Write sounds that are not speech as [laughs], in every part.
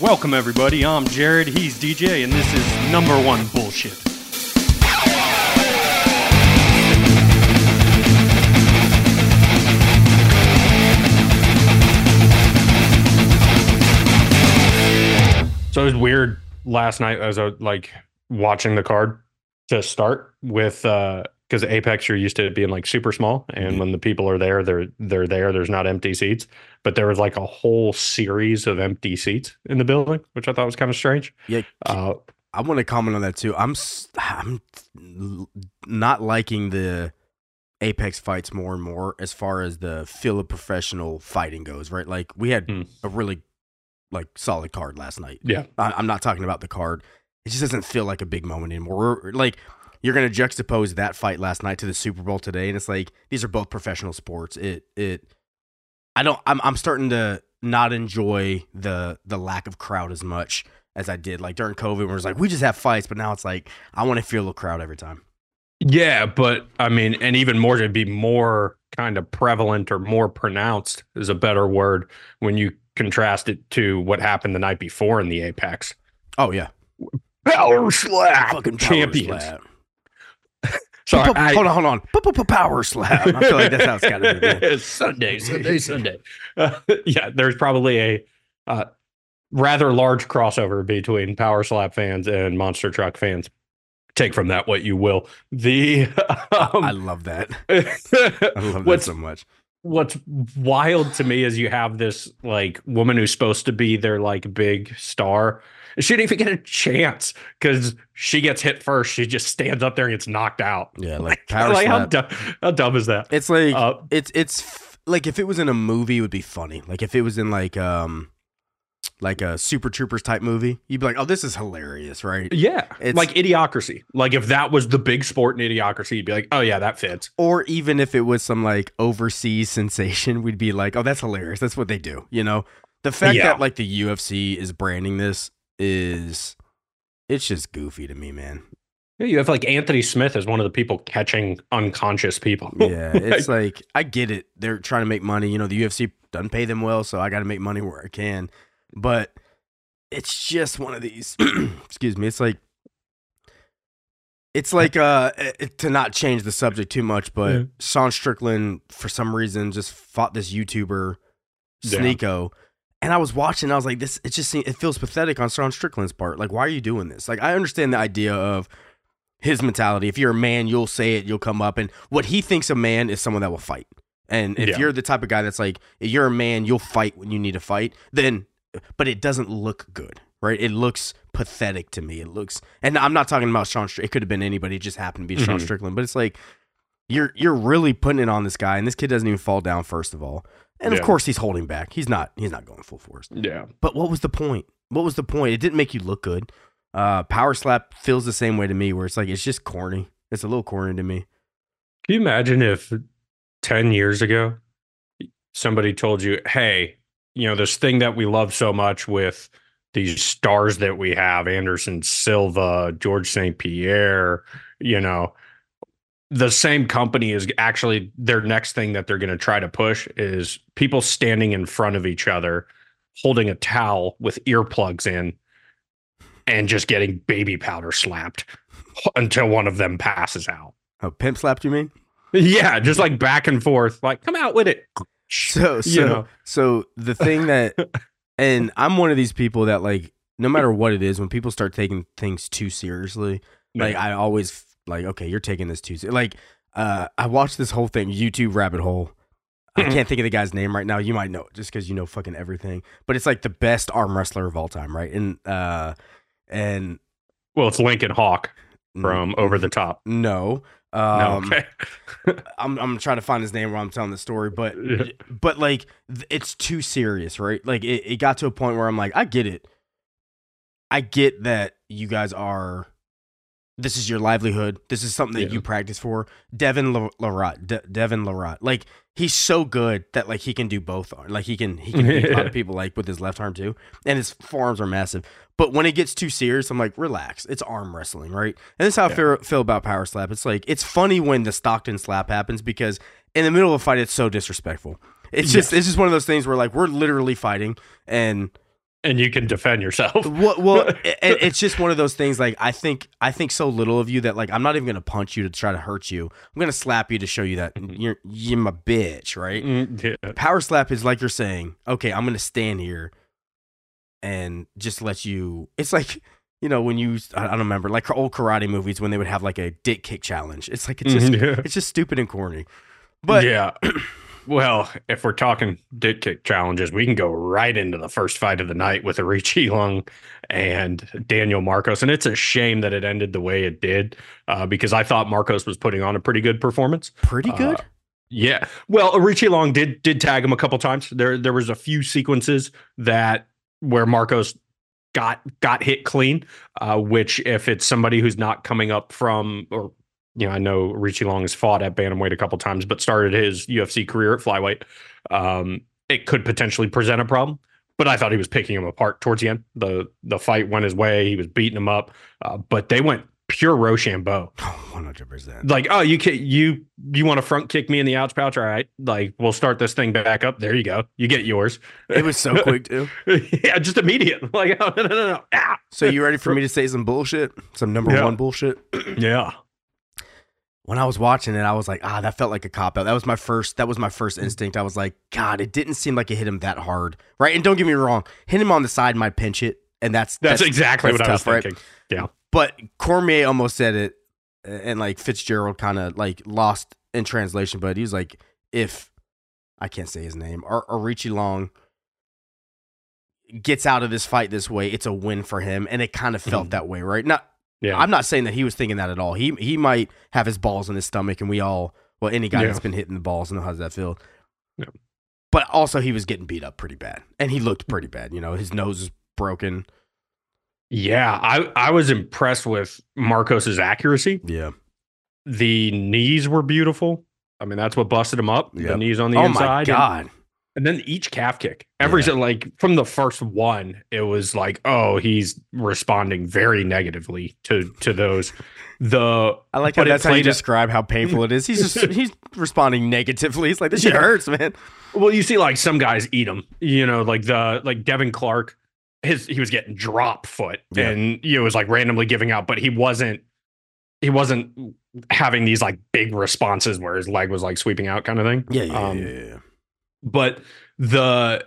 Welcome, everybody. I'm Jared. He's DJ, and this is number one bullshit. So it was weird last night as I was like watching the card to start with uh, because Apex you're used to it being like super small, and when the people are there, they're they're there. There's not empty seats, but there was like a whole series of empty seats in the building, which I thought was kind of strange. Yeah, Uh, I want to comment on that too. I'm I'm not liking the Apex fights more and more as far as the feel of professional fighting goes. Right, like we had Hmm. a really like solid card last night. yeah, I, I'm not talking about the card. It just doesn't feel like a big moment anymore. We're, like you're gonna juxtapose that fight last night to the Super Bowl today, and it's like these are both professional sports. It it I don't I'm I'm starting to not enjoy the the lack of crowd as much as I did like during COVID, where it was like we just have fights, but now it's like I want to feel a crowd every time. yeah, but I mean, and even more to be more kind of prevalent or more pronounced is a better word when you contrast it to what happened the night before in the Apex. Oh yeah, Power slap, fucking power champions. slap. Sorry, I- hold on, hold on. [laughs] Power slap. I feel like that's how it's got to be. man. [laughs] [laughs] Sunday, Sunday, Sunday. Uh, yeah, there's probably a uh, rather large crossover between Power Slap fans and Monster Truck fans. Take from that what you will. The I um, love that. I love that so much. what's wild to me is you have this like woman who's supposed to be their like big star. She didn't even get a chance because she gets hit first. She just stands up there and gets knocked out. Yeah, [laughs] like like how dumb, how dumb is that? It's like Uh, it's it's f- like if it was in a movie, it would be funny. Like if it was in like um like a Super Troopers type movie, you'd be like, "Oh, this is hilarious!" Right? Yeah, It's- like idiocracy. Like if that was the big sport in idiocracy, you'd be like, oh yeah, that fits. Or even if it was some like overseas [laughs] sensation, we'd be like, "Oh, that's hilarious! That's what they do." You know, the fact Yeah. that like the UFC is branding this is it's just goofy to me, man. Yeah, you have like Anthony Smith as one of the people catching unconscious people. [laughs] Yeah, it's like I get it. They're trying to make money. You know, the UFC doesn't pay them well, so I got to make money where I can. But it's just one of these. [clears throat] excuse me. It's like it's like uh it- to not change the subject too much, but Yeah. Sean Strickland for some reason just fought this YouTuber Yeah. And I was watching, I was like, this, it just seems, it feels pathetic on Sean Strickland's part. Like, why are you doing this? Like, I understand the idea of his mentality. If you're a man, you'll say it, you'll come up. And what he thinks a man is someone that will fight. And if Yeah. you're the type of guy that's like, if you're a man, you'll fight when you need to fight, then, but it doesn't look good, right? It looks pathetic to me. It looks, and I'm not talking about Sean Strickland. It could have been anybody. It just happened to be Sean Mhm. Strickland. But it's like, you're you're really putting it on this guy, and this kid doesn't even fall down. First of all, and of course he's holding back. He's not. He's not going full force. Yeah. But what was the point? What was the point? It didn't make you look good. Uh, Power Slap feels the same way to me, where it's like it's just corny. It's a little corny to me. Can you imagine if 10 years ago somebody told you, hey, you know, this thing that we love so much with these stars that we have, Anderson Silva, George St. Pierre, you know, the same company is actually their next thing that they're going to try to push is people standing in front of each other holding a towel with earplugs in and just getting baby powder slapped [laughs] until one of them passes out. Oh, pimp slapped you mean? Yeah, just like back and forth, like come out with it. So so You know. so the thing that, [laughs] and I'm one of these people that like no matter what it is, when people start taking things too seriously, like I always like okay, you're taking this too like. Uh, I watched this whole thing, YouTube rabbit hole. I Mhm. can't think of the guy's name right now. You might know it just because you know fucking everything. But it's like the best arm wrestler of all time, right? And uh, and well, it's Lincoln Hawk from Over the Top. No. No, Um, okay. [laughs] I'm I'm trying to find his name while I'm telling the story, but [laughs] Yeah. but like it's too serious, right? Like it, it got to a point where I'm like, I get it. I get that you guys are this is your livelihood. This is something that Yeah. you practice for. Devin La- Larot, De- Devon Larratt, like he's so good that like he can do both. arm- Like he can he can beat a lot of [laughs] people like with his left arm too, and his forearms are massive. But when it gets too serious, I'm like, relax. It's arm wrestling, right? And this is how I Yeah. feel, feel about power slap. It's like it's funny when the Stockton slap happens because in the middle of a fight, it's so disrespectful. It's just it's just one of those things where like we're literally fighting and and you can defend yourself. well, [laughs] well it, it's just one of those things. Like I think I think so little of you that like I'm not even gonna punch you to try to hurt you. I'm gonna slap you to show you that you're you're my bitch, right? Mm, yeah. Power slap is like you're saying, okay, I'm gonna stand here and just let you. It's like you know when you I don't remember like old karate movies when they would have like a dick kick challenge. It's like it's just yeah. [laughs] it's just stupid and corny. But yeah. [clears throat] Well, if we're talking dick kick challenges, we can go right into the first fight of the night with Arichi Lung and Daniel Marcos. And it's a shame that it ended the way it did uh, because I thought Marcos was putting on a pretty good performance. pretty Uh, good. Yeah. Well, Arichi Long did did tag him a couple times. There there was a few sequences that where Marcos got got hit clean, uh, which if it's somebody who's not coming up from or you know, I know Richie Long has fought at bantamweight a couple times, but started his UFC career at flyweight. Um, it could potentially present a problem. But I thought he was picking him apart towards the end. The the fight went his way. He was beating him up. Uh, but they went pure Rochambeau [sighs] One hundred percent. like oh you can you you want to front kick me in the ouch pouch all right like we'll start this thing back up there you go you get yours It was so quick [laughs] too. yeah just immediate like oh, [laughs] no no no no ah. So you ready for [laughs] me to say some bullshit? Some number Yeah. one bullshit. yeah when I was watching it, I was like, ah, that felt like a cop out. That was my first. That was my first instinct. I was like, God, it didn't seem like it hit him that hard, right? And don't get me wrong, hit him on the side might pinch it, and that's that's, exactly that's what i was tough, right? thinking But Cormier almost said it, and like Fitzgerald kind of like lost in translation, but he was like, if I can't say his name, or Arichi Long gets out of this fight this way, it's a win for him, and it kind of felt Mhm. that way, right? Not yeah I'm not saying that he was thinking that at all. He he might have his balls in his stomach, and we all well, any guy Yeah. that's been hitting the balls know how does that feel. Yeah. But also, he was getting beat up pretty bad, and he looked pretty bad. You know, his nose is broken. yeah i i was impressed with marcos's accuracy Yeah. the knees were beautiful i mean that's what busted him up the knees on the oh inside Oh my god. And then each calf kick, every Yeah. like from the first one, it was like, oh, he's responding very negatively to to those. The I like how that's how you describe how painful it is. He's just [laughs] he's responding negatively. He's like, this shit Yeah. hurts, man. well, you see, like some guys eat them. You know, like the like Devin Clark, his he was getting drop foot, Yeah. and you know, it was like randomly giving out, but he wasn't. He wasn't having these like big responses where his leg was like sweeping out, kind of thing. Yeah, yeah, Um, yeah, yeah, yeah. But the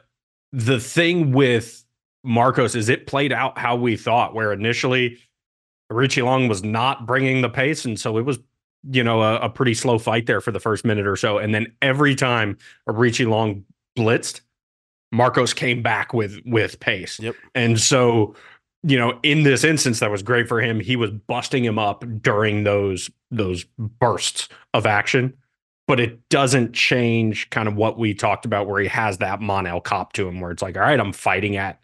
the thing with Marcos is it played out how we thought where initially Richie Long was not bringing the pace and so it was you know a, a pretty slow fight there for the first minute or so. And then every time Richie Long blitzed Marcos came back with with pace. Yep. and so you know in this instance that was great for him he was busting him up during those those bursts of action but it doesn't change kind of what we talked about where he has that Manel Kape to him where it's like all right I'm fighting at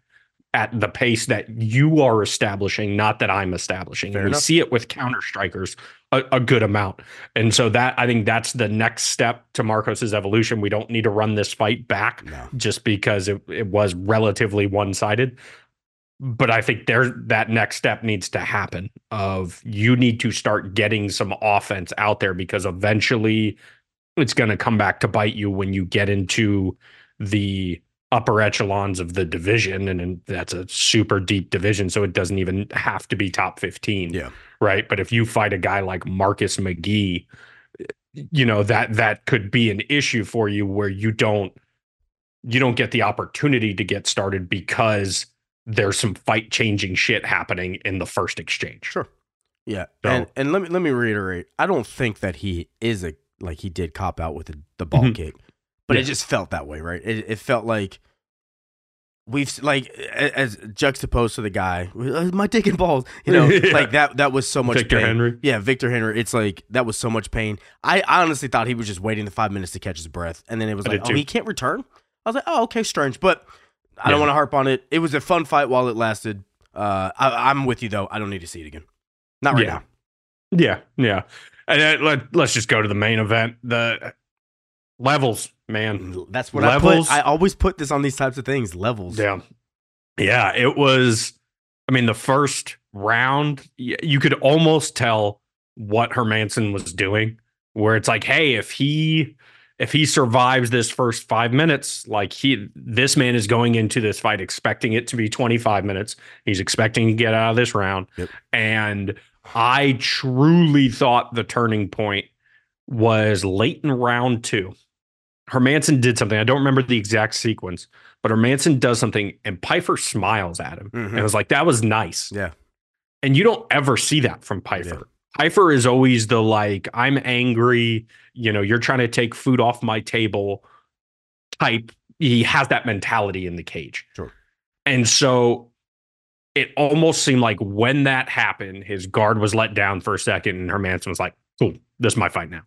at the pace that you are establishing not that I'm establishing Fair and we enough. see it with counter strikers a, a good amount and so that I think that's the next step to Marcos's evolution we don't need to run this fight back No. just because it, it was relatively one-sided but i think there that next step needs to happen of you need to start getting some offense out there because eventually it's going to come back to bite you when you get into the upper echelons of the division and, and that's a super deep division so it doesn't even have to be top 15 Yeah. right but if you fight a guy like Marcus McGhee you know that that could be an issue for you where you don't you don't get the opportunity to get started because there's some fight changing shit happening in the first exchange. Sure. Yeah. So- and and let me let me reiterate. I don't think that he is a like he did cop out with the, the ball Mhm. kick, but it just felt that way, right? It, it felt like we've like as juxtaposed to the guy, "Uh, my dick and balls, you know, [laughs] Yeah. like that. That was so much Victor pain. Henry. Yeah, Victor Henry. It's like that was so much pain. I, I honestly thought he was just waiting the five minutes to catch his breath, and then it was I like, oh, too. he can't return. I was like, oh, okay, strange, but I don't want to harp on it. It was a fun fight while it lasted. Uh, I, I'm with you though. I don't need to see it again. Not right Yeah. now. Yeah, yeah. And then let, let's just go to the main event. The levels, man. That's what Levels- I put. I always put this on these types of things. Levels. Yeah. Yeah, it was I mean the first round you could almost tell what Hermansson was doing where it's like hey if he if he survives this first five minutes, like he, this man is going into this fight expecting it to be 25 minutes. He's expecting to get out of this round. Yep. And I truly thought the turning point was late in round two. Hermansson did something. I don't remember the exact sequence, but Hermansson does something and Pyfer smiles at him Mhm. and was like, that was nice. Yeah. And you don't ever see that from Pyfer. Pyfer is always the like, I'm angry, you know, you're trying to take food off my table type. He has that mentality in the cage. Sure. And so it almost seemed like when that happened, his guard was let down for a second, and Hermansson was like, Cool, this is my fight now.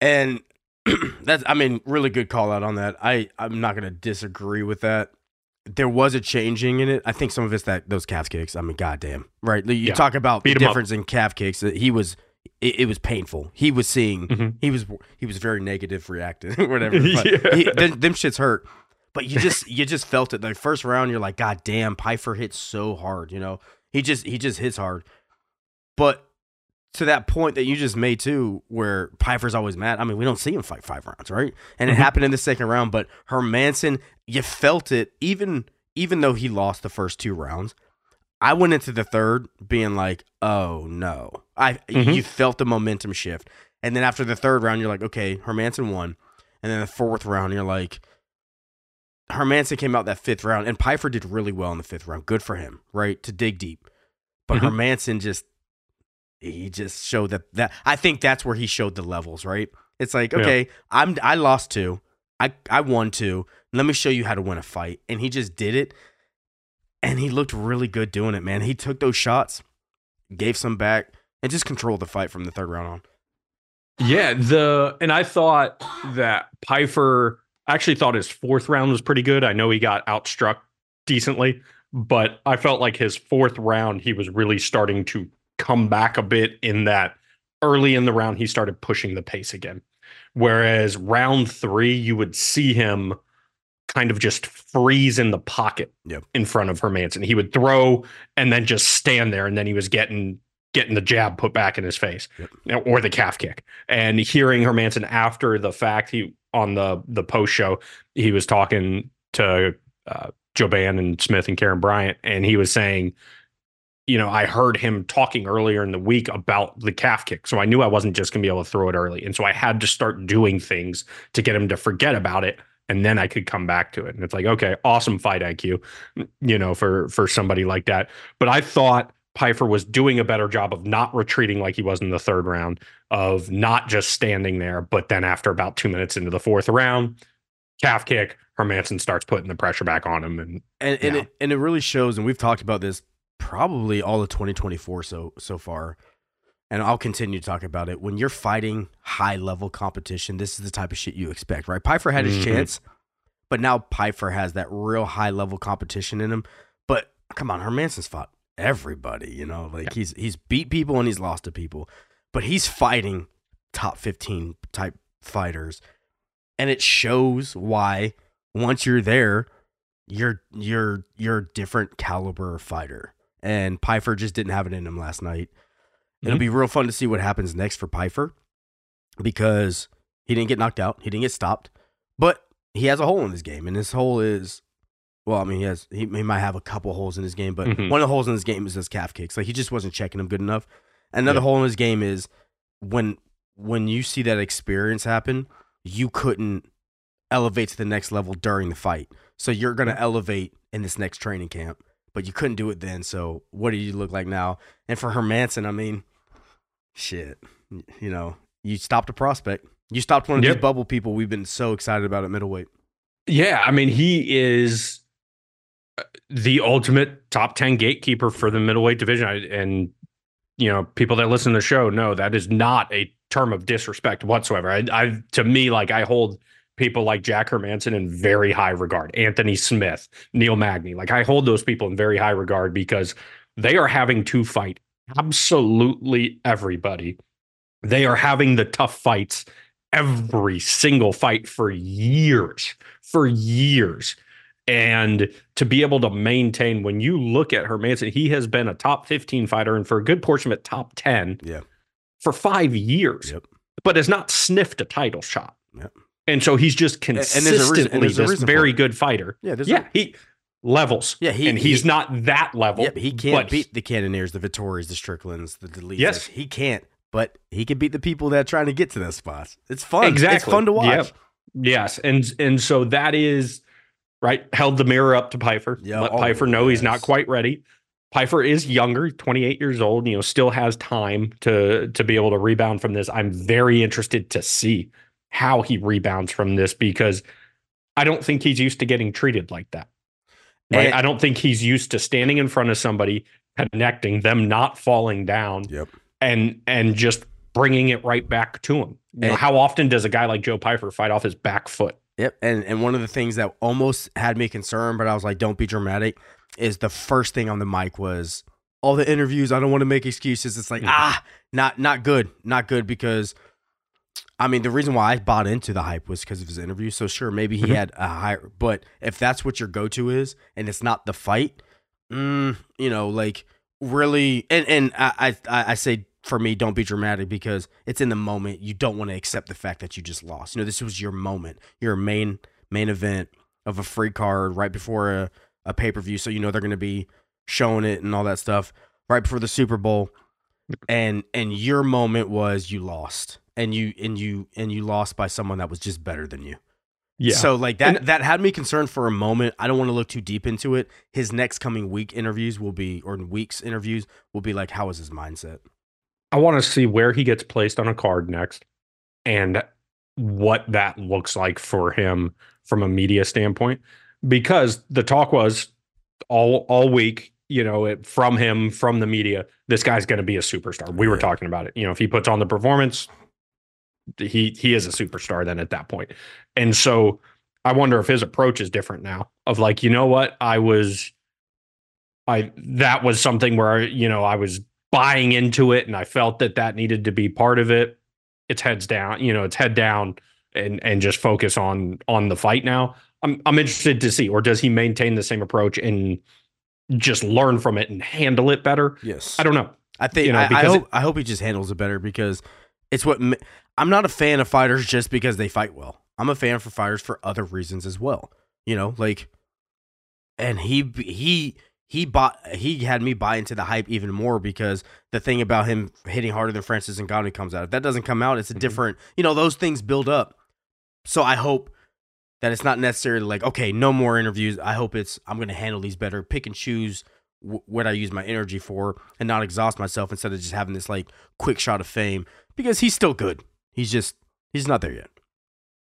And [clears throat] that's, I mean, really good call out on that. I, I'm not going to disagree with that. There was a changing in it. I think some of it's that those calf kicks. I mean, goddamn, right? You Yeah. talk about Beat the 'em up. difference in calf kicks. He was, it, it was painful. He was seeing, Mhm. he was, he was very negative reacting, [laughs] whatever. But [laughs] Yeah. he, them, them shits hurt. But you just, you just felt it. The first round, you're like, God damn, Pyfer hits so hard. You know, he just, he just hits hard. But to that point that you just made too, where Pyfer's always mad. I mean, we don't see him fight five rounds, right? And it Mhm. happened in the second round, but Hermansson, you felt it even even though he lost the first two rounds. I went into the third being like, "Oh no!" I Mhm. you felt the momentum shift, and then after the third round, you're like, "Okay, Hermansson won," and then the fourth round, you're like, Hermansson came out that fifth round, and Pyfer did really well in the fifth round. Good for him, right? To dig deep, but Mhm. Hermansson just he just showed that that I think that's where he showed the levels, right? It's like, Yeah. okay, I'm I lost two. I I won two. Let me show you how to win a fight. And he just did it. And he looked really good doing it, man. He took those shots, gave some back, and just controlled the fight from the third round on. Yeah, the and I thought that Pyfer I actually thought his fourth round was pretty good. I know he got outstruck decently, but I felt like his fourth round he was really starting to come back a bit in that early in the round he started pushing the pace again. Whereas round 3 you would see him kind of just freeze in the pocket Yep. in front of Hermansson. He would throw and then just stand there and then he was getting getting the jab put back in his face or the calf kick. And hearing Hermansson after the fact, he on the the post show, he was talking to uh, Joe Ban and Smith and Karyn Bryant, and he was saying, you know, I heard him talking earlier in the week about the calf kick, so I knew I wasn't just going to be able to throw it early, and so I had to start doing things to get him to forget about it. And then I could come back to it, and it's like, okay, awesome fight IQ, you know, for for somebody like that. But I thought Pyfer was doing a better job of not retreating like he was in the third round, of not just standing there, but then after about two minutes into the fourth round, calf kick, Hermansson starts putting the pressure back on him. And And and it and it really shows, and we've talked about this probably all of 2024 so so far. And I'll continue to talk about it. When you're fighting high level competition, this is the type of shit you expect, right? Pyfer had his Mhm. chance, but now Pyfer has that real high level competition in him. But come on, Hermansson's fought everybody, you know, like Yeah. he's he's beat people and he's lost to people, but he's fighting top 15 type fighters. And it shows why once you're there, you're you're you're a different caliber fighter. And Pyfer just didn't have it in him last night. It'll Mhm. be real fun to see what happens next for Pyfer because he didn't get knocked out, he didn't get stopped, but he has a hole in his game, and his hole is well, I mean, he has he, he might have a couple holes in his game, but Mhm. one of the holes in his game is his calf kicks. Like he just wasn't checking them good enough. Another Yeah. hole in his game is when when you see that experience happen, you couldn't elevate to the next level during the fight. So you're going to elevate in this next training camp, but you couldn't do it then. So what do you look like now? And for Hermansson, I mean, shit, you know, you stopped a prospect. You stopped one of Yep. these bubble people we've been so excited about at middleweight. yeah, I mean, he is the ultimate top 10 gatekeeper for the middleweight division. I, and, you know, people that listen to the show know that is not a term of disrespect whatsoever. I, I to me, like, I hold people like Jack Hermansson in very high regard, Anthony Smith, Neil Magny. Like, I hold those people in very high regard because they are having to fight absolutely everybody. They are having the tough fights every single fight for years, for years. And to be able to maintain, when you look at Hermansson, he has been a top 15 fighter and for a good portion of it, top 10 Yeah. for five years, Yep. but has not sniffed a title shot. Yep. And so he's just a consistently reason- and there's a this very good fighter. Yeah, there's Yeah, he levels. Yeah, he- and he's he- not that level. yeah, he can't beat the Cannoniers, the Vettoris, the Stricklands, the Deletes. Yes. he can't. But he can beat the people that are trying to get to that spot. It's fun. Exactly. It's fun to watch. Yep. Yes, and and so that is right. Held the mirror up to Pyfer. Yeah, Let oh, Pyfer know he's not quite ready. Pyfer is younger, 28 years old. You know, still has time to to be able to rebound from this. I'm very interested to see how he rebounds from this because I don't think he's used to getting treated like that. Right? And- I don't think he's used to standing in front of somebody, connecting them, not falling down, Yep. and and just bringing it right back to him. You know, how often does a guy like Joe Pyfer fight off his back foot? Yep. And and one of the things that almost had me concerned, but I was like, don't be dramatic, is the first thing on the mic was all the interviews. I don't want to make excuses. It's like, Mhm. ah, not not good. Not good because I mean the reason why I bought into the hype was because of his interview. So sure, maybe he Mhm. had a higher but if that's what your go to is and it's not the fight, mm, you know, like really and, and I, I I say for me, don't be dramatic because it's in the moment. You don't want to accept the fact that you just lost. You know, this was your moment, your main main event of a free card right before a, a pay per view. So you know they're going to be showing it and all that stuff right before the Super Bowl. And and your moment was you lost, and you and you and you lost by someone that was just better than you. Yeah. So like that And- that had me concerned for a moment. I don't want to look too deep into it. His next coming week interviews will be or weeks interviews will be like how is his mindset? I want to see where he gets placed on a card next and what that looks like for him from a media standpoint because the talk was all all week you know it from him from the media this guy's going to be a superstar. We were Yeah. talking about it. You know if he puts on the performance he he is a superstar then at that point. And so i wonder if his approach is different now of like you know what? I was i that was something where you know i was buying into it and I felt that that needed to be part of it. It's heads down, you know, it's head down and and just focus on on the fight now. I'm I'm interested to see or does he maintain the same approach and just learn from it and handle it better? Yes. I don't know. I think You know, I, I because hope I hope he just handles it better because it's what I'm not a fan of fighters just because they fight well. I'm a fan for fighters for other reasons as well. You know, like, and he he he bought he had me buy into the hype even more because the thing about him hitting harder than Francis and Ngannou comes out. If that doesn't come out, it's a Mhm. different. You know, those things build up. So I hope that it's not necessarily like okay, no more interviews. I hope it's I'm going to handle these better, pick and choose w- what I use my energy for, and not exhaust myself instead of just having this like quick shot of fame because he's still good. He's just he's not there yet.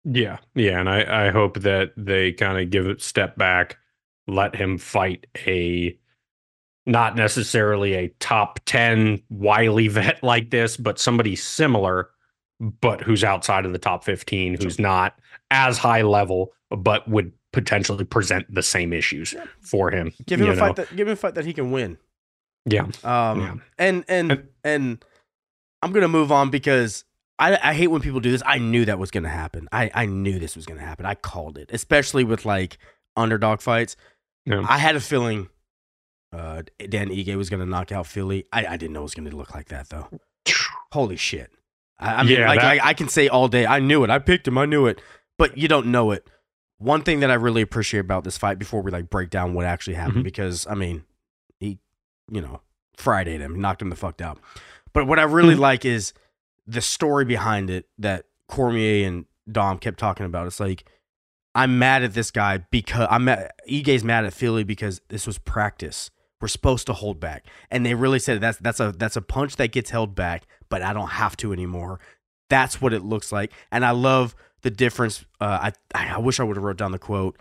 Yeah. Yeah. And I, I hope that they kind of give it step back, let him fight a not necessarily a top 10 wily [laughs] vet like this, but somebody similar, but who's outside of the top 15, who's not as high level, but would potentially present the same issues for him. Give him a know? fight that give him a fight that he can win. Yeah. Um, Yeah. and and And- and I'm gonna move on because I I hate when people do this. I knew that was gonna happen. I I knew this was gonna happen. I called it, especially with like underdog fights. Yeah. I had a feeling uh, Dan Ige was gonna knock out Fili. I, I didn't know it was gonna look like that though. [sighs] Holy shit! I, I mean, Yeah, like that- I, I can say all day, I knew it. I picked him. I knew it. But you don't know it. One thing that I really appreciate about this fight before we like break down what actually happened, Mhm. because I mean, he, you know, Fridayed him, knocked him the fuck out. But what I really Mhm. like is the story behind it that Cormier and Dom kept talking about. It's like I'm mad at this guy because I'm mad, Ige's mad at Fili because this was practice. We're supposed to hold back, and they really said that's that's a that's a punch that gets held back, but I don't have to anymore. That's what it looks like, and I love the difference. Uh, I I wish I would have wrote down the quote.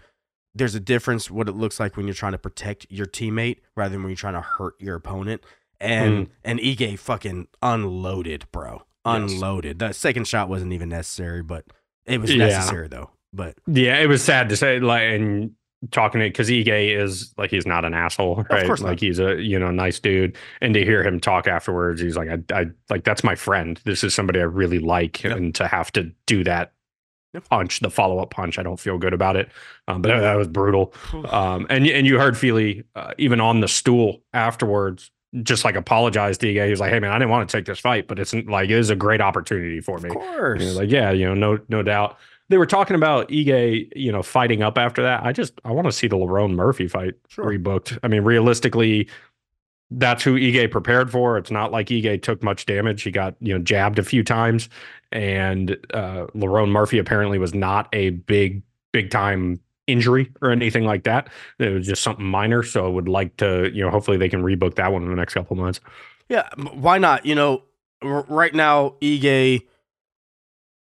There's a difference what it looks like when you're trying to protect your teammate rather than when you're trying to hurt your opponent. And and Ige fucking unloaded, bro. Yes. Unloaded. That second shot wasn't even necessary, but it was Yeah. necessary though. But Yeah, it was sad to say, like, and talking to because Ige is like he's not an asshole, right? course not. like he's a you know nice dude, and to hear him talk afterwards, he's like, I, I like that's my friend. This is somebody I really like, Yeah. and to have to do that punch, the follow up punch, I don't feel good about it. Um, but that, that was brutal. Um, and and you heard Fili uh, even on the stool afterwards. Just like apologized to Ige. He was like, "Hey man, I didn't want to take this fight, but it's like it is a great opportunity for me." of course. Like, yeah, you know, no, no doubt. They were talking about Ige, you know, fighting up after that. I just I want to see the Lerone Murphy fight Sure. rebooked. I mean, realistically, that's who Ige prepared for. It's not like Ige took much damage. He got you know jabbed a few times, and uh, Lerone Murphy apparently was not a big big time injury or anything like that. It was just something minor. So I would like to you know hopefully they can rebook that one in the next couple months. Yeah, why not? You know, r- right now, Ige.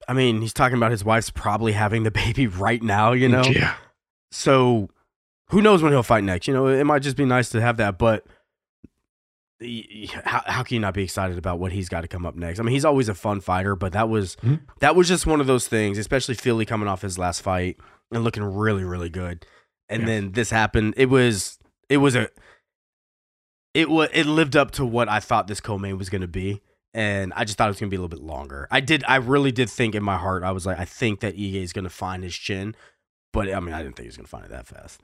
I mean, he's talking about his wife's probably having the [laughs] baby right now. You know, yeah, so who knows when he'll fight next? You know, it might just be nice to have that, but how, how can you not be excited about what he's got to come up next? I mean, he's always a fun fighter, but that was Mhm. that was just one of those things, especially Fili coming off his last fight and looking really, really good, and Yeah. then this happened. It was it was a it was it lived up to what I thought this co-main was going to be. And I just thought it was gonna be a little bit longer. I did. I really did think in my heart. I was like, I think that Ige is gonna find his chin, but I mean, I didn't think he was gonna find it that fast.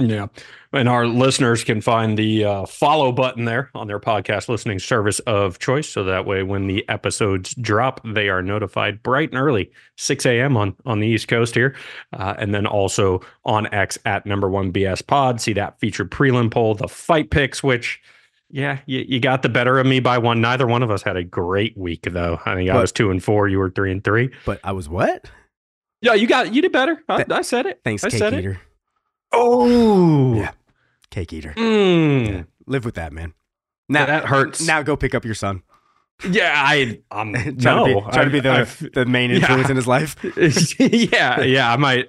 Yeah. And our listeners can find the uh, follow button there on their podcast listening service of choice. So that way, when the episodes drop, they are notified bright and early, 6 a.m. on, on the East Coast here. Uh, and then also on X at number one BS pod. See that featured prelim poll, the fight picks, which, yeah, you, you got the better of me by one. Neither one of us had a great week, though. I think I was two and four. You were three and three. But I was what? Yeah, you got, you did better. I, Th- I said it. Thanks, I cake said it. eater. Oh, Yeah. Cake eater. Mm. Yeah. Live with that, man. Now that hurts. Now go pick up your son. Yeah, I um try no, to be, try to be the, the main [laughs] yeah. influence in his life. [laughs] yeah, yeah. I might,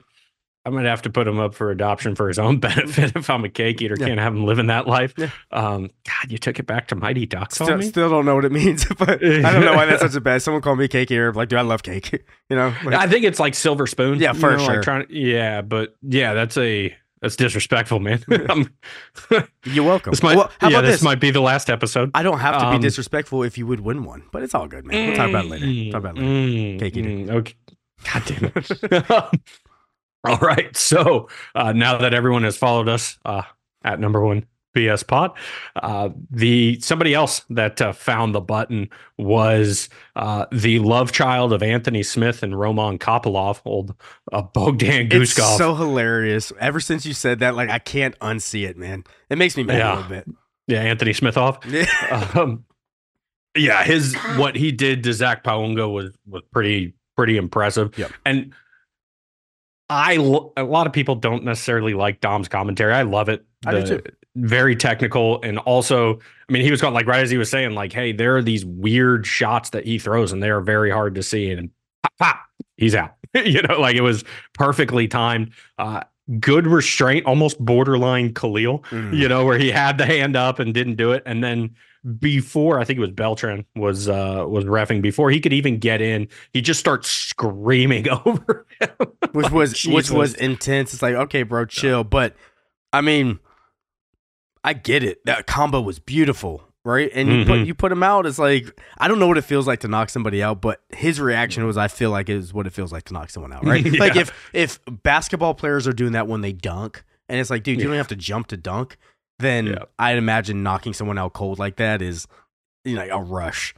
I might have to put him up for adoption for his own [laughs] benefit if I'm a cake eater. Yeah. Can't have him living that life. Yeah. Um, God, you took it back to Mighty Ducks Still, still don't know what it means, [laughs] but I don't know why that's such a bad. Someone called me cake eater. Like, dude, I love cake. [laughs] You know, like, I think it's like silver spoon. Yeah, you for know, like sure. trying, yeah, but yeah, that's a that's disrespectful, man. You're welcome. this might, well, how yeah, about this, this? might be the last episode. I don't have to Um, be disrespectful if you would win one, but it's all good, man. We'll talk about it later. Talk about it later. Mm, Cake eater. mm, okay. God damn it. [laughs] All right. So uh, now that everyone has followed us uh, at number one BS Pod, uh, the somebody else that uh, found the button was uh, the love child of Anthony Smith and Roman Kopylov, old uh, Bogdan It's Guskov. so hilarious. Ever since you said that, like I can't unsee it, man. It makes me mad Yeah. a little bit. yeah, Anthony Smithoff. [laughs] um, yeah, his what he did to Zac Pauga was was pretty pretty impressive. Yep. And I a lot of people don't necessarily like Dom's commentary. I love it. I do too. Very technical, and also, I mean, he was going like right as he was saying, like, "Hey, there are these weird shots that he throws, and they are very hard to see." And pop, pop, he's out. [laughs] you know, like it was perfectly timed. Uh, good restraint, almost borderline Khalil Mm. you know, where he had the hand up and didn't do it. And then before, I think it was Beltran was uh was refing before he could even get in, he just starts screaming [laughs] over him. which was which was intense. It's like, okay, bro, chill. But I mean, I get it. That combo was beautiful, right? And you put Mhm. you put him out. It's like I don't know what it feels like to knock somebody out, but his reaction was, I feel like is what it feels like to knock someone out, right? [laughs] Like if if basketball players are doing that when they dunk, and it's like, dude, you don't have to jump to dunk. Then Yeah. I'd imagine knocking someone out cold like that is, you know, a rush.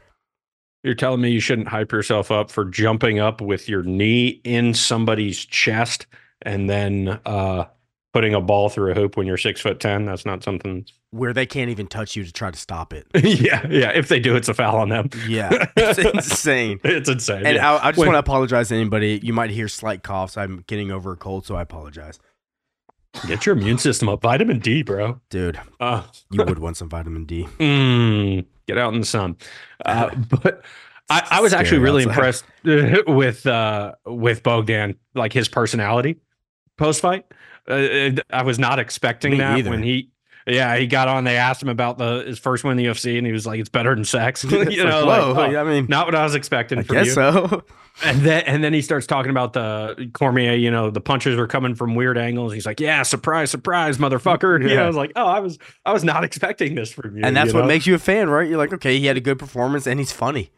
You're telling me you shouldn't hype yourself up for jumping up with your knee in somebody's chest and then uh putting a ball through a hoop when you're six foot ten. That's not something Where they can't even touch you to try to stop it. [laughs] yeah, yeah. If they do, it's a foul on them. Yeah, [laughs] it's insane. It's insane. And yeah. I, I just When- want to apologize to anybody. You might hear slight coughs. I'm getting over a cold, so I apologize, Get your immune system up. Vitamin D, bro. dude. Uh, You would want some vitamin D. [laughs] Mm, get out in the sun. Uh, [laughs] but I, I was actually really outside. impressed [laughs] with uh, with Bogdan, like his personality post fight. Uh, I was not expecting Me that either. when he. Yeah, he got on. They asked him about the his first win in the UFC, and he was like, "It's better than sex." [laughs] [laughs] you It's like, know, whoa. like, oh, I mean, not what I was expecting I from guess you. so. [laughs] And then and then he starts talking about the Cormier, you know, the punches were coming from weird angles. He's like, "Yeah, surprise, surprise, motherfucker." You know, Yeah. I was like, "Oh, I was I was not expecting this from you." And that's you what know? makes you a fan, right? You're like, okay, he had a good performance and he's funny.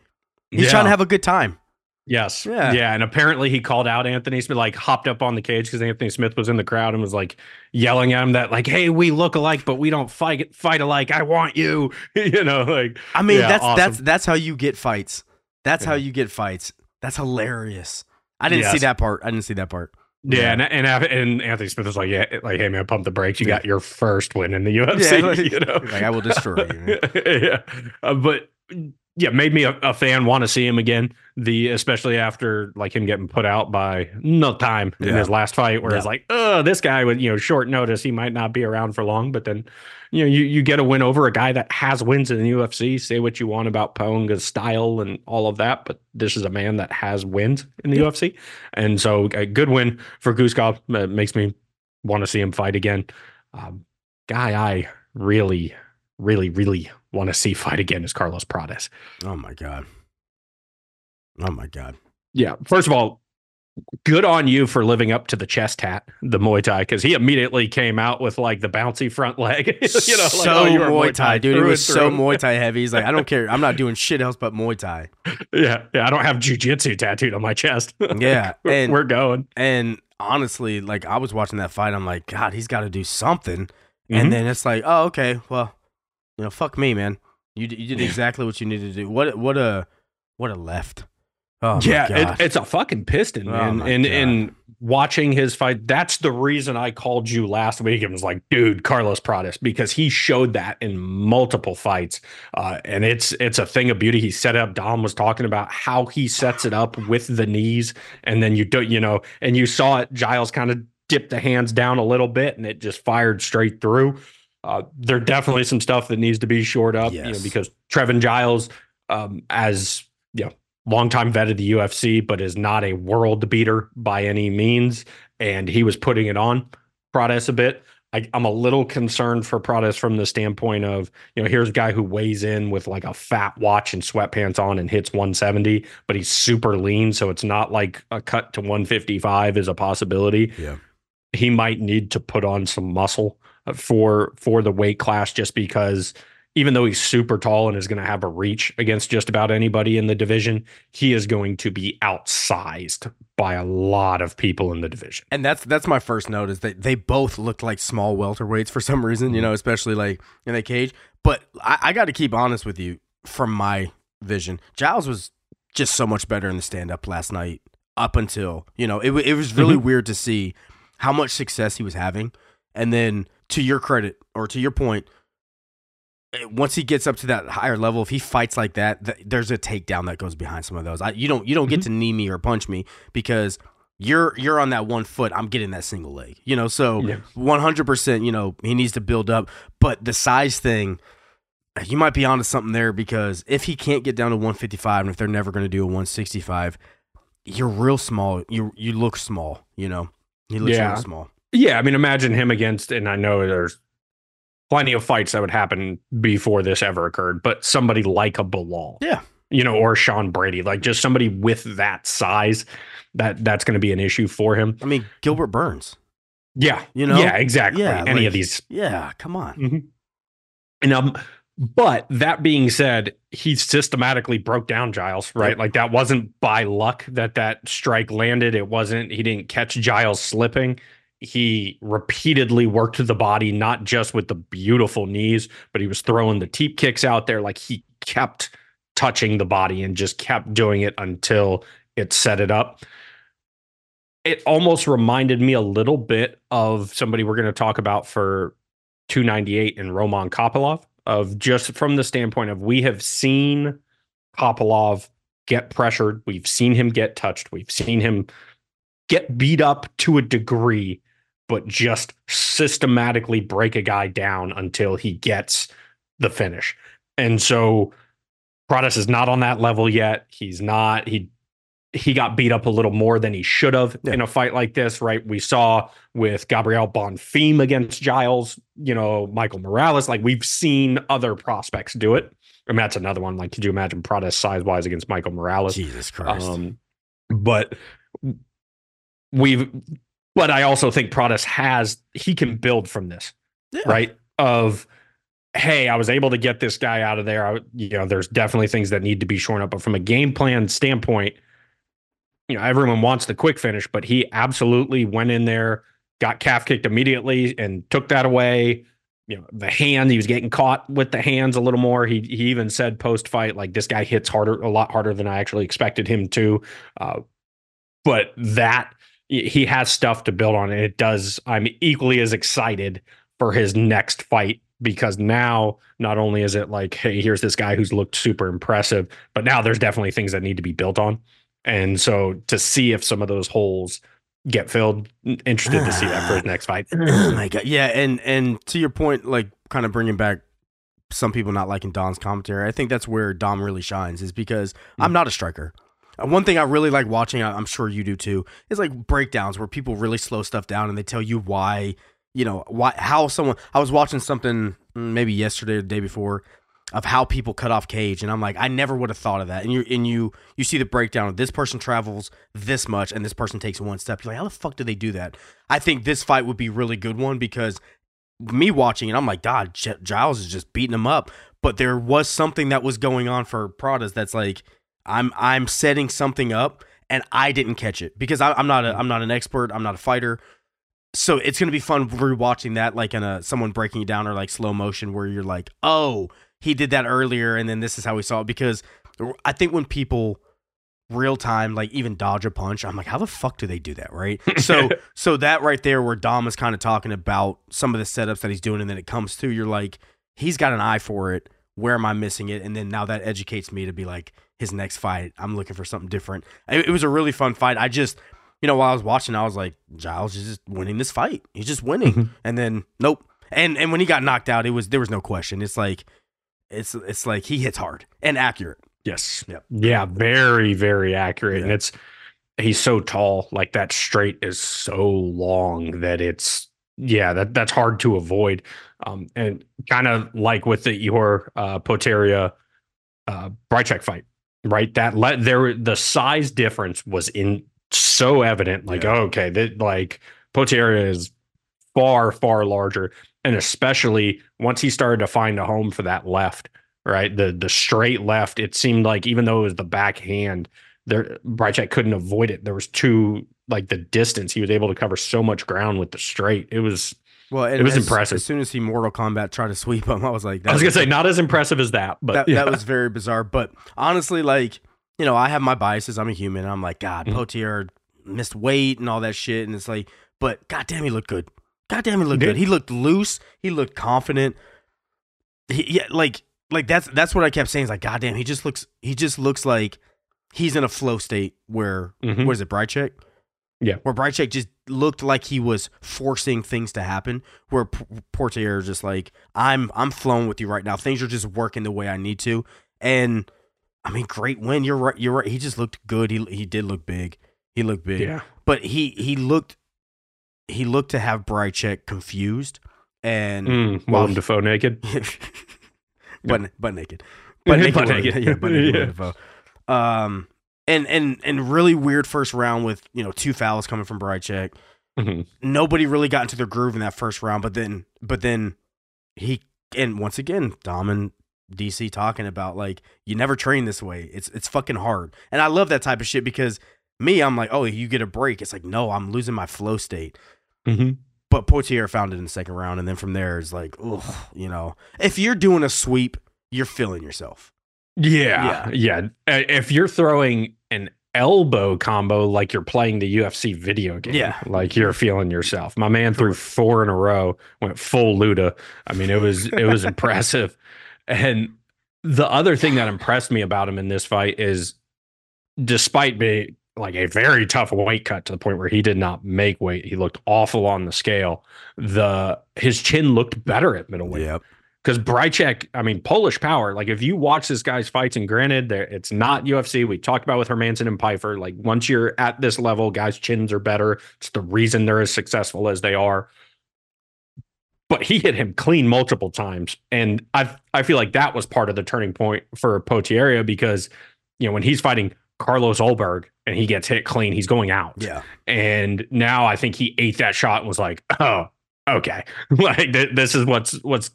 He's Yeah. trying to have a good time. Yes. Yeah. Yeah. And apparently he called out Anthony Smith, like hopped up on the cage because Anthony Smith was in the crowd and was like yelling at him that, like, hey, we look alike, but we don't fight fight alike. I want you. [laughs] you know, like I mean, Yeah, that's awesome. that's that's how you get fights. That's how you get fights. That's hilarious. I didn't Yes. see that part. I didn't see that part. Yeah, and, and and Anthony Smith was like, "Yeah, like, hey man, pump the brakes. You got your first win in the UFC. [laughs] Yeah, like- [laughs] you know, like, I will destroy you, yeah, Uh, but yeah, made me a, a fan want to see him again. The especially after like him getting put out by no time in Yeah. his last fight, where it's like, oh, this guy with you know short notice, he might not be around for long. But then, you know, you you get a win over a guy that has wins in the UFC. Say what you want about Pauga's style and all of that, but this is a man that has wins in the UFC, and so a good win for Guskov uh, makes me want to see him fight again. Um, guy, I really, really, really want to see fight again is Carlos Prates. Oh my god. Oh my god. Yeah, first of all, good on you for living up to the chest hat, the Muay Thai, because he immediately came out with like the bouncy front leg. [laughs] you know, like, so oh, a Muay Thai, dude. It was so. Muay Thai heavy. He's like, I don't [laughs] care. I'm not doing shit else but Muay Thai. Yeah, yeah. I don't have jujitsu tattooed on my chest. [laughs] Yeah, we're, and- we're going. And honestly, like I was watching that fight, I'm like, God, he's got to do something. Mhm. And then it's like, oh, okay, well, you know, fuck me, man. You you did exactly what you needed to do. What what a what a left. Oh yeah, it, it's a fucking piston, Oh man. my and God. and watching his fight, that's the reason I called you last week and was like, dude, Carlos Prates, because he showed that in multiple fights. Uh, and it's it's a thing of beauty. He set up. Dom was talking about how he sets it up with the knees, and then you do, you know, and you saw it. Giles kind of dipped the hands down a little bit, and it just fired straight through. Uh, there definitely some stuff that needs to be shored up, you know, because Trevin Giles, um, as you know, longtime vet of the UFC, but is not a world beater by any means. And he was putting it on Prates a bit. I, I'm a little concerned for Prates from the standpoint of, you know, here's a guy who weighs in with like a fat watch and sweatpants on and hits 170, but he's super lean. So it's not like a cut to 155 is a possibility yeah. he might need to put on some muscle uh, for for the weight class just because even though he's super tall and is going to have a reach against just about anybody in the division, he is going to be outsized by a lot of people in the division. And that's that's my first note is that they both looked like small welterweights for some reason, Mm-hmm. you know, especially like in the cage. But I, I got to keep honest with you from my vision. Giles was just so much better in the stand up last night up until, you know, it, it was really Mhm. weird to see how much success he was having. And then to your credit or to your point, once he gets up to that higher level, if he fights like that, th- there's a takedown that goes behind some of those. I, you don't you don't get mm-hmm. to knee me or punch me because you're you're on that one foot. I'm getting that single leg. You know, so Yeah. 100. percent You know, he needs to build up. But the size thing, eh, you might be onto something there because if he can't get down to 155, and if they're never going to do a 165, you're real small. You you look small. You know, he looks Yeah. real small. Yeah, I mean, imagine him against, and I know there's plenty of fights that would happen before this ever occurred, but somebody like a Belal, Yeah. you know, or Sean Brady, like just somebody with that size, that that's going to be an issue for him. I mean, Gilbert Burns. Yeah, You know? yeah, exactly. Yeah, Any like- of these Yeah, come on. Mhm. And um, but that being said, he systematically broke down Giles, right? Yep. Like that wasn't by luck that that strike landed. It wasn't. He didn't catch Giles slipping. He repeatedly worked the body, not just with the beautiful knees, but he was throwing the teep kicks out there. Like he kept touching the body and just kept doing it until it set it up. It almost reminded me a little bit of somebody we're going to talk about for 298 and Roman Kopylov of just from the standpoint of we have seen Kopylov get pressured, we've seen him get touched, we've seen him get beat up to a degree, but just systematically break a guy down until he gets the finish. And so Prates is not on that level yet. He's not he he got beat up a little more than he should have Yeah. in a fight like this, right? We saw with Gabriel Bonfim against Giles, you know, Michael Morales. Like we've seen other prospects do it. I mean, that's another one. Like, could you imagine Prates size wise against Michael Morales? Jesus Christ. Um, but we've, but I also think Prates has, he can build from this, Yeah. right? Of, hey, I was able to get this guy out of there. I, you know, there's definitely things that need to be shorn up, but from a game plan standpoint, you know, everyone wants the quick finish, but he absolutely went in there, got calf kicked immediately, and took that away. You know, the hand he was getting caught with the hands a little more. He he even said post fight like this guy hits harder, a lot harder than I actually expected him to. Uh, but that he has stuff to build on and it does i'm equally as excited for his next fight because now not only is it like hey here's this guy who's looked super impressive but now there's definitely things that need to be built on and so to see if some of those holes get filled interested to see that for his [sighs] next fight oh my god yeah and and to your point like kind of bringing back some people not liking Dom's commentary. I think that's where Dom really shines is because mm. I'm not a striker. Uh, one thing I really like watching, I'm sure you do too, is like breakdowns where people really slow stuff down and they tell you why, you know, why how someone. I was watching something mm, maybe yesterday or the day before of how people cut off cage, and I'm like, I never would have thought of that. And you and you you see the breakdown of this person travels this much and this person takes one step. You're like, how the fuck do they do that? I think this fight would be really good one because me watching it, I'm like, God, Giles is just beating him up. But there was something that was going on for Prates that's like, I'm I'm setting something up and I didn't catch it because I, am not a I'm not an expert. I'm not a fighter. So it's gonna be fun rewatching that like in a someone breaking it down or like slow motion where you're like, oh, he did that earlier and then this is how we saw it because I think when people real time, like even dodge a punch. I'm like, how the fuck do they do that, right? [laughs] So, so that right there, where Dom is kind of talking about some of the setups that he's doing, and then it comes through, you're like, he's got an eye for it. Where am I missing it? And then now that educates me to be like, his next fight, I'm looking for something different. It, it was a really fun fight. I just, you know, while I was watching, I was like, Giles is just winning this fight. He's just winning. Mm-hmm. And then, nope. And and when he got knocked out, it was there was no question. It's like, it's it's like he hits hard and accurate. Yes. Yep. Yeah. Very, very accurate. Yeah. And it's, he's so tall. Like that straight is so long that it's, yeah, that that's hard to avoid. Um, and kind of like with the Ihor uh, Potieria uh, Bryczek fight, right? That let there, the size difference was in so evident. Like, yeah. oh, okay, that like Potieria is far, far larger. And especially once he started to find a home for that left, right? The the straight left, it seemed like even though it was the backhand, there Bryczek couldn't avoid it. There was too like the distance. He was able to cover so much ground with the straight. It was well, it was as, impressive. As soon as he Mortal Kombat tried to sweep him, I was like, I was gonna say not as impressive as that, but that, yeah. that was very bizarre. But honestly, like you know, I have my biases. I'm a human. I'm like, God, mm-hmm. Potier missed weight and all that shit, and it's like, but goddamn, he looked good. Goddamn, he looked good. He looked loose. He looked confident. He, yeah, like like that's that's what I kept saying. Is like, goddamn, he just looks he just looks like he's in a flow state where mm-hmm. it, Bryczek? Yeah, where Bryczek just looked like he was forcing things to happen. Where P- Portier just like, I'm I'm flowing with you right now. Things are just working the way I need to. And I mean, great win. You're right. You're right. He just looked good. He he did look big. He looked big. Yeah. But he he looked he looked to have Bryczek confused and mm, Willem Dafoe naked. [laughs] but but naked, But naked, butt naked. [laughs] yeah, but naked. yeah. [laughs] Um, and and and really weird first round with you know two fouls coming from Bryczek. Mm-hmm. Nobody really got into their groove in that first round, but then but then he and once again Dom and DC talking about like you never train this way. It's it's fucking hard, and I love that type of shit because me, I'm like, oh, you get a break. It's like no, I'm losing my flow state. Mm-hmm but Potier found it in the second round, and then from there it's like, ugh, you know, if you're doing a sweep, you're feeling yourself. Yeah, yeah, yeah. If you're throwing an elbow combo like you're playing the UFC video game, yeah, like you're feeling yourself. My man threw four in a row, went full Luda. I mean, it was it was [laughs] impressive. And the other thing that impressed me about him in this fight is, despite being like a very tough weight cut to the point where he did not make weight. He looked awful on the scale. The his chin looked better at middleweight. Yep. Because Bryczek, I mean, Polish power. Like if you watch this guy's fights, and granted, it's not UFC. We talked about with Hermansson and Pyfer. Like once you're at this level, guys' chins are better. It's the reason they're as successful as they are. But he hit him clean multiple times, and I I feel like that was part of the turning point for Potieria because you know when he's fighting Carlos Ulberg and he gets hit clean, he's going out. Yeah. And now I think he ate that shot and was like, oh, okay. [laughs] like th- this is what's what's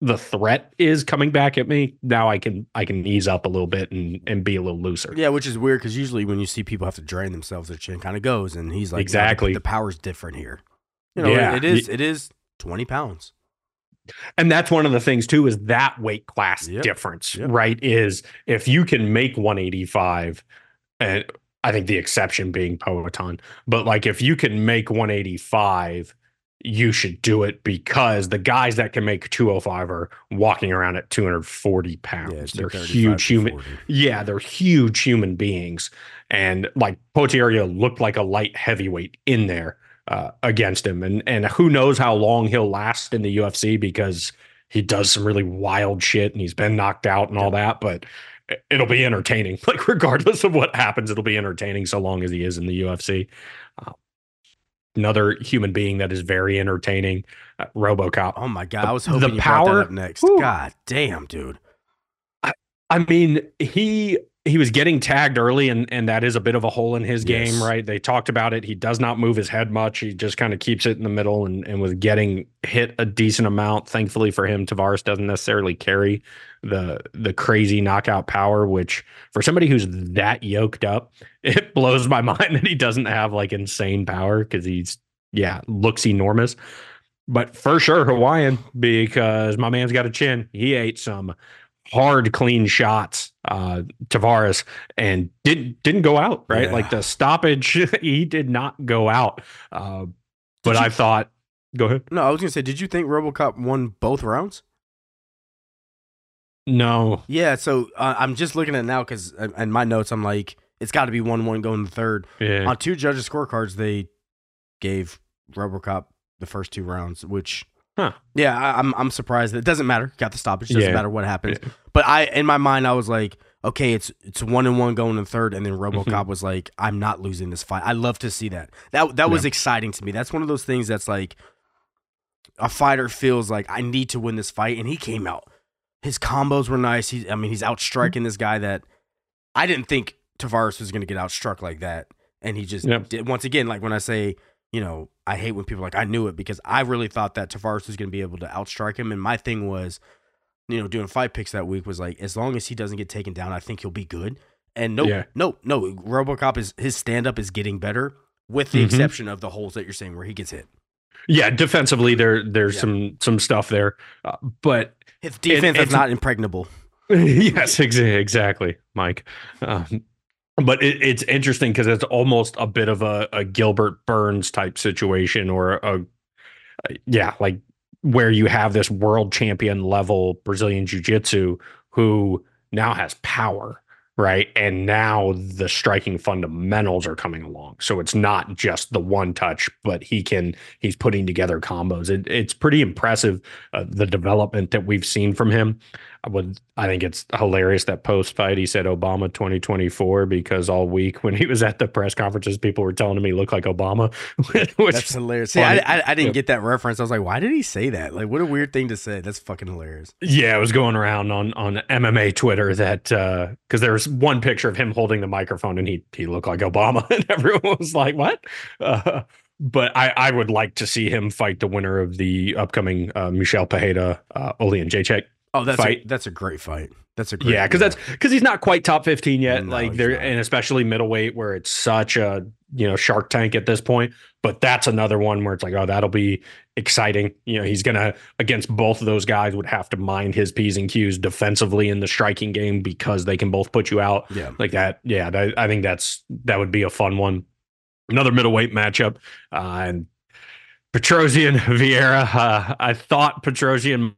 the threat is coming back at me. Now I can I can ease up a little bit and and be a little looser. Yeah, which is weird because usually when you see people have to drain themselves, their chin kind of goes, and he's like, exactly. the power's different here. You know, yeah. it, is. It is twenty pounds. And that's one of the things too is that weight class yep. difference, yep. right? Is if you can make 185 and I think the exception being Poatan. But like if you can make 185, you should do it because the guys that can make 205 are walking around at 240 pounds. they're huge human. Yeah, they're huge human beings. And like Potieria looked like a light heavyweight in there uh, against him. And and who knows how long he'll last in the UFC because he does some really wild shit and he's been knocked out and all that. But it'll be entertaining. [laughs] Like regardless of what happens, it'll be entertaining so long as he is in the UFC. Another human being that is very entertaining, uh, RoboCop. Oh my god, I was hoping the you power, brought that up next. Whew. God damn, dude. I, I mean, he he was getting tagged early and and that is a bit of a hole in his yes. game right? They talked about it. He does not move his head much. He just kind of keeps it in the middle and and was getting hit a decent amount. Thankfully for him tavares doesn't necessarily carry the the crazy knockout power which for somebody who's that yoked up [laughs] it blows my [laughs] mind that he doesn't have like insane power because he's yeah looks enormous. But for sure Hawaiian because my man's got a chin. He ate some hard, clean shots, uh, Tavares, and didn't didn't go out. Right, yeah. like the stoppage, [laughs] he did not go out. Uh, but you, I thought, go ahead. No, I was gonna say, did you think RoboCop won both rounds? No. Yeah, so uh, I'm just looking at now because uh, in my notes I'm like, it's got to be one one going the third. Yeah. On two judges' scorecards, they gave RoboCop the first two rounds, which Huh. Yeah, I, am I'm, I'm surprised. It doesn't matter. Got the stoppage. Doesn't yeah. matter what happens. Yeah. But I in my mind I was like, okay, it's it's one and one going in third, and then RoboCop mm-hmm. was like, I'm not losing this fight. I love to see that. That that was exciting to me. That's one of those things that's like a fighter feels like I need to win this fight, and he came out. His combos were nice. He, I mean, he's outstriking this guy that I didn't think Tavares was going to get outstruck like that, and he just yep. did. Once again, like when I say you know, I hate when people are like I knew it because I really thought that Tavares was going to be able to outstrike him. And my thing was, you know, doing fight picks that week was like, as long as he doesn't get taken down, I think he'll be good. And no, yeah. no, no, RoboCop is his stand up is getting better, with the mm-hmm. exception of the holes that you're saying where he gets hit. Yeah, defensively there there's yeah. some some stuff there, uh, but his defense it, is not impregnable. [laughs] yes, exactly, Mike. Um, but it, it's interesting because it's almost a bit of a, a Gilbert Burns type situation, or a, a, yeah, like where you have this world champion level Brazilian Jiu Jitsu who now has power, right? And now the striking fundamentals are coming along, so it's not just the one touch, but he can he's putting together combos. It, it's pretty impressive uh, the development that we've seen from him. I would I think it's hilarious that post fight he said Obama 2024 because all week when he was at the press conferences people were telling him he looked like Obama. [laughs] Which That's hilarious. See, I, I, I, didn't yeah. get that reference. I was like, why did he say that? Like, what a weird thing to say. That's fucking hilarious. Yeah, it was going around on on MMA Twitter that because uh, there was one picture of him holding the microphone and he he looked like Obama [laughs] and everyone was like, what? Uh, but I, I would like to see him fight the winner of the upcoming uh, Michel Pereira uh, Oleksiejczuk Oh, that's fight. A, that's a great fight. That's a great yeah, because that's because he's not quite top fifteen yet. No, like there, and especially middleweight where it's such a you know Shark Tank at this point. But that's another one where it's like, oh, that'll be exciting. You know, he's gonna against both of those guys would have to mind his p's and q's defensively in the striking game because they can both put you out. Yeah, like that. Yeah, that, I think that's that would be a fun one. Another middleweight matchup, uh, and Petrosyan Vieira. Uh, I thought Petrosyan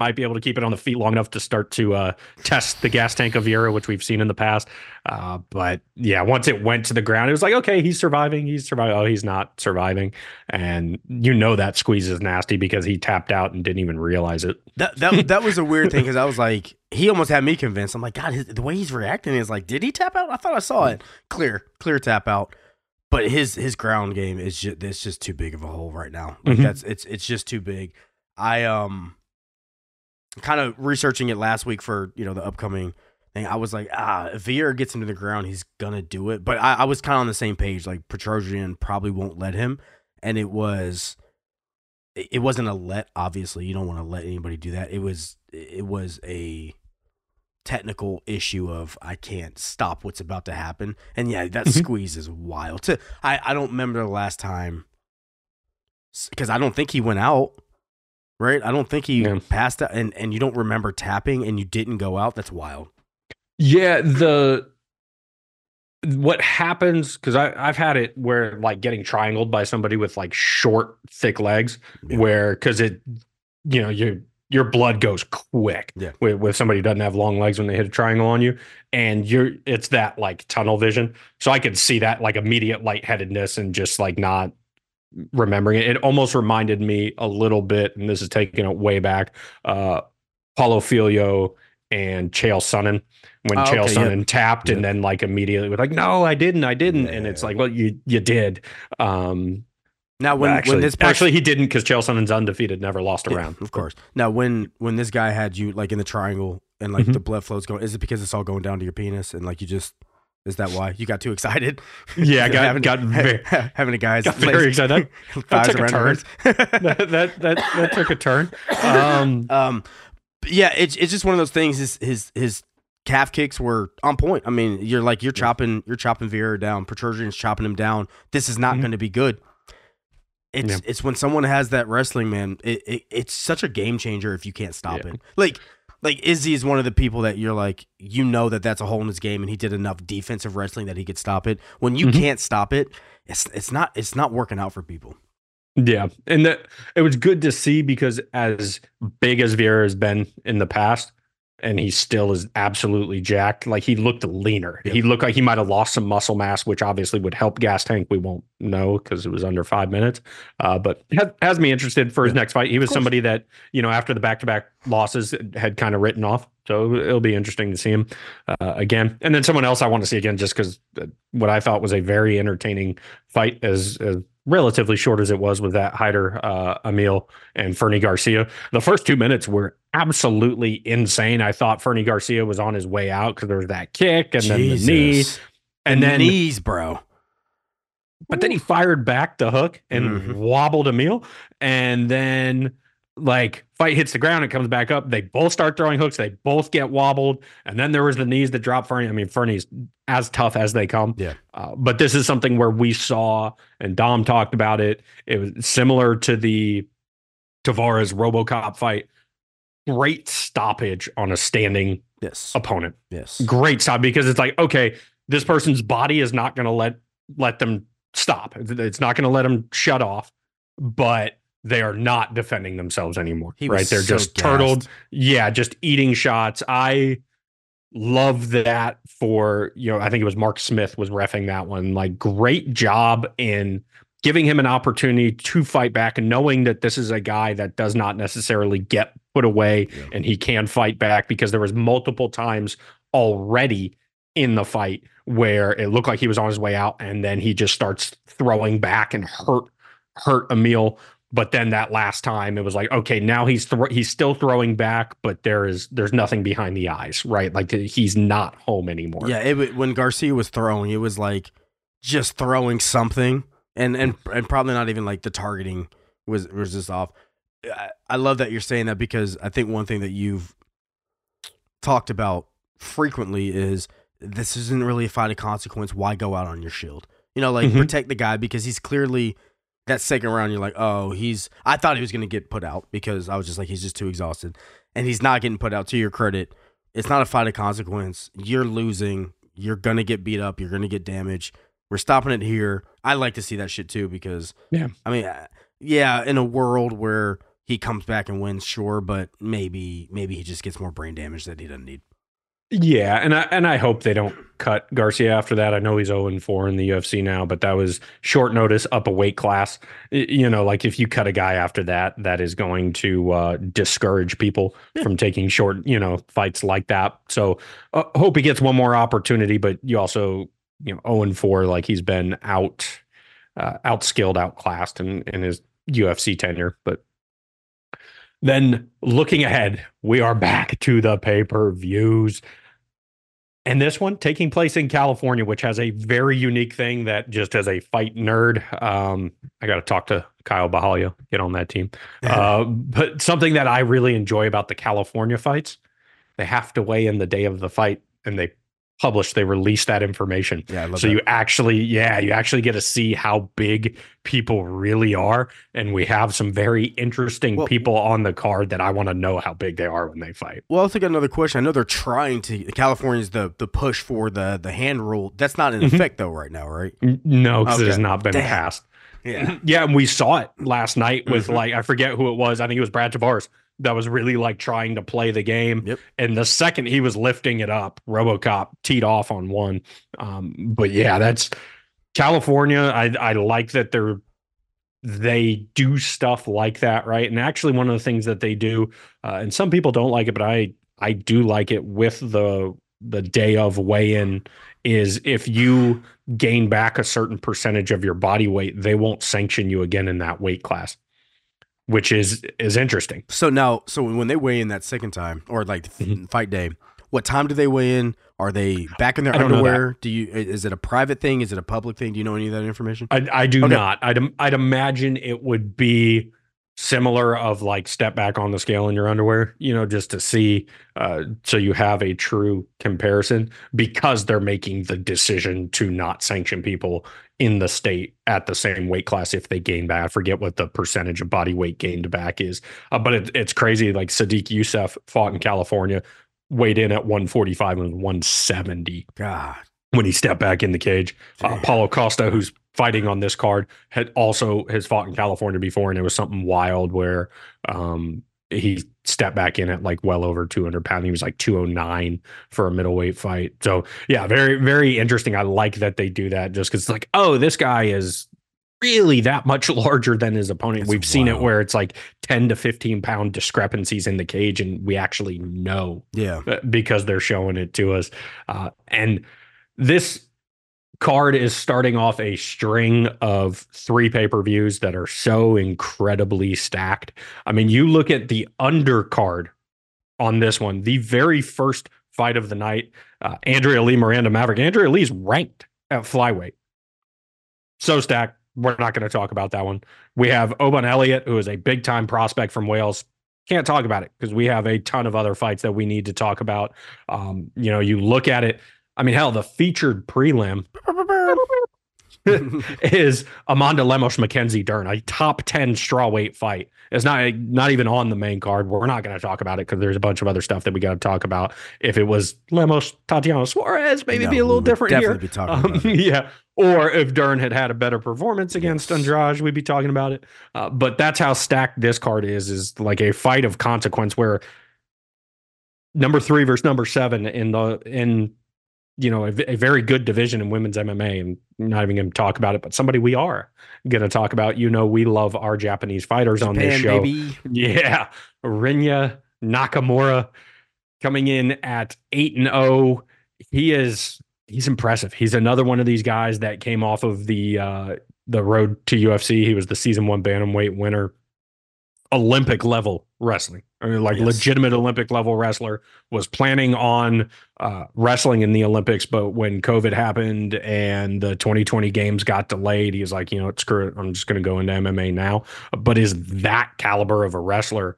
might be able to keep it on the feet long enough to start to uh, test the gas tank of Vieira, which we've seen in the past. Uh, but yeah, once it went to the ground, it was like, okay, he's surviving. He's surviving. Oh, he's not surviving. And you know that squeeze is nasty because he tapped out and didn't even realize it. That that, [laughs] that was a weird thing because I was like, he almost had me convinced. I'm like, God, his, the way he's reacting is like, did he tap out? I thought I saw it. Clear, clear tap out. But his his ground game is just it's just too big of a hole right now. Like mm-hmm. that's it's it's just too big. I um kind of researching it last week for you know the upcoming thing. I was like, ah, if Vieira gets into the ground, he's gonna do it. But I, I was kind of on the same page. Like Petrosyan probably won't let him, and it was it wasn't a let. Obviously, you don't want to let anybody do that. It was it was a technical issue of I can't stop what's about to happen. And yeah, that mm-hmm. squeeze is wild. To I I don't remember the last time because I don't think he went out right? I don't think he yeah. passed out, and and you don't remember tapping, and you didn't go out. That's wild. Yeah, the what happens because I've had it where like getting triangled by somebody with like short, thick legs, Yeah. where because it, you know, your your blood goes quick Yeah. with, with somebody who doesn't have long legs when they hit a triangle on you, and you're it's that like tunnel vision. So I could see that like immediate lightheadedness and just like not remembering it. It almost reminded me a little bit, and this is taking it way back. Uh, Paulo Filho and Chael Sonnen when Oh, Chael okay, Sonnen tapped and then like immediately was like, no, I didn't, I didn't, and it's like, well, you you did. Um, Now when actually, when this person, actually he didn't because Chael Sonnen's undefeated, never lost a Yeah, round. of course. Now when when this guy had you like in the triangle and like Mhm. the blood flows going, is it because it's all going down to your penis and like you just is that why you got too excited? [laughs] Yeah, I got having, got very, [laughs] having a guy's [laughs] got very excited. thighs took a turn. that, that that that took a turn. Um, Um, yeah, it's it's just one of those things. His his his calf kicks were on point. I mean, you're like you're chopping you're chopping Vieira down. Petrosyan's chopping him down. This is not Mhm. going to be good. It's Yeah. it's when someone has that wrestling man. It, it it's such a game changer if you can't stop Yeah. it. Like like Izzy is one of the people that you're like you know that that's a hole in his game, and he did enough defensive wrestling that he could stop it. When you Mhm. can't stop it, it's it's not it's not working out for people. Yeah, and that it was good to see because as big as Vieira has been in the past, and he still is absolutely jacked. Like he looked leaner. He looked like he might have lost some muscle mass, which obviously would help gas tank. We won't know because it was under five minutes. Uh, but has, has me interested for his Yeah. next fight. He was somebody that you know after the back to back losses had kind of written off. So it'll be interesting to see him uh, again. And then someone else I want to see again, just because what I thought was a very entertaining fight, as, as relatively short as it was with that Hyder uh, Amil and Fernie Garcia. The first two minutes were absolutely insane. I thought Fernie Garcia was on his way out because there was that kick and then the knee, and The then knees, bro. but then he fired back the hook and Mhm. wobbled Amil, and then like fight hits the ground and comes back up. They both start throwing hooks. They both get wobbled, and then there was the knees that drop Fernie. I mean, Fernie's as tough as they come. Yeah. Uh, but this is something where we saw, and Dom talked about it. It was similar to the Tavares RoboCop fight. Great stoppage on a standing Yes. opponent Yes. great stop because it's like okay this person's body is not going to let let them stop it's not going to let them shut off but they are not defending themselves anymore right they're so just turtled yeah just eating shots i love that for you know i think it was mark smith was refing that one like great job in giving him an opportunity to fight back and knowing that this is a guy that does not necessarily get put away Yeah. and he can fight back because there was multiple times already in the fight where it looked like he was on his way out and then he just starts throwing back and hurt hurt Amil but then that last time it was like okay now he's thro- he's still throwing back but there is there's nothing behind the eyes right like he's not home anymore Yeah, it, when Garcia was throwing, it was like just throwing something, and and and probably not even like the targeting was was just off. I, I love that you're saying that because I think one thing that you've talked about frequently is this isn't really a fight of consequence. Why go out on your shield? You know, like Mhm. protect the guy because he's clearly that second round. You're like, oh, he's. I thought he was going to get put out because I was just like, he's just too exhausted, and he's not getting put out. To your credit, it's not a fight of consequence. You're losing. You're gonna get beat up. You're gonna get damaged. We're stopping it here. I like to see that shit too because Yeah. I mean, uh, yeah, in a world where he comes back and wins, sure, but maybe maybe he just gets more brain damage that he doesn't need. Yeah, and I and I hope they don't cut Garcia after that. I know he's 0 and 4 in the UFC now, but that was short notice up a weight class. You know, like if you cut a guy after that, that is going to uh, discourage people Yeah. from taking short, you know, fights like that. So uh, hope he gets one more opportunity, but you also, you know, 0 and 4, like he's been out, uh, outskilled, outclassed in in his UFC tenure. But then looking ahead, we are back to the pay per views. And this one taking place in California, which has a very unique thing that just as a fight nerd, um, I got to talk to Kyle Bahalia, get on that team. Uh, but something that I really enjoy about the California fights, they have to weigh in the day of the fight and they published, they released that information. Yeah, I love So that. you actually, yeah, you actually get to see how big people really are. And we have some very interesting Well- people on the card that I want to know how big they are when they fight. Well, I think another question. I know they're trying to. California's the the push for the the hand rule. That's not in Mhm. effect though right now, right? No, because it has not been Damn. passed. Yeah. Yeah, and we saw it last night with Mhm. like I forget who it was. I think it was Brad Tavares that was really like trying to play the game. Yep. And the second he was lifting it up, RoboCop teed off on one. Um, but yeah, that's California. I I like that they're they do stuff like that, right? And actually, one of the things that they do, uh, and some people don't like it, but I I do like it with the the day of weigh in is if you gain back a certain percentage of your body weight, they won't sanction you again in that weight class, which is is interesting. So now, so when they weigh in that second time, or like Mhm. fight day, what time do they weigh in? Are they back in their I don't know underwear? Do you? Is it a private thing? Is it a public thing? Do you know any of that information? I, I do Okay. not. I'd I'd imagine it would be similar of like step back on the scale in your underwear, you know, just to see uh so you have a true comparison because they're making the decision to not sanction people in the state at the same weight class if they gain back. I forget what the percentage of body weight gained back is. Uh, but it, it's crazy like Sodiq Yusuff fought in California, weighed in at 145 and 170 God, when he stepped back in the cage. Uh, Paulo Costa, who's fighting on this card, had also has fought in California before, and it was something wild where um, he stepped back in at like well over 200 pounds. He was like 209 for a middleweight fight. So yeah, very very interesting. I like that they do that just because it's like, oh, this guy is really that much [laughs] larger than his opponent. We've seen it where it's like 10 to 15 pound discrepancies in the cage, and we actually know yeah, uh, because they're showing it to us. Uh, and this card is starting off a string of three pay per views that are so incredibly stacked. I mean, you look at the undercard on this one, the very first fight of the night, uh, Andrea Lee, Miranda Maverick. Andrea Lee's ranked at flyweight. So stacked. We're not going to talk about that one. We have Oban Elliott, who is a big time prospect from Wales. Can't talk about it because we have a ton of other fights that we need to talk about. Um, you know, you look at it. I mean, hell, the featured prelim [laughs] is Amanda Lemos Mackenzie Dern, a top 10 strawweight fight. It's not not even on the main card. We're not going to talk about it because there's a bunch of other stuff that we got to talk about. If it was Lemos Tatiana Suarez, maybe it'd be a little different Definitely here. be talking Um, [laughs] yeah. Or if Dern had had a better performance against Yes. Andrade, we'd be talking about it. Uh, but that's how stacked this card is, is like a fight of consequence where number three versus number seven in the, in, you know, a very good division in women's MMA. And not even going to talk about it, but somebody we are going to talk about. You know, we love our Japanese fighters on this show. baby. [laughs] Yeah. Rinya Nakamura coming in at 8 and 0. He is he's impressive. He's another one of these guys that came off of the uh the road to UFC. He was the season 1 bantamweight winner. Olympic level wrestling. I mean, like Yes. legitimate Olympic level wrestler was planning on uh, wrestling in the Olympics, but when COVID happened and the 2020 games got delayed, he was like, you know, screw it. I'm just going to go into MMA now. But is that caliber of a wrestler?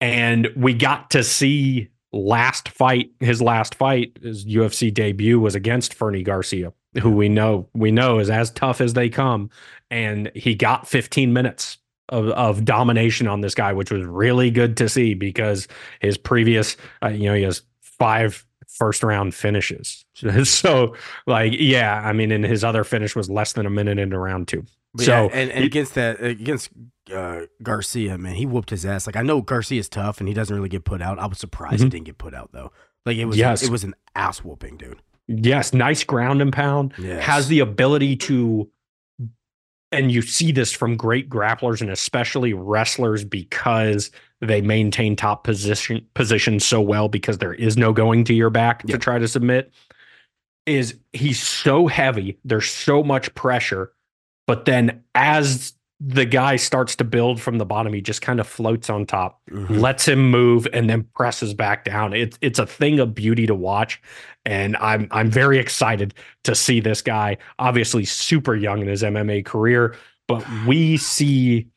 And we got to see last fight, his last fight, his UFC debut was against Fernie Garcia, who we know we know is as tough as they come. And he got 15 minutes of, of domination on this guy, which was really good to see because his previous, uh, you know, he has five first round finishes. [laughs] so, like, yeah, I mean, and his other finish was less than a minute into round two. But So, yeah, and, and he- against that against uh, Garcia, man, he whooped his ass. Like I know Garcia's tough and he doesn't really get put out. I was surprised he Mhm. didn't get put out though. Like it was Yes. it was an ass whooping, dude. Yes, nice ground and pound. Yes. Has the ability to, and you see this from great grapplers and especially wrestlers because they maintain top position position so well because there is no going to your back Yeah. to try to submit. Is he's so heavy? There's so much pressure, but then as the guy starts to build from the bottom, he just kind of floats on top Mhm. lets him move and then presses back down. It's it's a thing of beauty to watch, and I'm I'm very excited to see this guy. Obviously, super young in his MMA career, but [sighs] we see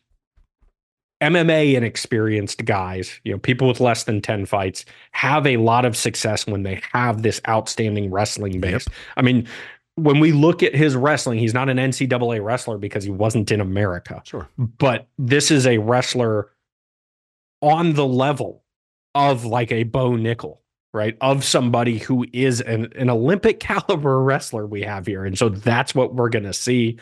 MMA inexperienced guys, you know, people with less than 10 fights have a lot of success when they have this outstanding wrestling base. Yep. I mean, when we look at his wrestling, he's not an NCAA wrestler because he wasn't in America. Sure. But this is a wrestler on the level of like a Bo Nickal, right? Of somebody who is an, an Olympic [laughs] caliber wrestler we have here. And so that's what we're going to see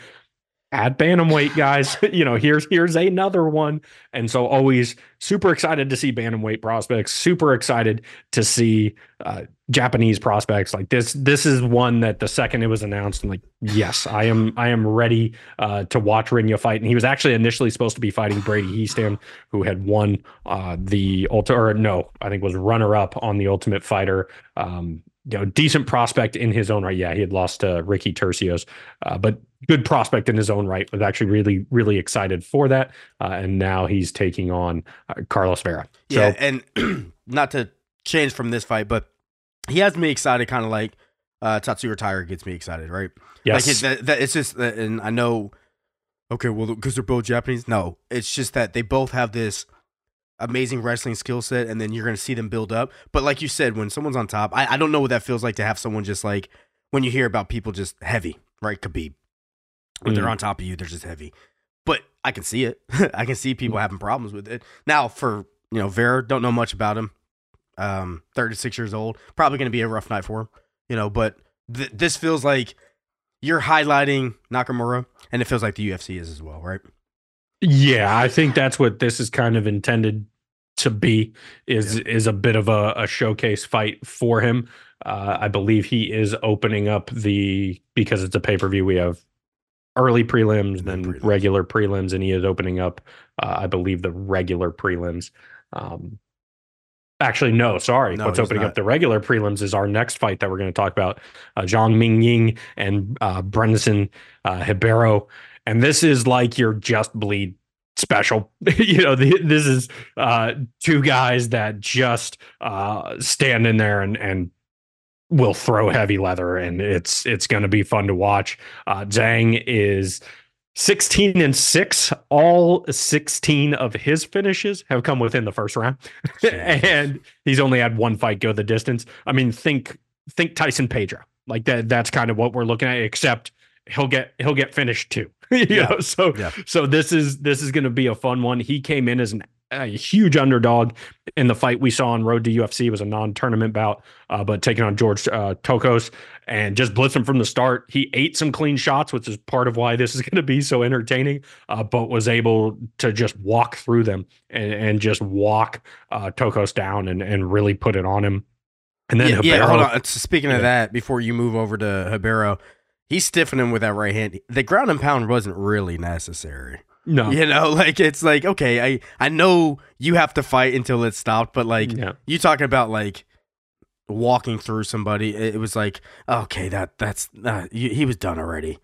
at bantamweight guys. [laughs] You know here's here's another one. And so always super excited to see bantamweight prospects super excited to see uh, japanese prospects. Like this this is one that the second it was announced i'm like yes i am i am ready uh, to watch rinya fight. And he was actually initially supposed to be fighting brady hiestand who had won uh, the ultimate or no i think was runner up on the ultimate fighter. Um, you know, decent prospect in his own right. Yeah, he had lost to Ricky Turcios, uh, but good prospect in his own right. Was actually really, really excited for that. Uh, and now he's taking on uh, Carlos Vera. So, yeah, and [clears throat] not to change from this fight, but he has me excited, kind of like uh, Tatsuro Taira gets me excited, right? Yes. Like that, that, it's just, and I know, okay, well, because they're both Japanese. No, it's just that they both have this amazing wrestling skill set and then you're going to see them build up. But like you said, when someone's on top, I, I don't know what that feels like to have someone just like when you hear about people just heavy, right? Khabib. When mm. they're on top of you, they're just heavy. But I can see it. [laughs] I can see people mm. having problems with it. Now, for, you know, Vera, don't know much about him. Um, 36 years old. Probably going to be a rough night for him, you know, but th- this feels like you're highlighting Nakamura and it feels like the UFC is as well, right? Yeah, I think that's what this is kind of intended to be is yeah. is a bit of a, a showcase fight for him. Uh, I believe he is opening up the because it's a pay per view. We have early prelims, then prelims. regular prelims, and he is opening up. Uh, I believe the regular prelims. Um, actually, no, sorry. No, What's opening not. up the regular prelims is our next fight that we're going to talk about. Uh, Zhang Mingyang and uh, Brendson uh, Ribeiro and this is like your just bleed special [laughs] you know the, this is uh two guys that just uh stand in there and and will throw heavy leather and it's it's going to be fun to watch uh zhang is 16 and 6 all 16 of his finishes have come within the first round [laughs] and he's only had one fight go the distance i mean think think tyson pedro like that that's kind of what we're looking at except he'll get he'll get finished too. [laughs] you yeah. know, so yeah. so this is this is going to be a fun one. He came in as an, a huge underdog in the fight we saw on Road to UFC. It was a non-tournament bout, uh, but taking on George uh, Tokkos and just blitzed him from the start. He ate some clean shots, which is part of why this is [laughs] going to be so entertaining. Uh, but was able to just walk through them and, and just walk uh, Tokkos down and and really put it on him. And then yeah, yeah hold on. Speaking of that, before you move over to Ribeiro, He's stiffening him with that right hand. The ground and pound wasn't really necessary. No. You know, [laughs] like it's like, okay, I I know you have to fight until it's stopped, but like yeah. you talking about like walking through somebody, it was like, okay, that that's uh, he was done already.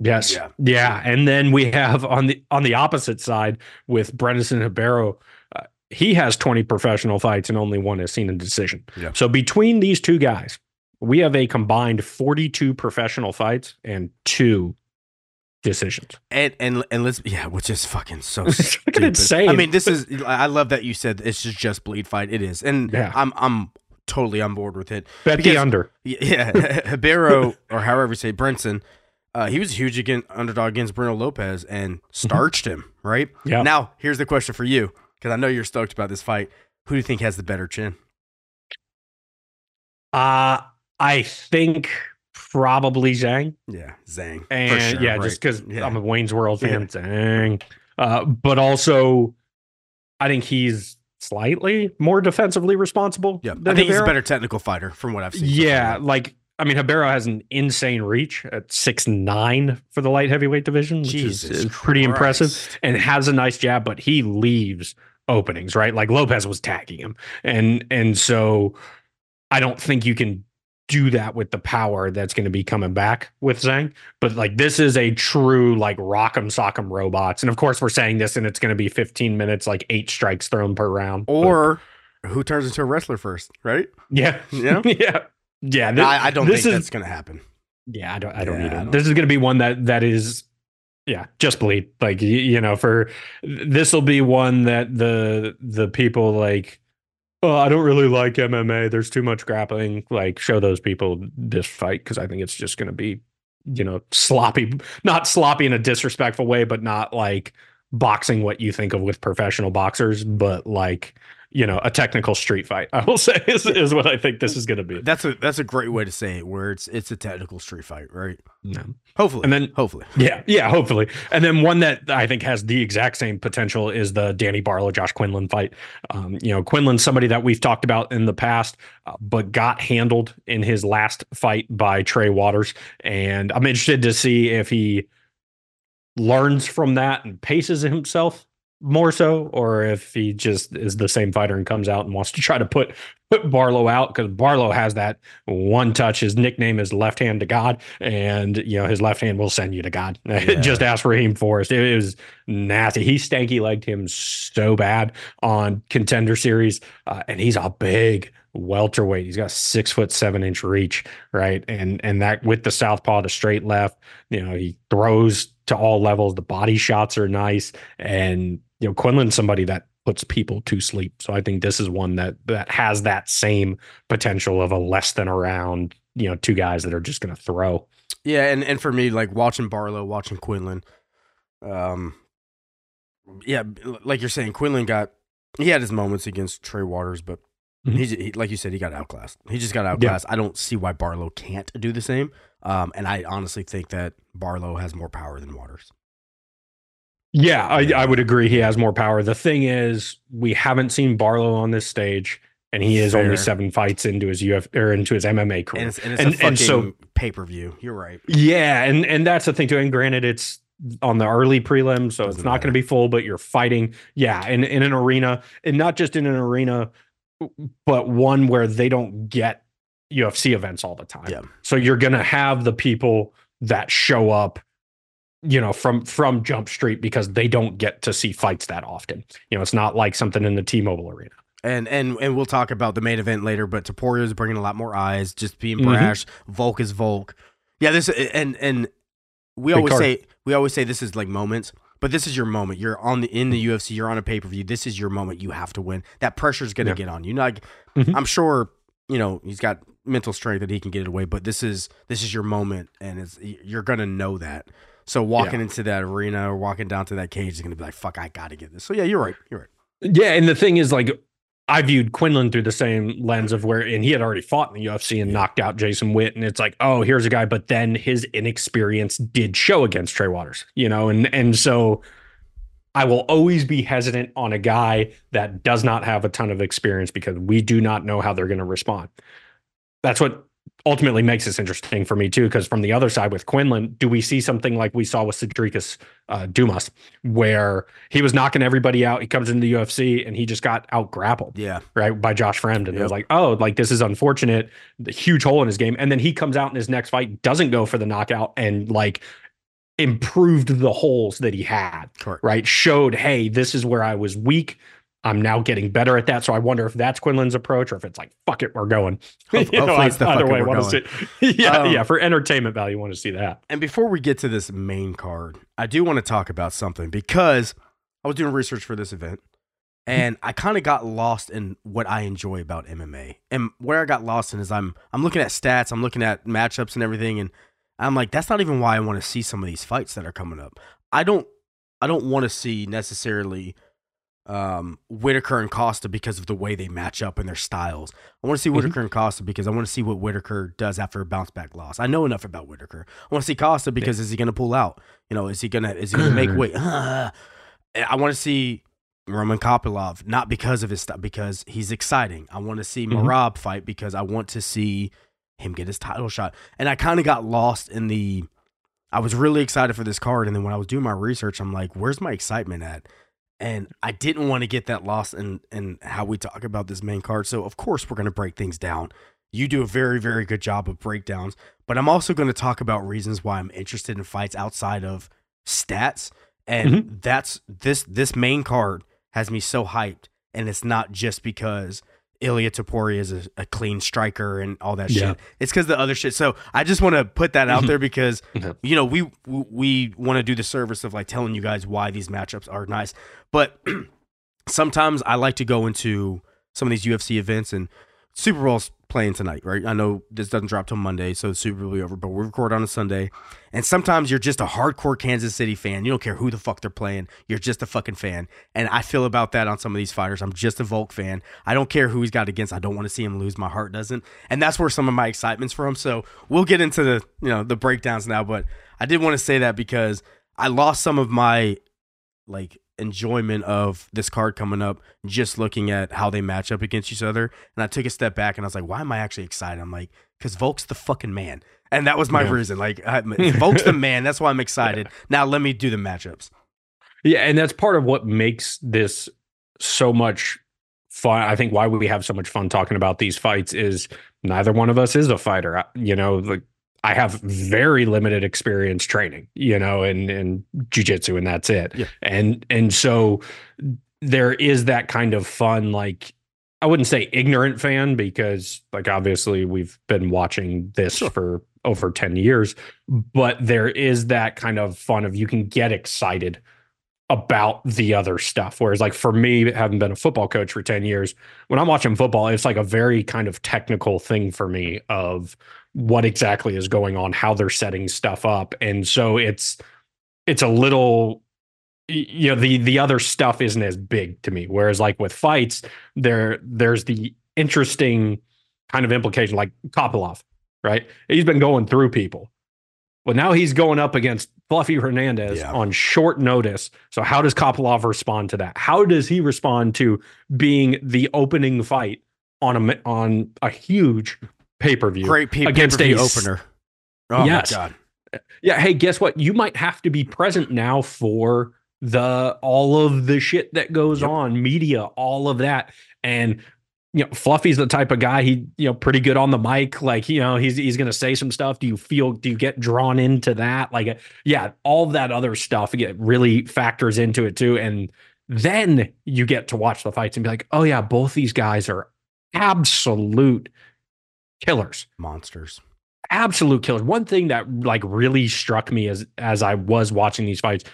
Yes. Yeah. yeah. And then we have on the on the opposite side with Brendson Ribeiro, uh, he has 20 professional fights and only one has seen a decision. Yeah. So between these two guys, we have a combined 42 professional fights and two decisions. And and and let's yeah, which is fucking so [laughs] fucking insane. I mean, this is I love that you said it's just just bleed fight. It is, and yeah. I'm I'm totally on board with it. Bet because, the under. [laughs] Yeah, [laughs] Ribeiro or however you say Brendson. Uh, he was a huge against, underdog against Bruno Lopes and mm-hmm. starched him. Right. Yeah. Now here's the question for you because I know you're stoked about this fight. Who do you think has the better chin? Uh I think probably Zhang. Yeah, Zhang. And sure, yeah, right. just because yeah. I'm a Wayne's World fan, yeah. Zhang. Uh, but also, I think he's slightly more defensively responsible. Yeah, I think he's a better technical fighter from what I've seen. Yeah, like I mean, Ribeiro has an insane reach at six nine for the light heavyweight division, which Jesus is, is pretty impressive, and has a nice jab. But he leaves openings, right? Like Lopez was tagging him, and and so I don't think you can do that with the power that's going to be coming back with Zhang. But like this is a true like rock'em sock'em robots. And of course we're saying this and it's going to be 15 minutes, like eight strikes thrown per round. Or but, who turns into a wrestler first, right? Yeah. Yeah. [laughs] yeah. Yeah. This, I, I, don't think is, that's going to happen. Yeah, I don't I don't yeah, either. Don't this is going to be one that that is Yeah, just bleed. Like you, you know, for this will be one that the the people like. Oh, I don't really like MMA. There's too much grappling. Like, show those people this fight because I think it's just going to be, you know, sloppy. Not sloppy in a disrespectful way, but not like boxing what you think of with professional boxers, but like you know a technical street fight. I will say is, is what I think this is going to be. That's a that's a great way to say it. Where it's it's a technical street fight, right? No. Hopefully, And then hopefully, yeah, yeah, hopefully. And then one that I think has the exact same potential is the Danny Barlow Josh Quinlan fight. Um, you know, Quinlan's somebody that we've talked about in the past, uh, but got handled in his last fight by Trey Waters, and I'm interested to see if he learns from that and paces himself more so, or if he just is the same fighter and comes out and wants to try to put put Barlow out because Barlow has that one touch. His nickname is left hand to God, and you know his left hand will send you to God. [laughs] Yeah. just ask Raheem Forrest. It was nasty. He stanky legged him so bad on contender series, uh, and he's a big welterweight. He's got six foot seven inch reach, right? And and that with the southpaw, the straight left, you know, he throws to all levels. The body shots are nice, and you know, Quinlan's somebody that puts people to sleep. So I think this is one that that has that same potential of a less than around, you know, two guys that are just going to throw. yeah. And and for me, like watching Barlow, watching Quinlan, um, yeah, like you're saying, Quinlan got he had his moments against Trey Waters, but Mhm. he's he, like you said, he got outclassed. He just got outclassed. I don't see why Barlow can't do the same. Um, and I honestly think that Barlow has more power than Waters. Yeah, I, I would agree. He has more power. The thing is, we haven't seen Barlow on this stage, and he is Fair. only seven fights into his UF or into his MMA career. And it's, and it's And- a and so- pay per view. You're right. Yeah, and and that's the thing too. And granted, it's on the early prelim, so Doesn't it's not going to be full. But you're fighting, yeah, in in an arena, and not just in an arena, but one where they don't get UFC events all the time. Yeah. So you're going to have the people that show up, you know, from from Jump Street because they don't get to see fights that often. You know, it's not like something in the T-Mobile Arena. And and and we'll talk about the main event later, but Topuria is bringing a lot more eyes, just being Mhm. brash. Volk is Volk. Yeah, this and and we Big always card. say we always say this is like moments, but this is your moment. You're on the in the UFC. You're on a pay per view. This is your moment. You have to win. That pressure is going to Yeah. get on you. Like Mhm. I'm sure you know he's got mental strength that he can get it away, but this is this is your moment, and it's you're going to know that. So walking into that arena or walking down to that cage is going to be like, "Fuck, I got to get this." So yeah, you're right. You're right. Yeah, and the thing is, like, I viewed Quinlan through the same lens of where, and he had already fought in the UFC and knocked out Jason Witt, and it's like, oh, here's a guy, but then his inexperience did show against Trey Waters, you know, and and so I will always be hesitant on a guy that does not have a ton of experience because we do not know how they're going to respond. That's what ultimately makes this interesting for me too. Because from the other side with Quinlan, do we see something like we saw with Cedriques uh, Dumas, where he was knocking everybody out? He comes into the UFC and he just got out grappled Yeah, right by Josh Fremd, and it was like, oh, like this is unfortunate, the huge hole in his game, and then he comes out in his next fight, doesn't go for the knockout, and like improved the holes that he had, correct. right? Showed, hey, this is where I was weak. I'm now getting better at that. So I wonder if that's Quinlan's approach, or if it's like, fuck it, we're going. [laughs] Ho- [laughs] You know, hopefully it's the either way, want to see. [laughs] yeah, Um, yeah. For entertainment value, want to see that. And before we get to this main card, I do want to talk about something because I was doing research for this event and I kind of got lost in what I enjoy about MMA. And where I got lost in is I'm I'm looking at stats, I'm looking at matchups and everything and I'm like that's not even why I want to see some of these fights that are coming up. I don't I don't want to see necessarily um Whitaker and Costa because of the way they match up and their styles. I want to see. Whitaker and Costa because I want to see what Whitaker does after a bounce back loss. I know enough about Whitaker. I want to see Costa because is he going to pull out? You know, is he gonna is he gonna make weight? I want to see Roman Kopylov not because of his stuff because he's exciting. I want to see Mhm. Merab fight because I want to see him get his title shot. And I kind of got lost in the. I was really excited for this card, and then when I was doing my research, I'm like, "Where's my excitement at?" And I didn't want to get that lost in in how we talk about this main card. So of course we're going to break things down. You do a very very good job of breakdowns, but I'm also going to talk about reasons why I'm interested in fights outside of stats. And mm-hmm. that's this this main card has me so hyped, and it's not just because Ilya Topuria is a, a clean striker and all that Yeah. shit. It's because the other shit. So I just want to put that out [laughs] there because Mhm. you know we we, we want to do the service of like telling you guys why these matchups are nice, but [clears throat] sometimes I like to go into some of these UFC events and Super Bowl's playing tonight, right? I know this doesn't drop till Monday, so the Super Bowl will be over, but we record on a Sunday. And sometimes you're just a hardcore Kansas City fan. You don't care who the fuck they're playing. You're just a fucking fan. And I feel about that on some of these fighters. I'm just a Volk fan. I don't care who he's got against. I don't want to see him lose. My heart doesn't. And that's where some of my excitement's from. So we'll get into the, you know, the breakdowns now, but I did want to say that because I lost some of my like enjoyment of this card coming up just looking at how they match up against each other and i took a step back and i was like why am i actually excited i'm like because volk's the fucking man and that was my Yeah. reason like I, [laughs] volk's the man that's why i'm excited now let me do the matchups Yeah, and that's part of what makes this so much fun. I think why we have so much fun talking about these fights is neither one of us is a fighter. You know, like I have very limited experience training, you know, in in jujitsu, and that's it. Yeah. And and so there is that kind of fun, like I wouldn't say ignorant fan because, like, obviously we've been watching this Sure. for over ten years, but there is that kind of fun of you can get excited about the other stuff. Whereas, like for me, having been a football coach for 10 years, when I'm watching football, it's like a very kind of technical thing for me of what exactly is going on, how they're setting stuff up. And so it's it's a little you know, the the other stuff isn't as big to me. Whereas like with fights, there there's the interesting kind of implication, like Kopylov, right? He's been going through people. Well, now he's going up against Fluffy Hernandez Yeah. on short notice. So how does Kopylov respond to that? How does he respond to being the opening fight on a on a huge pay per view? great pe- Against pay-per-view opener oh Yes. my god Yeah. Hey, guess what? You might have to be present now for the all of the shit that goes Yep. on, media, all of that. And you know, Fluffy's the type of guy he, you know, pretty good on the mic. Like, you know, he's he's gonna say some stuff. Do you feel do you get drawn into that? Like, uh, yeah, all that other stuff get really factors into it too. And then you get to watch the fights and be like, oh yeah, both these guys are absolute killers monsters absolute killers. One thing that like really struck me as as I was watching these fights,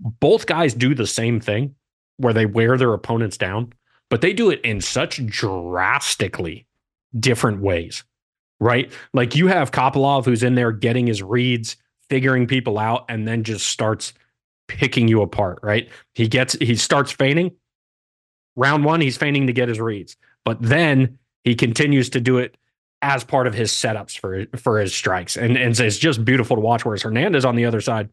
both guys do the same thing where they wear their opponents down, but they do it in such drastically different ways. Right? Like you have Kopylov who's in there getting his reads, figuring people out, and then just starts picking you apart, right? He gets he starts feigning. Round one, he's feigning to get his reads, but then he continues to do it as part of his setups for for his strikes, and and it's just beautiful to watch. Whereas Hernandez on the other side,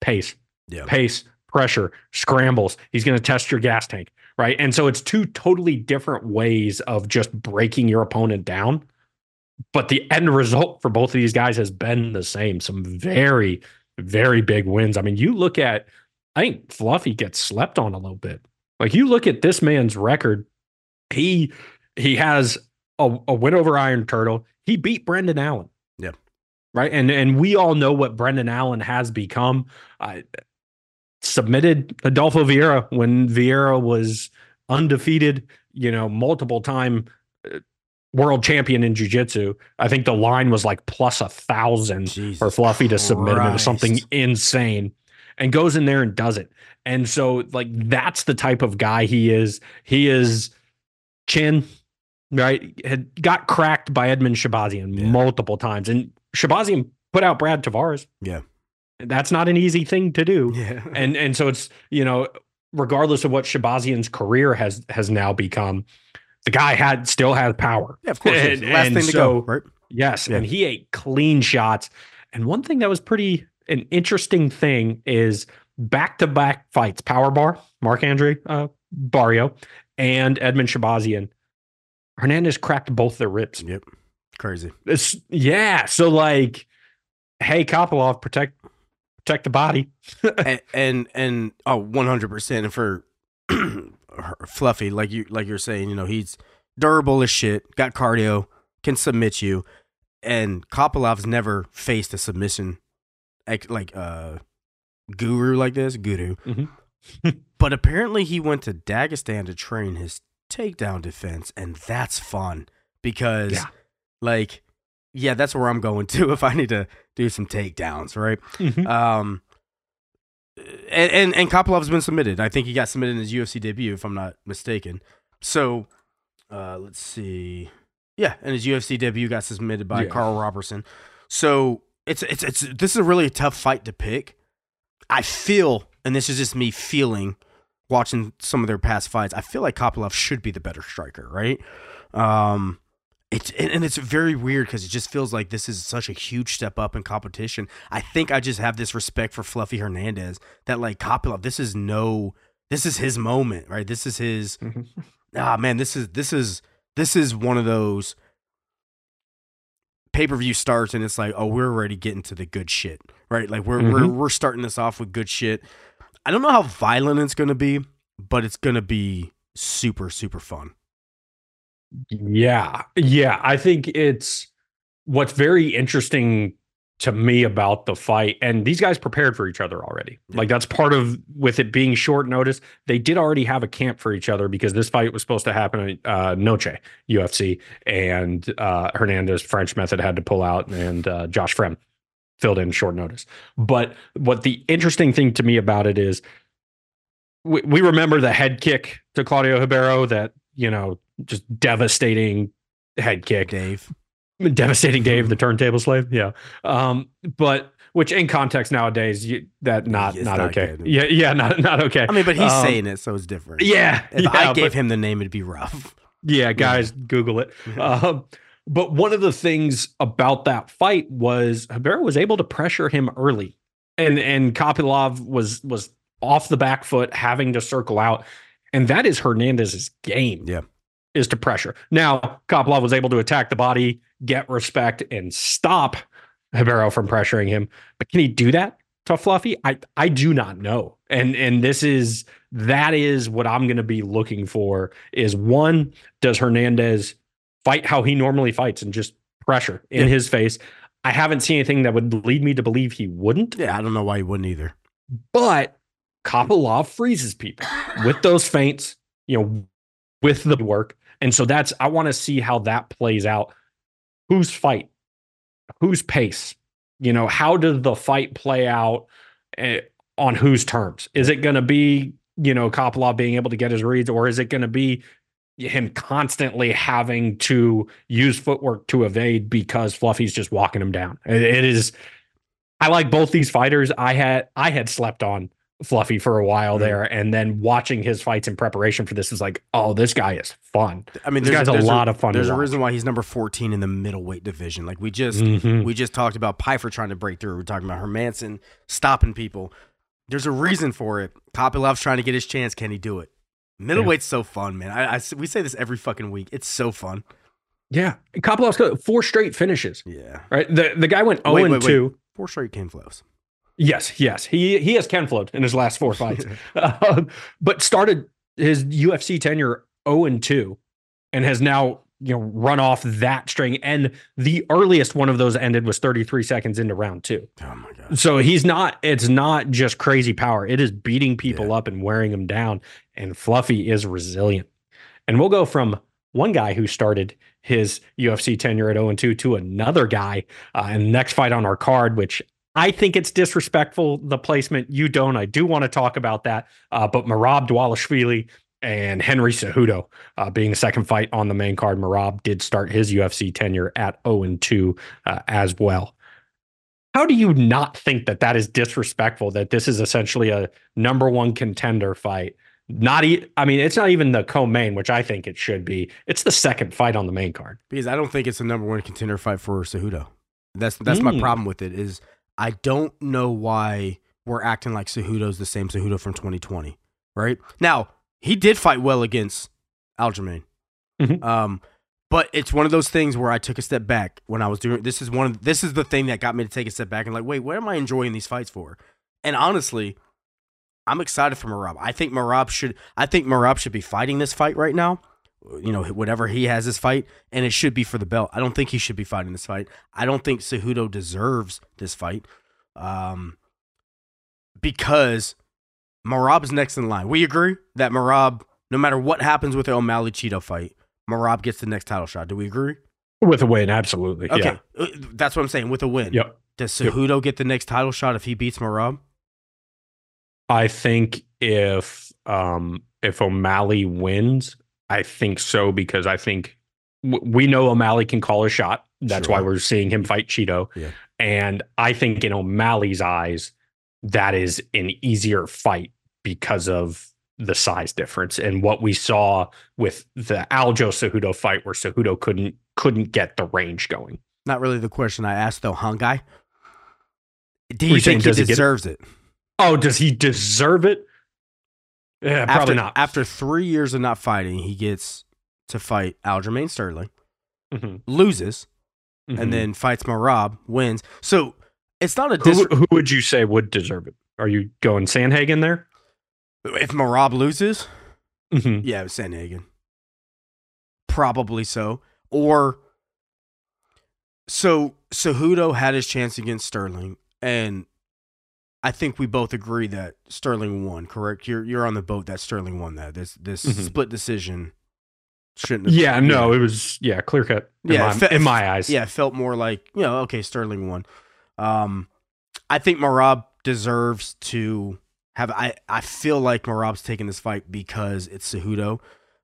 pace, yeah pace, pressure, scrambles. He's going to test your gas tank, right? And so it's two totally different ways of just breaking your opponent down. But the end result for both of these guys has been the same. Some very, very big wins. I mean, you look at, I think Fluffy gets slept on a little bit. Like you look at this man's record, he he has a, a win over Iron Turtle. He beat Brendan Allen. Yeah. Right. And and we all know what Brendan Allen has become. I submitted Rodolfo Vieira when Vieira was undefeated, you know, multiple time uh, world champion in jiu-jitsu. I think the line was like plus a thousand Jesus for Fluffy to submit him. Was something insane and goes in there and does it. And so, like, that's the type of guy he is. He is chin, right? Had got cracked by Edmen Shahbazyan Yeah. multiple times. And Shahbazyan put out Brad Tavares. Yeah. That's not an easy thing to do. yeah [laughs] And and so it's, you know, regardless of what Shahbazyan's career has has now become, the guy had still has power. yeah of course and- last and thing to so- go right Yes, Yeah. and he ate clean shots. And one thing that was pretty an interesting thing is back to back fights. Power bar, Marc-André uh, Barriault, and Edmen Shahbazyan. Hernandez cracked both their ribs. yep crazy It's, yeah, so like, hey, Kopylov, protect protect the body. [laughs] and, and and oh 100% and for [clears throat] fluffy like you like you're saying you know he's durable as shit got cardio can submit you and Kopylov's never faced a submission like uh guru like this guru Mhm. [laughs] but apparently he went to Dagestan to train his takedown defense, and that's fun because, Yeah. like, yeah, that's where I'm going [laughs] to if I need to do some takedowns, right? Mhm. Um, and and, and Kopylov's been submitted. I think he got submitted in his UFC debut, if I'm not mistaken. So, uh, let's see. Yeah, and his UFC debut got submitted by Yeah. Karl Roberson. So it's it's it's this is a really tough fight to pick. I feel, and this is just me feeling, watching some of their past fights. I feel like Kopylov should be the better striker, right? Um, it's and it's very weird because it just feels like this is such a huge step up in competition. I think I just have this respect for Fluffy Hernandez that like Kopylov, this is no, this is his moment, right? This is his. Mhm. Ah man, this is this is this is one of those pay per view starts and it's like, oh, we're already getting to the good shit, right? Like we're we're Mhm. we're starting this off with good shit. I don't know how violent it's gonna be, but it's gonna be super super fun. Yeah. Yeah. I think it's what's very interesting to me about the fight. And these guys prepared for each other already. Like that's part of with it being short notice. They did already have a camp for each other because this fight was supposed to happen at uh, Noche UFC. And uh, Hernandez French method had to pull out and uh, Josh Fremd filled in short notice. But what the interesting thing to me about it is we, we remember the head kick to Claudio Ribeiro that, you know, just devastating head kick. Dave. Devastating Dave, the [laughs] turntable slave. Yeah. Um, but which in context nowadays, you, that not It's not, okay. good. Yeah, yeah, not not okay. I mean, but he's Um, saying it, so it's different. yeah. If yeah, I gave but- him the name, it'd be rough. yeah, [laughs] guys, Google it. Um, but one of the things about that fight was Habera was able to pressure him early, and and Kopylov was was off the back foot, having to circle out, and that is Hernandez's game. Yeah. is to pressure. Now Kopylov was able to attack the body, get respect, and stop Habero from pressuring him. But can he do that to Fluffy? I I do not know. And and this is that is what I'm going to be looking for. Is one does Hernandez fight how he normally fights and just pressure in Yeah. his face? I haven't seen anything that would lead me to believe he wouldn't. Yeah, I don't know why he wouldn't either. But Kopylov freezes people with those feints, you know, with the work. And so that's, I want to see how that plays out. Whose fight? Whose pace? You know, how does the fight play out eh, on whose terms? Is it going to be, you know, Kopylov being able to get his reads, or is it going to be him constantly having to use footwork to evade because Fluffy's just walking him down? It- it is. I like both these fighters. I had I had slept on Fluffy for a while Mhm. there, and then watching his fights in preparation for this is like, oh, this guy is fun. I mean, This there's guy's a there's lot of fun There's a watch. reason why he's number 14 in the middleweight division. Like we just Mhm. we just talked about Pyfer trying to break through. We're talking about Hermansson stopping people. There's a reason for it. Kopylov's trying to get his chance. Can he do it? Middleweight's so fun, man. I, I- we say this every fucking week. It's so fun. Yeah, Kopylov's four straight finishes. Yeah. Right, the the guy went zero Wait, and wait, wait. two. Four straight Ken flows. Yes, yes, he he has Ken float in his last four [laughs] fights, Um, but started his UFC tenure zero and two, and has now you know run off that string. And the earliest one of those ended was 33 seconds into round two. Oh my god. So he's not. It's not just crazy power. It is beating people Yeah. up and wearing them down. And Fluffy is resilient. And we'll go from one guy who started his UFC tenure at 0 and 2 to another guy uh, in the next fight on our card, which I think it's disrespectful. The placement you don't. I do want to talk about that. Uh, but Merab Dvalishvili and Henry Cejudo uh, being the second fight on the main card. Merab did start his UFC tenure at 0 and 2 uh, as well. How do you not think that that is disrespectful? That this is essentially a number one contender fight. Not, e- I mean, it's not even the co-main, which I think it should be. It's the second fight on the main card. Because I don't think it's a number one contender fight for Cejudo. That's that's my Mm. problem with it. Is I don't know why we're acting like Cejudo's the same Cejudo from 2020. Right now, he did fight well against Aljamain. Mhm. Um, but it's one of those things where I took a step back when I was doing. This is one. Of, this is the thing that got me to take a step back and like, wait, what am I enjoying these fights for? And honestly, I'm excited for Merab. I think Merab should. I think Merab should be fighting this fight right now. You know, whatever he has this fight, and it should be for the belt. I don't think he should be fighting this fight. I don't think Cejudo deserves this fight, um, because Merab is next in line. We agree that Merab no matter what happens with the O'Malley Chito fight, Merab gets the next title shot. Do we agree? With a win, absolutely. Okay, Yeah. uh, that's what I'm saying. With a win, Yep. does Yep. Get the next title shot if he beats Merab? I think if um if O'Malley wins, I think so because I think w- we know O'Malley can call a shot. That's Sure. why we're seeing him fight Chito. Yeah. And I think in O'Malley's eyes, that is an easier fight because of the size difference and what we saw with the Aljo Cejudo fight where Cejudo couldn't couldn't get the range going. Not really the question I asked though, huh, guy? Do you you think he does he it? deserves it? Oh, does he deserve it? Yeah, probably after, not. After three years of not fighting, he gets to fight Aljamain Sterling, Mhm, loses, mhm. and then fights Merab, wins. So it's not a Who, dis- who would you say would deserve it? Are you going Sandhagen there? If Merab loses, Mhm. yeah, it's Sandhagen. Probably so. Or so Cejudo had his chance against Sterling, and I think we both agree that Sterling won. Correct? You're you're on the boat that Sterling won that. This this Mhm. split decision shouldn't. Have, Yeah, no, it was yeah clear cut. In, Yeah, my, fe- in my eyes. Yeah, it felt more like you know, okay, Sterling won. Um, I think Merab deserves to have. I I feel like Merab's taking this fight because it's Cejudo.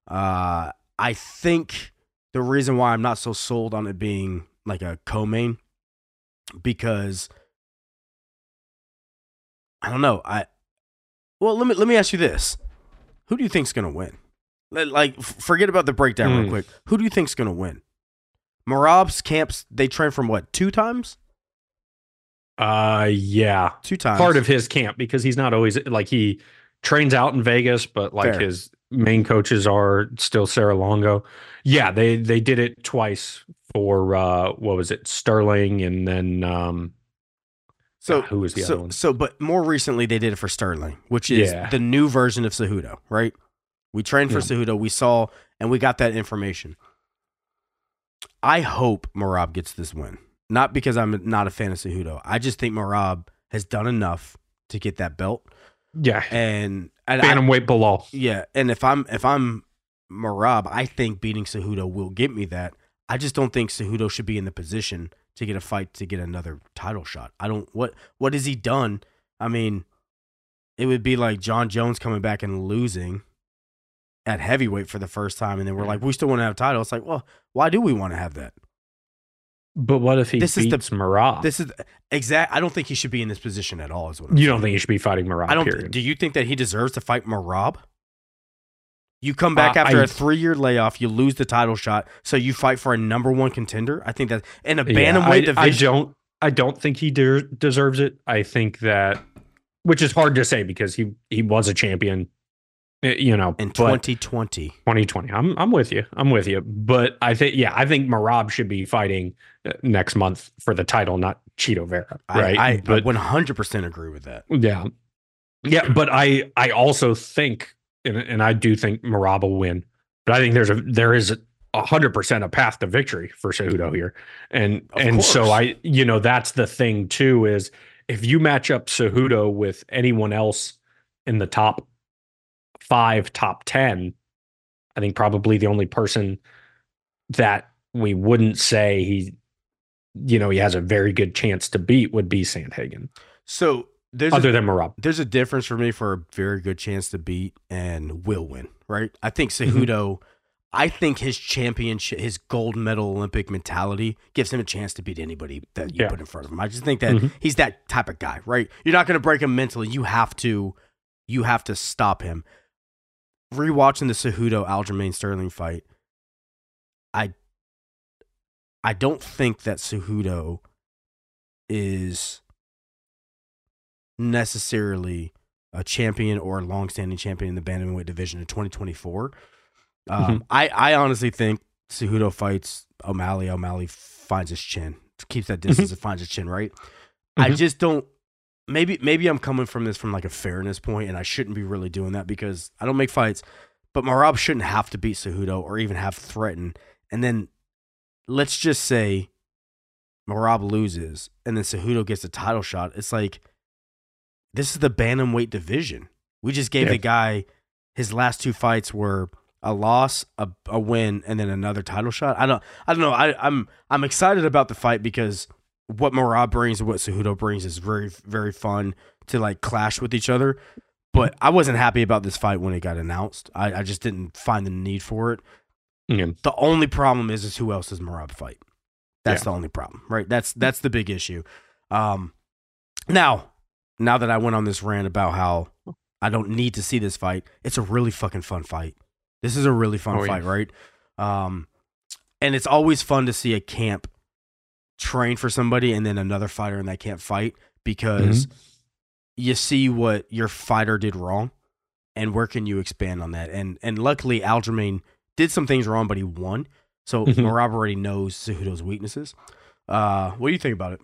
Uh, I think the reason why I'm not so sold on it being like a co-main because I don't know. I well, let me let me ask you this: Who do you think's gonna win? Like, forget about the breakdown real Hmm. quick. Who do you think's gonna win? Merab's camps they train from what two times? Uh, yeah, Two times. part of his camp because he's not always like he trains out in Vegas, but like Fair. his main coaches are still Serra-Longo. Yeah, they they did it twice for uh what was it Sterling and then um so who was the so, other one? So, but more recently they did it for Sterling, which is Yeah. the new version of Cejudo, right? We trained for Yeah. Cejudo, we saw, and we got that information. I hope Merab gets this win, not because I'm not a fan of Cejudo. I just think Merab has done enough to get that belt, yeah, and and I, bantamweight below. Yeah, and if I'm if I'm Merab, I think beating Cejudo will get me that. I just don't think Cejudo should be in the position to get a fight to get another title shot. I don't what what has he done? I mean, it would be like Jon Jones coming back and losing at heavyweight for the first time, and then we're like, we still want to have a title. It's like, well, why do we want to have that? But what if he This is the- beats Merab? This is exact. I don't think he should be in this position at all. Is what I'm you saying. don't think he should be fighting Merab? I don't. Period. Do you think that he deserves to fight Merab? You come back Uh, after I- a three-year layoff, you lose the title shot, so you fight for a number one contender. I think that in a Yeah, bantamweight I, division. I don't. I don't think he de- deserves it. I think that, which is hard to say because he he was a champion, you know, in but 2020. 2020. I'm I'm with you. I'm with you. But I think yeah, I think Merab should be fighting uh, next month for the title, not Chito Vera, right? I, I, but 100% agree with that. yeah, yeah. But I I also think, and, and I do think Merab will win. But I think there's a there is a hundred percent a path to victory for Cejudo here, and Of and so. I you know that's the thing too is if you match up Cejudo with anyone else in the top five, top ten, I think probably the only person that we wouldn't say he, you know, he has a very good chance to beat would be Sandhagen, So there's other a, than Merab. there's a difference for me for a very good chance to beat and will win, right? I think Mm-hmm. Cejudo, I think his championship, his gold medal Olympic mentality gives him a chance to beat anybody that you Yeah. put in front of him. I just think that Mhm. he's that type of guy, right? You're not going to break him mentally. You have to, you have to stop him. Rewatching the Cejudo Aljamain Sterling fight, I, I don't think that Cejudo is necessarily a champion or a long-standing champion in the bantamweight division in 2024. Um, I, I honestly think Cejudo fights O'Malley. O'Malley finds his chin, keeps that distance and finds his chin. Right. I Mhm. just don't. Maybe maybe I'm coming from this from like a fairness point, and I shouldn't be really doing that because I don't make fights. But Merab shouldn't have to beat Cejudo or even have threatened. And then let's just say Merab loses, and then Cejudo gets a title shot. It's like this is the bantamweight division. We just gave Yeah. the guy his last two fights were a loss, a, a win, and then another title shot. I don't I don't know. I, I'm I'm excited about the fight because what Merab brings and what Cejudo brings is very very fun to like clash with each other. But I wasn't happy about this fight when it got announced. I, I just didn't find the need for it. Yeah. The only problem is is who else does Merab fight? That's Yeah. the only problem, right? That's that's the big issue. Um, now, now that I went on this rant about how I don't need to see this fight, it's a really fucking fun fight. This is a really fun Oh, yeah. fight, right? Um, and it's always fun to see a camp train for somebody and then another fighter and they can't fight because Mm-hmm. you see what your fighter did wrong and where can you expand on that and and luckily Aljamain did some things wrong but he won so Mhm. Merab already knows Cejudo's weaknesses uh what do you think about it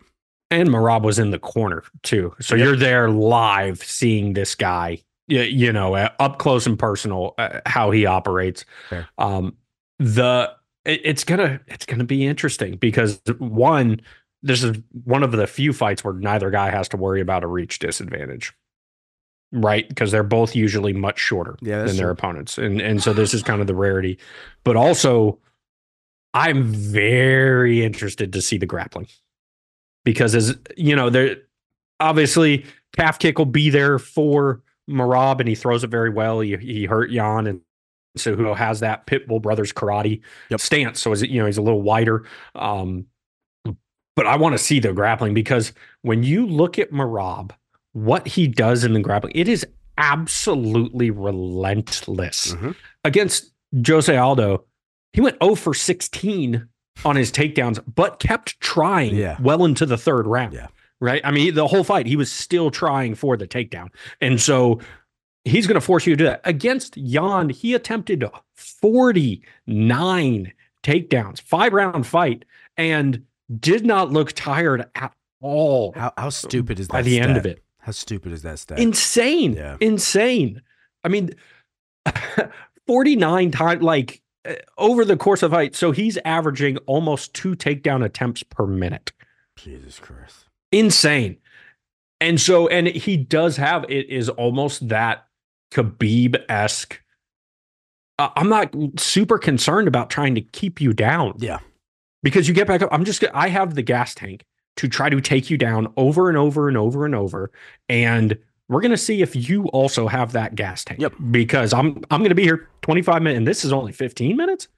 And Merab was in the corner too. So Yep. you're there live seeing this guy, you, you know, uh, up close and personal, uh, how he operates. Um, the it, it's gonna it's gonna be interesting because one, this is one of the few fights where neither guy has to worry about a reach disadvantage, right? Because they're both usually much shorter Yeah, than their true. opponents, and and so this is kind of the rarity. But also, I'm very interested to see the grappling because as you know, there obviously calf kick will be there for Merab and he throws it very well. He, he hurt Yan and so who has that Pitbull Brothers karate Yep. stance. So is it, you know, he's a little wider. Um, but I want to see the grappling because when you look at Merab, what he does in the grappling, it is absolutely relentless Mhm. against Jose Aldo. He went 0 for 16 on his takedowns, but kept trying Yeah. well into the third round. Yeah. Right. I mean, the whole fight, he was still trying for the takedown. And so he's going to force you to do that. Against Yan, he attempted 49 takedowns, five round fight, and did not look tired at all how how stupid is that by the end of it. how stupid is that stat Insane. Yeah. Insane. I mean, [laughs] 49 times, like uh, over the course of fight. So he's averaging almost two takedown attempts per minute. Jesus Christ Insane. And so, and he does have it is almost that Khabib esque. I'm not super concerned about trying to keep you down yeah because you get back up. I'm just, I have the gas tank to try to take you down over and over and over and over. And we're going to see if you also have that gas tank. Yep. Because I'm, I'm going to be here 25 minutes and this is only 15 minutes.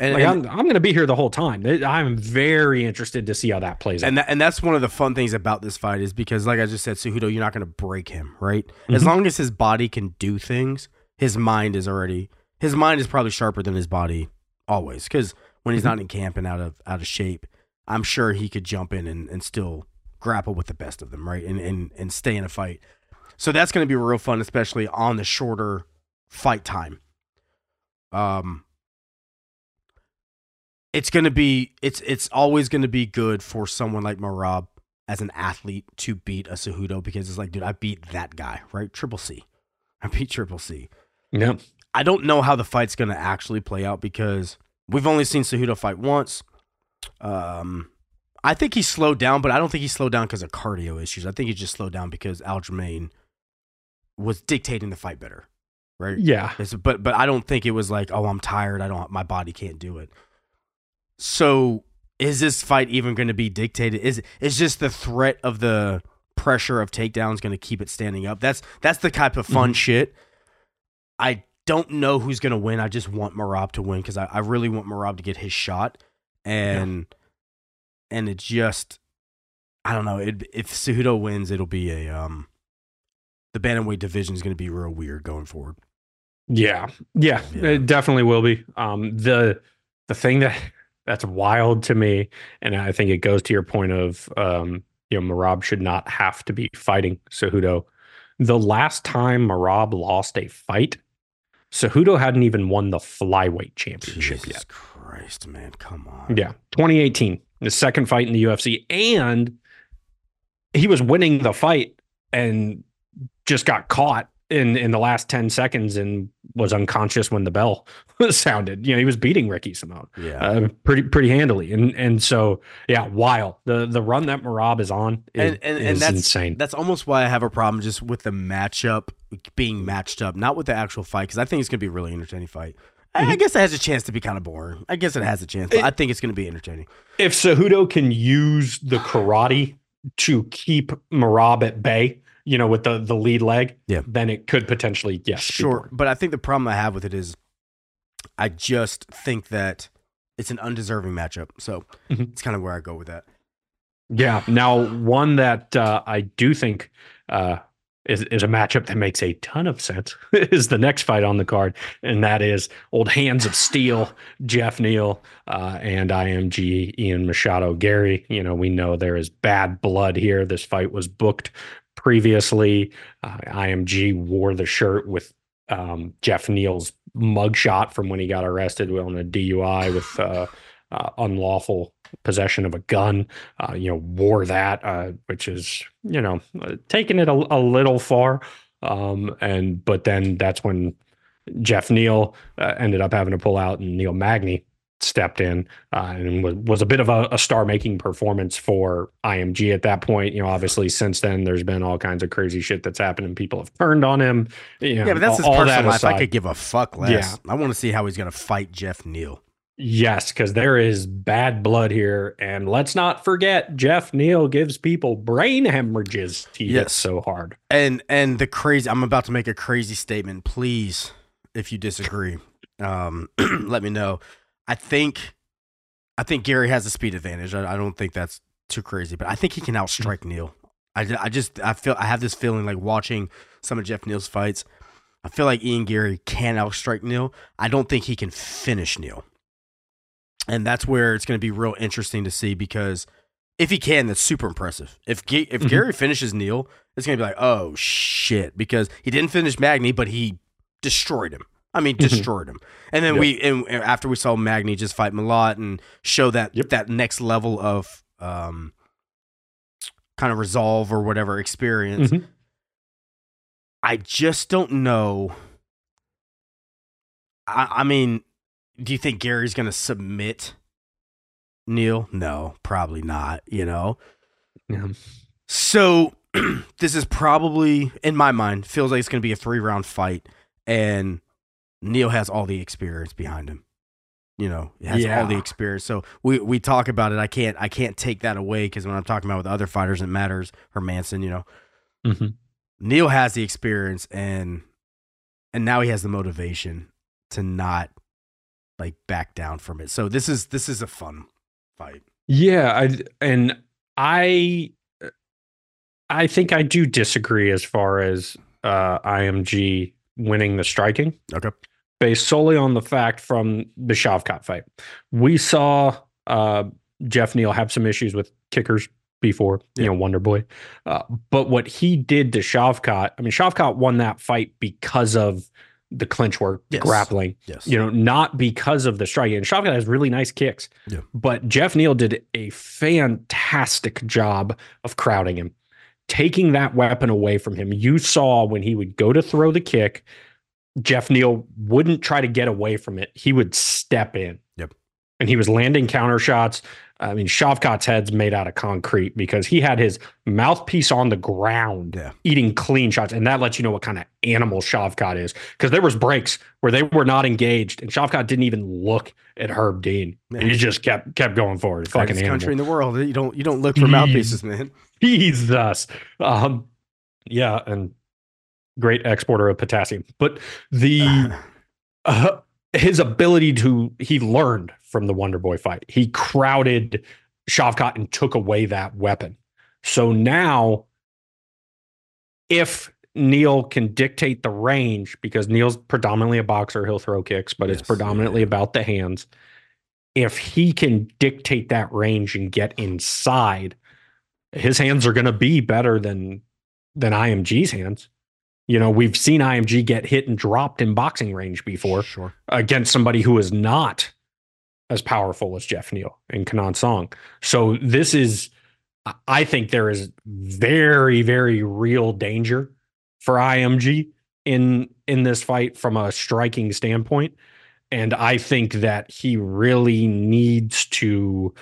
And, Like and- I'm, I'm going to be here the whole time. I'm very interested to see how that plays out. and that, and that's one of the fun things about this fight is because, like I just said, Cejudo, you're not going to break him, right? As Mhm. long as his body can do things, his mind is already his mind is probably sharper than his body always. Because when he's Mhm. not in camp and out of out of shape, I'm sure he could jump in and, and still grapple with the best of them, right? And and and stay in a fight. So that's going to be real fun, especially on the shorter fight time. Um, it's going to be it's it's always going to be good for someone like Merab as an athlete to beat a Cejudo because it's like, dude, I beat that guy, right? Triple C, I beat Triple C. yeah. I don't know how the fight's going to actually play out because we've only seen Cejudo fight once. Um, I think he slowed down, but I don't think he slowed down because of cardio issues. I think he just slowed down because Aljamain was dictating the fight better, right? Yeah. It's- but but I don't think it was like, oh, I'm tired. I don't. My body can't do it. So is this fight even going to be dictated? Is is just the threat of the pressure of takedowns going to keep it standing up? That's that's the type of fun shit. I don't know who's going to win. I just want Merab to win because I, I really want Merab to get his shot, and and it just I don't know. It, if Cejudo wins, it'll be a um the bantamweight division is going to be real weird going forward. Yeah, yeah, Yeah. it definitely will be. Um, the the thing that that's wild to me, and I think it goes to your point of um, you know, Merab should not have to be fighting Cejudo. The last time Merab lost a fight, Cejudo hadn't even won the flyweight championship Jesus yet. Christ, man, come on. Yeah, 2018, the second fight in the UFC, and he was winning the fight and just got caught in in the last 10 seconds and was unconscious when the bell [laughs] sounded. You know, he was beating Ricky Simón. Yeah. Uh, pretty pretty handily. And and so yeah, wild. The the run that Merab is on is, and and, and is that's insane. That's almost why I have a problem just with the matchup being matched up, not with the actual fight, because I think it's gonna be a really entertaining fight. I, I guess it has a chance to be kind of boring. I guess it has a chance, but It- I think it's gonna be entertaining. if Cejudo can use the karate to keep Merab at bay, you know, with the the lead leg, Yeah. then it could potentially yes. Sure, but I think the problem I have with it is, I just think that it's an undeserving matchup. So Mhm. it's kind of where I go with that. Yeah. Now, one that uh, I do think uh, is is a matchup that makes a ton of sense [laughs] is the next fight on the card, and that is old hands of steel, Geoff Neal uh, and IMG Ian Machado Gary. You know, we know there is bad blood here. This fight was booked previously. Uh, IMG wore the shirt with um, Geoff Neal's mugshot from when he got arrested on a DUI with uh, uh, unlawful possession of a gun uh, you know, wore that, uh, which is, you know, uh, taking it a, a little far. Um, and but then that's when Geoff Neal ended up having to pull out, and Neil Magny stepped in uh, and was, was a bit of a, a star making performance for IMG at that point. You know, obviously since then there's been all kinds of crazy shit that's happened, and people have turned on him. You know, Yeah, but that's all- his personal that life. I could give a fuck less. Yeah. I want to see how he's gonna fight Geoff Neal. Yes, because there is bad blood here. And let's not forget, Geoff Neal gives people brain hemorrhages. He hits Yes. so hard. And and the crazy I'm about to make a crazy statement. Please, if you disagree, um, [clears throat] let me know. I think I think Gary has a speed advantage. I, I don't think that's too crazy, but I think he can outstrike Neal. I, I just I feel I have this feeling like watching some of Geoff Neal's fights. I feel like Ian Gary can outstrike Neal. I don't think he can finish Neal. And that's where it's going to be real interesting to see because if he can, that's super impressive. If if Mhm. Gary finishes Neal, it's going to be like, oh shit, because he didn't finish Magny, but he destroyed him. I mean, Mhm. destroyed him. And then Yep. we, and after we saw Magny just fight Malott and show that Yep. that next level of um, kind of resolve or whatever experience, Mhm. I just don't know. I, I mean, do you think Gary's going to submit Neal? No, probably not. You know, Yeah. so [clears throat] this is probably, in my mind, feels like it's going to be a three round fight, and Neal has all the experience behind him. You know, he has all the experience. So we we talk about it. I can't I can't take that away because when I'm talking about with other fighters, it matters. Hermansson, you know, Mhm. Neal has the experience and and now he has the motivation to not like back down from it. So this is this is a fun fight. Yeah, I and I I think I do disagree as far as uh IMG winning the striking. Okay. Based solely on the fact from the Shavkat fight. We saw uh Geoff Neal have some issues with kickers before, you know, Wonder Boy. Uh, but what he did to Shavkat, I mean, Shavkat won that fight because of the clinch work, Yes. grappling Yes. you know, not because of the striking. And Shavkat has really nice kicks. Yeah. But Geoff Neal did a fantastic job of crowding him, taking that weapon away from him. You saw when he would go to throw the kick, Geoff Neal wouldn't try to get away from it. He would step in. Yep. And he was landing counter shots. I mean, Shavkat's head's made out of concrete because he had his mouthpiece on the ground Yeah. eating clean shots. And that lets you know what kind of animal Shavkat is. Because there was breaks where they were not engaged and Shavkat didn't even look at Herb Dean. Man. He just kept kept going forward. Fucking Greatest animal. country in the world. You don't you don't look for Jeez. mouthpieces, man. [laughs] Jesus. Um, yeah, and great exporter of potassium. But the [laughs] uh, his ability to he learned from the Wonder Boy fight. He crowded Shavkat and took away that weapon. So now, if Neal can dictate the range, because Neal's predominantly a boxer, he'll throw kicks, but it's predominantly yeah. about the hands. If he can dictate that range and get inside, his hands are going to be better than than IMG's hands. You know, we've seen IMG get hit and dropped in boxing range before Sure. against somebody who is not as powerful as Geoff Neal and Kenan Song. So this is, I think there is very, very real danger for IMG in in this fight from a striking standpoint. And I think that he really needs to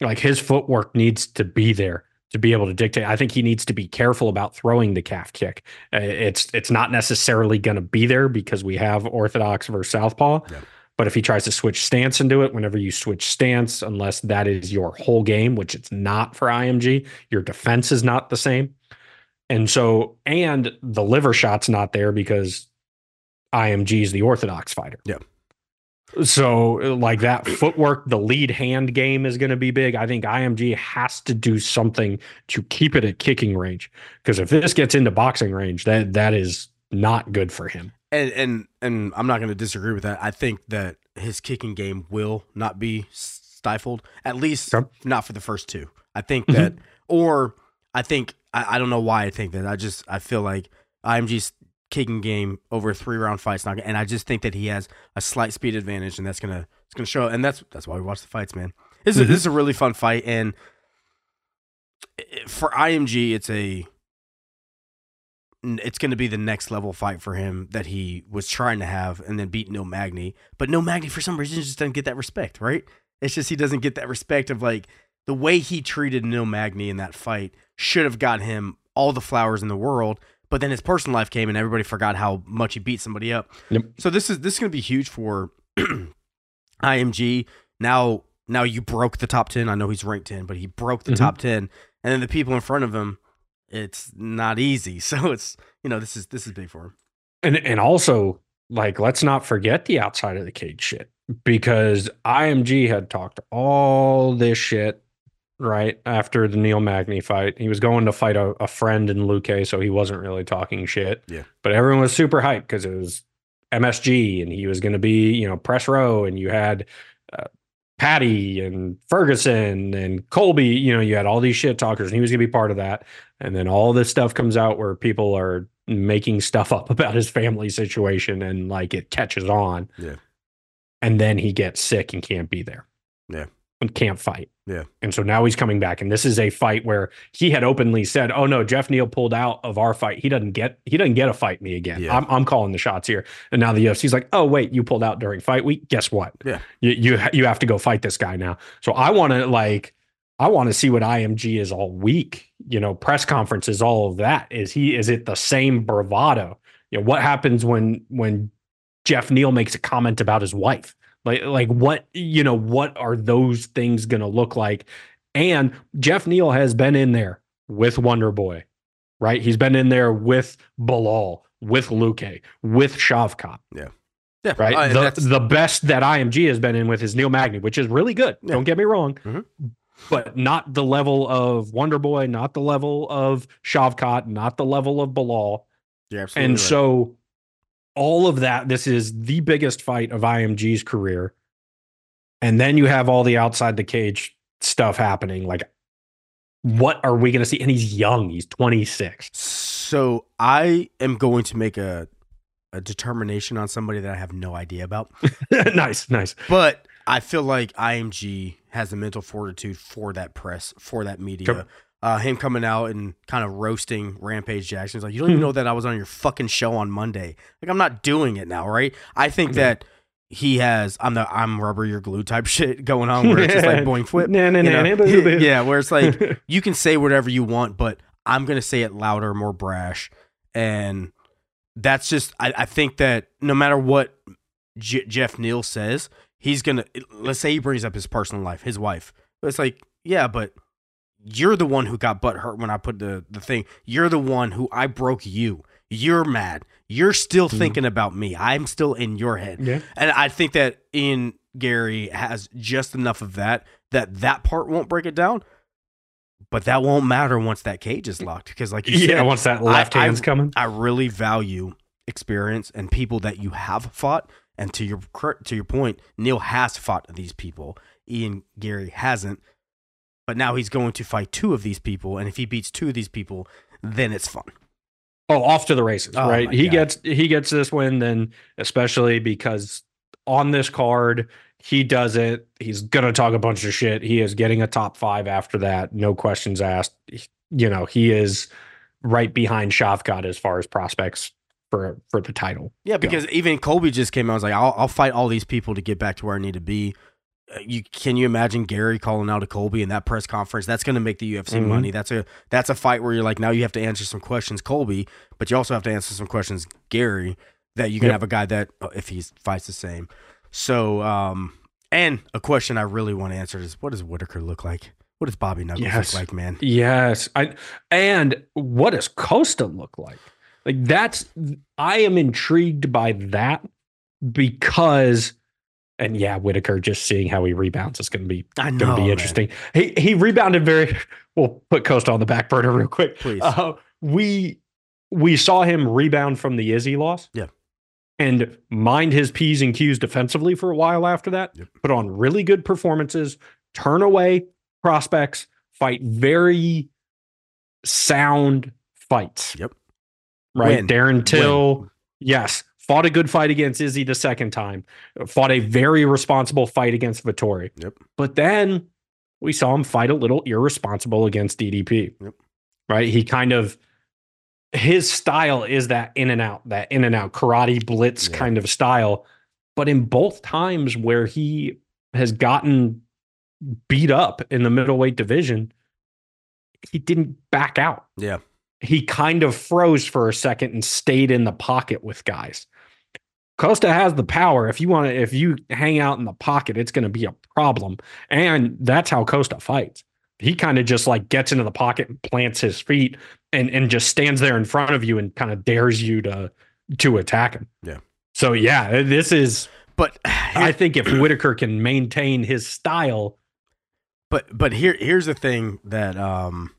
like his footwork needs to be there to be able to dictate. I think he needs to be careful about throwing the calf kick. Uh, It's it's not necessarily going to be there because we have orthodox versus southpaw. Yeah. But if he tries to switch stance into it, whenever you switch stance, unless that is your whole game, which it's not for IMG, your defense is not the same. And so, and the liver shot's not there because IMG is the orthodox fighter. Yeah. So, like that footwork, the lead hand game is going to be big. I think IMG has to do something to keep it at kicking range because if this gets into boxing range, that that is not good for him. and and and I'm not going to disagree with that. I think that his kicking game will not be stifled, at least Okay. not for the first two. I think Mhm. that, or I think I, I don't know why I think that. I just I feel like IMG's kicking game over a three round fight's not, and I just think that he has a slight speed advantage, and that's gonna it's gonna show. And that's that's why we watch the fights, man. This is Mhm. this is a really fun fight, and for IMG, it's a it's going to be the next level fight for him that he was trying to have and then beat No Magny. But No Magny, for some reason, just doesn't get that respect, right? It's just he doesn't get that respect of like the way he treated No Magny in that fight should have got him all the flowers in the world. But then his personal life came and everybody forgot how much he beat somebody up. Yep. So this is this is going to be huge for [clears throat] IMG. Now now you broke the top 10. I know he's ranked 10, but he broke the Mhm. top 10 and then the people in front of him it's not easy. [laughs] So it's you know this is this is big for him. And and also like let's not forget the outside of the cage shit because IMG had talked all this shit right after the Neil Magny fight. He was going to fight a, a friend in Luque, so he wasn't really talking shit. Yeah. But everyone was super hyped because it was MSG and he was going to be, you know, press row and you had uh, Paddy and Ferguson and Colby, you know, you had all these shit talkers and he was going to be part of that. And then all this stuff comes out where people are making stuff up [laughs] about his family situation and like it catches on. Yeah. And then he gets sick and can't be there. Yeah. And can't fight. Yeah. And so now he's coming back. And this is a fight where he had openly said, Oh no, Geoff Neal pulled out of our fight. He doesn't get he doesn't get a fight me again. Yeah. I'm I'm calling the shots here. And now the UFC's like, oh wait, you pulled out during fight week. Guess what? Yeah. You you you have to go fight this guy now. So I want to like I want to see what IMG is all week. You know, press conferences, all of that. Is he is it the same bravado? You know, what happens when when Geoff Neal makes a comment about his wife? Like like what you know, what are those things gonna look like? And Geoff Neal has been in there with Wonder Boy, right? He's been in there with Belal, with Luque, with Shavkat, Yeah, Yeah, right? and the, the best that IMG has been in with is Neil Magny, which is really good. Yeah. Don't get me wrong, Mhm. but not the level of Wonder Boy, not the level of Shavkat, not the level of Belal. you're absolutely And right. so all of that, this is the biggest fight of IMG's career. And then you have all the outside the cage stuff happening. Like, what are we going to see? And he's young, he's 26. So I am going to make a a determination on somebody that I have no idea about. [laughs] nice, nice. But I feel like IMG has the mental fortitude for that press, for that media. Uh, him coming out and kind of roasting Rampage Jackson. He's like, you don't even know that I was on your fucking show on Monday. Like, I'm not doing it now, right? I think Yeah. that he has, I'm the I'm rubber your glue type [laughs] shit going on where it's just like boing flip. Nah, nah, nah, nah, [laughs] yeah, where it's like [laughs] you can say whatever you want, but I'm gonna say it louder, more brash, and that's just I, I think that no matter what J- Geoff Neal says, he's gonna let's say he brings up his personal life, his wife. It's like yeah, but you're the one who got butt hurt when I put the the thing. You're the one who I broke you. You're mad. You're still Mhm. thinking about me. I'm still in your head. yeah. And I think that Ian Gary has just enough of that that that part won't break it down, but that won't matter once that cage is locked because, like you Yeah. said, Once that left I- hand's coming. I really value experience and people that you have fought. And to your to your point, Neal has fought these people. Ian Gary hasn't, but now he's going to fight two of these people, and if he beats two of these people, then it's fun. Oh, off to the races, Oh, right? He God. gets he gets this win then, especially because on this card he does it. He's gonna talk a bunch of shit. He is getting a top five after that, no questions asked. You know, he is right behind Shavkat as far as prospects for for the title. Yeah, because even Colby just came out. and was like, "I'll, I'll fight all these people to get back to where I need to be." You can you imagine Gary calling out to Colby in that press conference? That's going to make the UFC Mhm. money. That's a that's a fight where you're like, now you have to answer some questions, Colby, but you also have to answer some questions, Gary. That you can Yep. have a guy that uh, if he fights the same. So, um, and a question I really want to answer is, what does Whitaker look like? What does Bobby Knuckles Yes. look like, man? Yes, I and what does Costa look like? Like that's I am intrigued by that because and yeah, Whitaker just seeing how he rebounds is going to be going to be man. interesting. He he rebounded very. We'll put Costa on the back burner real quick. Please. Uh, we we saw him rebound from the Izzy loss. Yeah. And mind his P's and Q's defensively for a while after that. Yep. Put on really good performances, turn away prospects, fight very sound fights. Yep. Right. Win. Darren Till, Win. yes. Fought a good fight against Izzy the second time. Fought a very responsible fight against Vettori. Yep. But then we saw him fight a little irresponsible against DDP. Yep. Right? He kind of his style is that in and out, that in and out karate blitz Yeah. kind of style. But in both times where he has gotten beat up in the middleweight division, he didn't back out. Yeah. He kind of froze for a second and stayed in the pocket with guys. Costa has the power. If you want to, if you hang out in the pocket, it's going to be a problem. And that's how Costa fights. He kind of just like gets into the pocket and plants his feet and and just stands there in front of you and kind of dares you to to attack him. Yeah. So yeah, this is But [sighs] I think if [clears throat] Whitaker can maintain his style, But but here here's the thing that um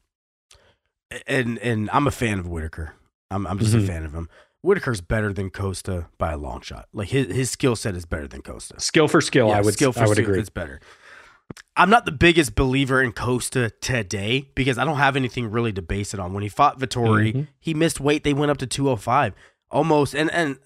and and I'm a fan of Whitaker. I'm I'm just Mhm. a fan of him. Whitaker's better than Costa by a long shot. Like his his skill set is better than Costa. skill for skill, Yeah, I would skill for I would skill, agree. It's better. I'm not the biggest believer in Costa today because I don't have anything really to base it on. When he fought Vettori, Mhm. he missed weight. They went up to 205 almost. And and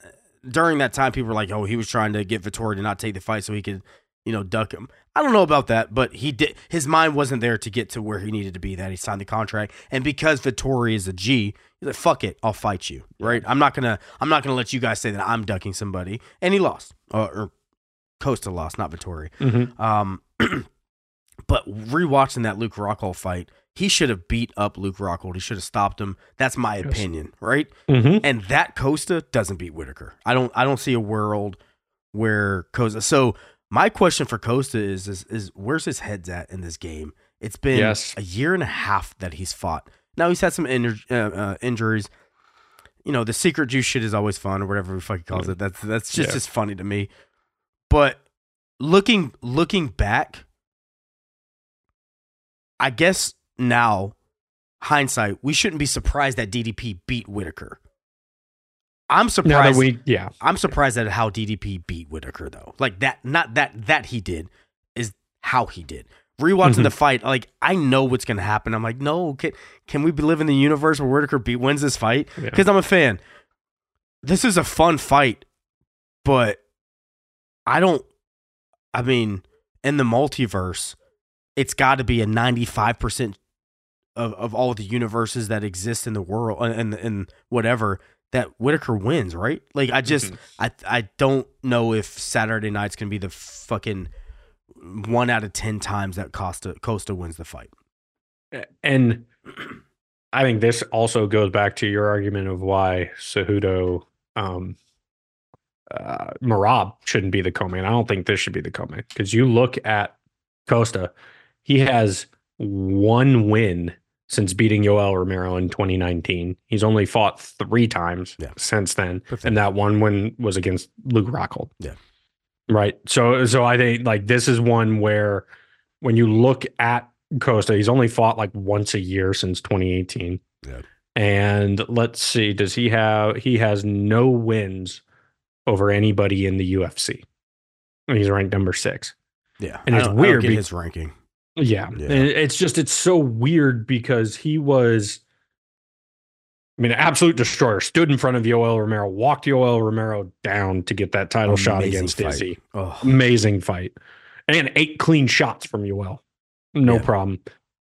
during that time, people were like, "Oh, he was trying to get Vettori to not take the fight so he could, you know, duck him." I don't know about that, but he did. His mind wasn't there to get to where he needed to be. That he signed the contract, and because Vettori is a G, he's like, "Fuck it, I'll fight you." Right? I'm not gonna. I'm not gonna let you guys say that I'm ducking somebody. And he lost, uh, or Costa lost, not Vettori. Mhm. Um, [clears throat] but rewatching that Luke Rockhold fight, he should have beat up Luke Rockhold. He should have stopped him. That's my opinion, right? Mhm. And that Costa doesn't beat Whitaker. I don't. I don't see a world where Costa. So my question for Costa is, is, is where's his head's at in this game? It's been Yes. a year and a half that he's fought. Now he's had some injur- uh, uh, injuries. You know, the secret juice shit is always fun, or whatever he fucking calls Yeah. it. That's that's just Yeah. just funny to me. But looking looking back, I guess now hindsight, we shouldn't be surprised that DDP beat Whitaker. I'm surprised. we, yeah, I'm surprised at how DDP beat Whitaker though. Like that, not that that he did, is how he did. Rewatching Mhm. the fight, like I know what's gonna happen. I'm like, no, can can we live in the universe where Whitaker beat wins this fight? Yeah. Because I'm a fan. This is a fun fight, but I don't. I mean, in the multiverse, it's got to be a 95 percent of of all the universes that exist in the world and and whatever that Whitaker wins, right? Like I just Mhm. I I don't know if Saturday night's gonna be the fucking one out of ten times that Costa Costa wins the fight. and I think this also goes back to your argument of why Cejudo, um, uh, Merab shouldn't be the co-main. I don't think this should be the co-main because you look at Costa, he has one win since beating Yoel Romero in 2019. He's only fought three times Yeah. since then, Perfect. and that one win was against Luke Rockhold. Yeah. Right. So, so I think like this is one where when you look at Costa, he's only fought like once a year since 2018. Yeah. And let's see, does he have he has no wins over anybody in the UFC. And He's ranked number six. Yeah, And it's don't- I don't weird get be- his ranking. Yeah. Yeah. And it's just it's so weird because he was I mean, an absolute destroyer. Stood in front of Yoel Romero, walked Yoel Romero down to get that title shot against fight. Izzy. Oh, Amazing fight. And eight clean shots from Yoel. No Yeah. problem.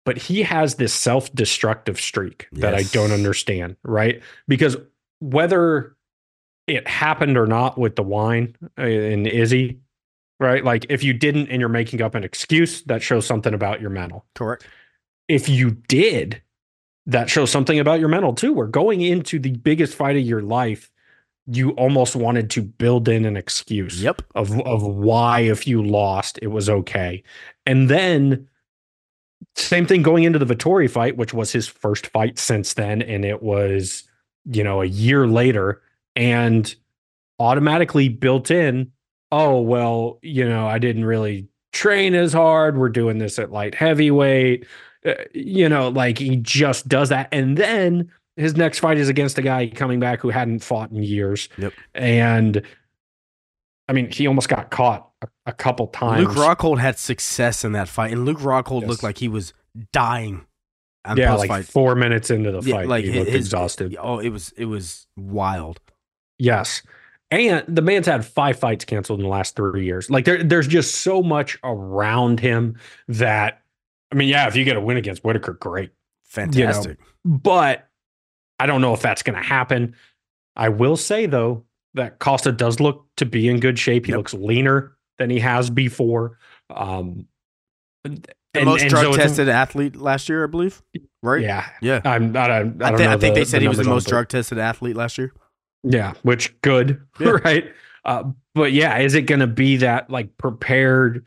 But he has this self destructive streak that I don't understand, right? Because whether it happened or not with the wine uh, and Izzy, right? Like if you didn't and you're making up an excuse, that shows something about your mental. Correct. If you did, that shows something about your mental too. We're going into the biggest fight of your life. You almost wanted to build in an excuse Yep. of of why if you lost it was okay. And then same thing going into the Vettori fight, which was his first fight since then, and it was you know a year later, and automatically built in. Oh well, you know I didn't really train as hard. We're doing this at light heavyweight. Uh, you know, like he just does that, and then his next fight is against a guy coming back who hadn't fought in years. Yep. And I mean, he almost got caught a, a couple times. Luke Rockhold had success in that fight, and Luke Rockhold Yes. looked like he was dying. Yeah, like fight. four minutes into the Yeah, fight, like he his- looked exhausted. Oh, it was it was wild. Yes. And the man's had five fights canceled in the last three years. Like there, there's just so much around him that I mean, yeah, if you get a win against Whitaker, great. Fantastic. But I don't know if that's gonna happen. I will say though that Costa does look to be in good shape. He Yep. looks leaner than he has before. Um and, the most and drug it's- tested athlete last year, I believe. Right? Yeah. Yeah. I'm don't- I, I, don't think, know I think the- they said he was the most drug tested athlete last year. Yeah, which good, [laughs] Yeah. right? Uh, but yeah, is it going to be that like prepared,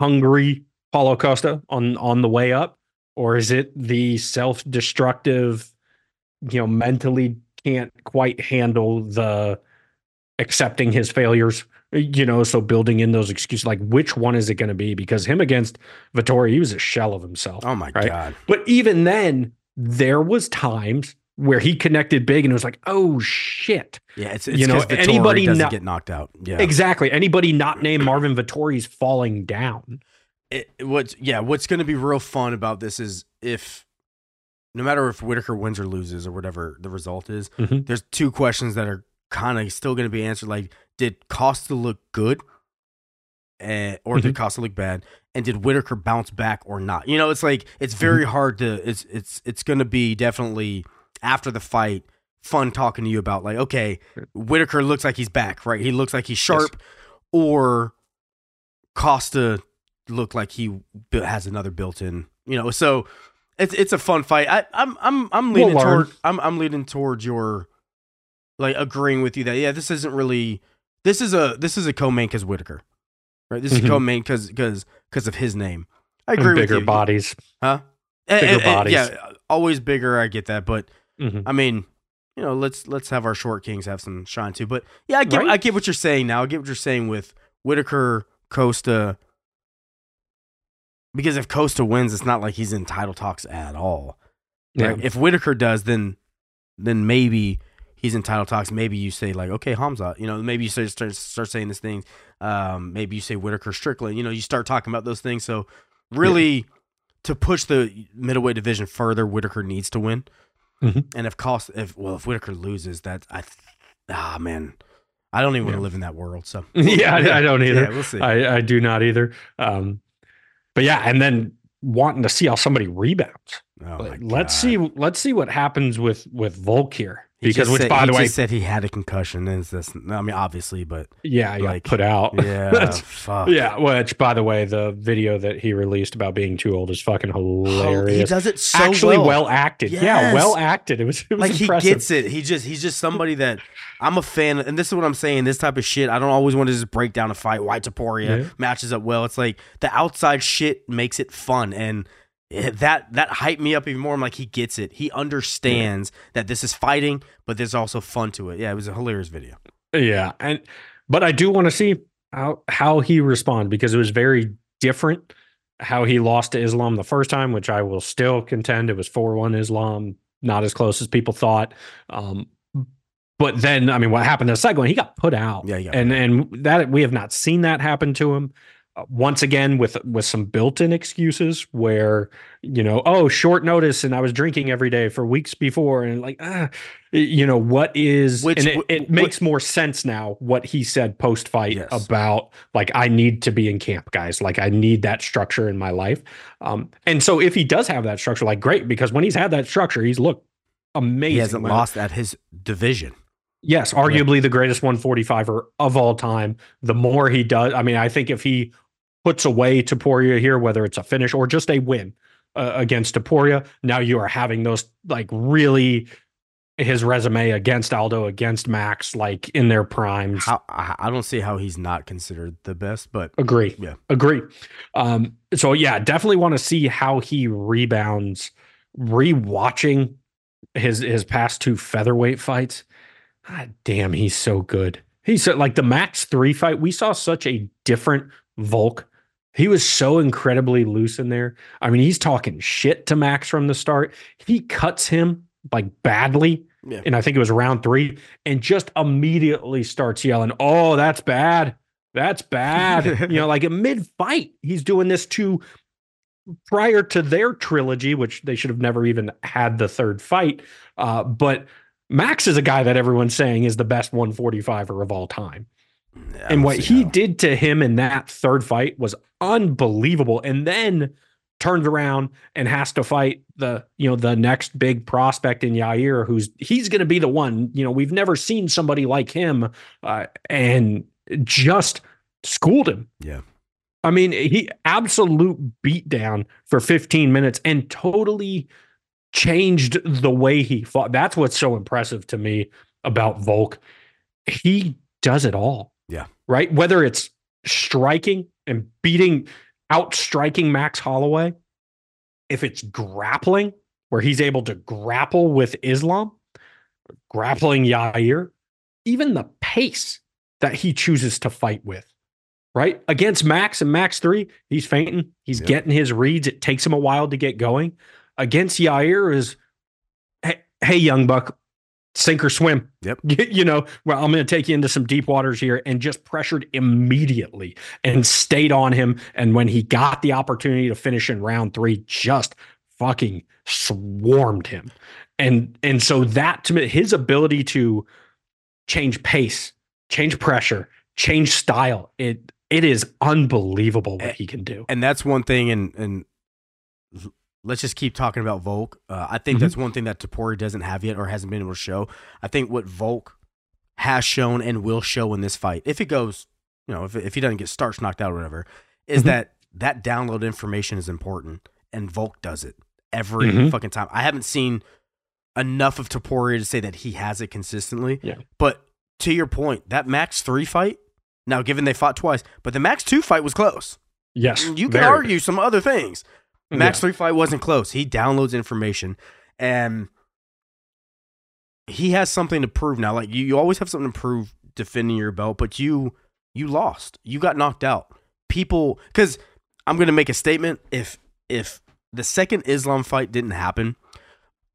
hungry Paulo Costa on on the way up, or is it the self-destructive, you know, mentally can't quite handle the accepting his failures, you know, so building in those excuses? Like, which one is it going to be? Because him against Vettori, he was a shell of himself. Oh my Right. god. But even then, there was times where he connected big and it was like, oh shit. Yeah, it's, it's You know anybody doesn't not- get knocked out. Yeah. Exactly. Anybody not named Marvin Vettori is falling down. It, what's yeah, what's going to be real fun about this is if no matter if Whitaker wins or loses or whatever the result is, Mhm. there's two questions that are kind of still going to be answered. Like, did Costa look good, eh, or Mm-hmm. did Costa look bad, and did Whitaker bounce back or not? You know, it's like it's Mm-hmm. very hard to. It's it's it's going to be definitely after the fight. Fun talking to you about like okay, Whitaker looks like he's back, right? He looks like he's sharp, or Costa looked like he has another built-in. You know, so it's it's a fun fight. I, I'm I'm I'm We'll leaning learn. toward I'm I'm leaning towards your like agreeing with you that yeah, this isn't really this is a this is a co-main because Whitaker, right? This is Mhm. a co-main because because because of his name. I And agree with bigger you. bodies. huh? And- bigger and- and, bodies. yeah, always bigger. I get that, but Mhm. I mean, you know, let's let's have our short kings have some shine too. But yeah, I get Right? I get what you're saying now. I get what you're saying with Whitaker, Costa. Because if Costa wins, it's not like he's in title talks at all. Yeah. Right? If Whitaker does, then then maybe he's in title talks. Maybe you say like, okay, Hamza, you know, maybe you start start, start saying this thing. Um, maybe you say Whitaker Strickland. You know, you start talking about those things. So really, to push the middleweight division further, Whitaker needs to win. Mhm. And if cost, if well, if Whitaker loses, that I, ah man, I don't even want to live in that world. So [laughs] yeah, I, I don't [laughs] either. Yeah, we'll see. I, I do not either. Um, but yeah, and then wanting to see how somebody rebounds. Oh let's see. Let's see what happens with with Volk here. Because which, said, by he the way, said he had a concussion. And it's this, I mean, obviously, but yeah, yeah, like, put out. yeah, [laughs] That's- fuck. Yeah, which by the way, the video that he released about being too old is fucking Oh, he does it so Actually, well. well, acted. Yeah, well acted. It was, it was like impressive. he gets it. He just he's just somebody that I'm a fan, and this is what I'm saying. This type of shit, I don't always want to just break down a fight. White Topuria Yeah. matches up well. It's like the outside shit makes it fun, and that that hyped me up even more. I'm like, he gets it. He understands that this is fighting, but there's also fun to it. Yeah, it was a hilarious video. Yeah, and but I do want to see how how he responds because it was very different how he lost to Islam the first time, which I will still contend it was four one Islam, not as close as people thought. Um, but then, I mean, what happened to one? He got put out, Yeah, got and and that we have not seen that happen to him. Uh, once again, with with some built-in excuses, where you know, oh, short notice, and I was drinking every day for weeks before, and like, ah, you know, what is, Which- and it, it makes more sense now what he said post fight Yes. about like I need to be in camp, guys. Like I need that structure in my life. Um, and so if he does have that structure, like great, because when he's had that structure, he's looked amazing. He hasn't lost at his division. Yes, arguably the greatest 145er of all time. The more he does, I mean, I think if he puts away Topuria here, whether it's a finish or just a win uh, against Topuria, now you are having those like really his resume against Aldo, against Max, like in their primes. How, I I don't see how he's not considered the best, but Agree. Yeah. Agree. Um, so yeah, definitely want to see how he rebounds. Rewatching his his past two featherweight fights. God damn, he's so good. He's so, like the Max three fight. We saw such a different Volk. He was so incredibly loose in there. I mean, he's talking shit to Max from the start. He cuts him like badly Yeah. and I think it was round three, and just immediately starts yelling, "Oh, that's bad, that's bad!" [laughs] you know, like in mid fight, he's doing this to prior to their trilogy, which they should have never even had the third fight. Uh, but Max is a guy that everyone's saying is the best 145er of all time. I and what he how. did to him in that third fight was unbelievable. And then turns around and has to fight the you know the next big prospect in Yair, who's he's going to be the one. You know, we've never seen somebody like him, uh, and just schooled him. Yeah. I mean, he absolute beatdown for 15 minutes and totally changed the way he fought. That's what's so impressive to me about Volk. He does it all. Yeah. Right? Whether it's striking and beating out striking Max Holloway, if it's grappling, where he's able to grapple with Islam, grappling Yair, even the pace that he chooses to fight with right? Against Max and Max 3, he's feinting. He's Yep. getting his reads. It takes him a while to get going. Against Yair is, hey, hey young buck, sink or swim. Yep. [laughs] You, know, well, I'm going to take you into some deep waters here and just pressured immediately and stayed on him. And when he got the opportunity to finish in round three, just fucking swarmed him. And and so that to me, his ability to change pace, change pressure, change style, it it is unbelievable what he can do. and that's one thing and and let's just keep talking about Volk. Uh, I think Mhm. that's one thing that Tapori doesn't have yet or hasn't been able to show. I think what Volk has shown and will show in this fight, if it goes, you know, if if he doesn't get starch knocked out or whatever, is Mhm. that that download information is important, and Volk does it every Mhm. fucking time. I haven't seen enough of Topuria to say that he has it consistently. Yeah. But to your point, that Max three fight. Now, given they fought twice, but the Max two fight was close. Yes, You can argue some other things. Max Yeah. three fight wasn't close. He downloads information, and he has something to prove now. Like you, you always have something to prove defending your belt, but you you lost. You got knocked out. People, because I'm going to make a statement. If if the second Islam fight didn't happen,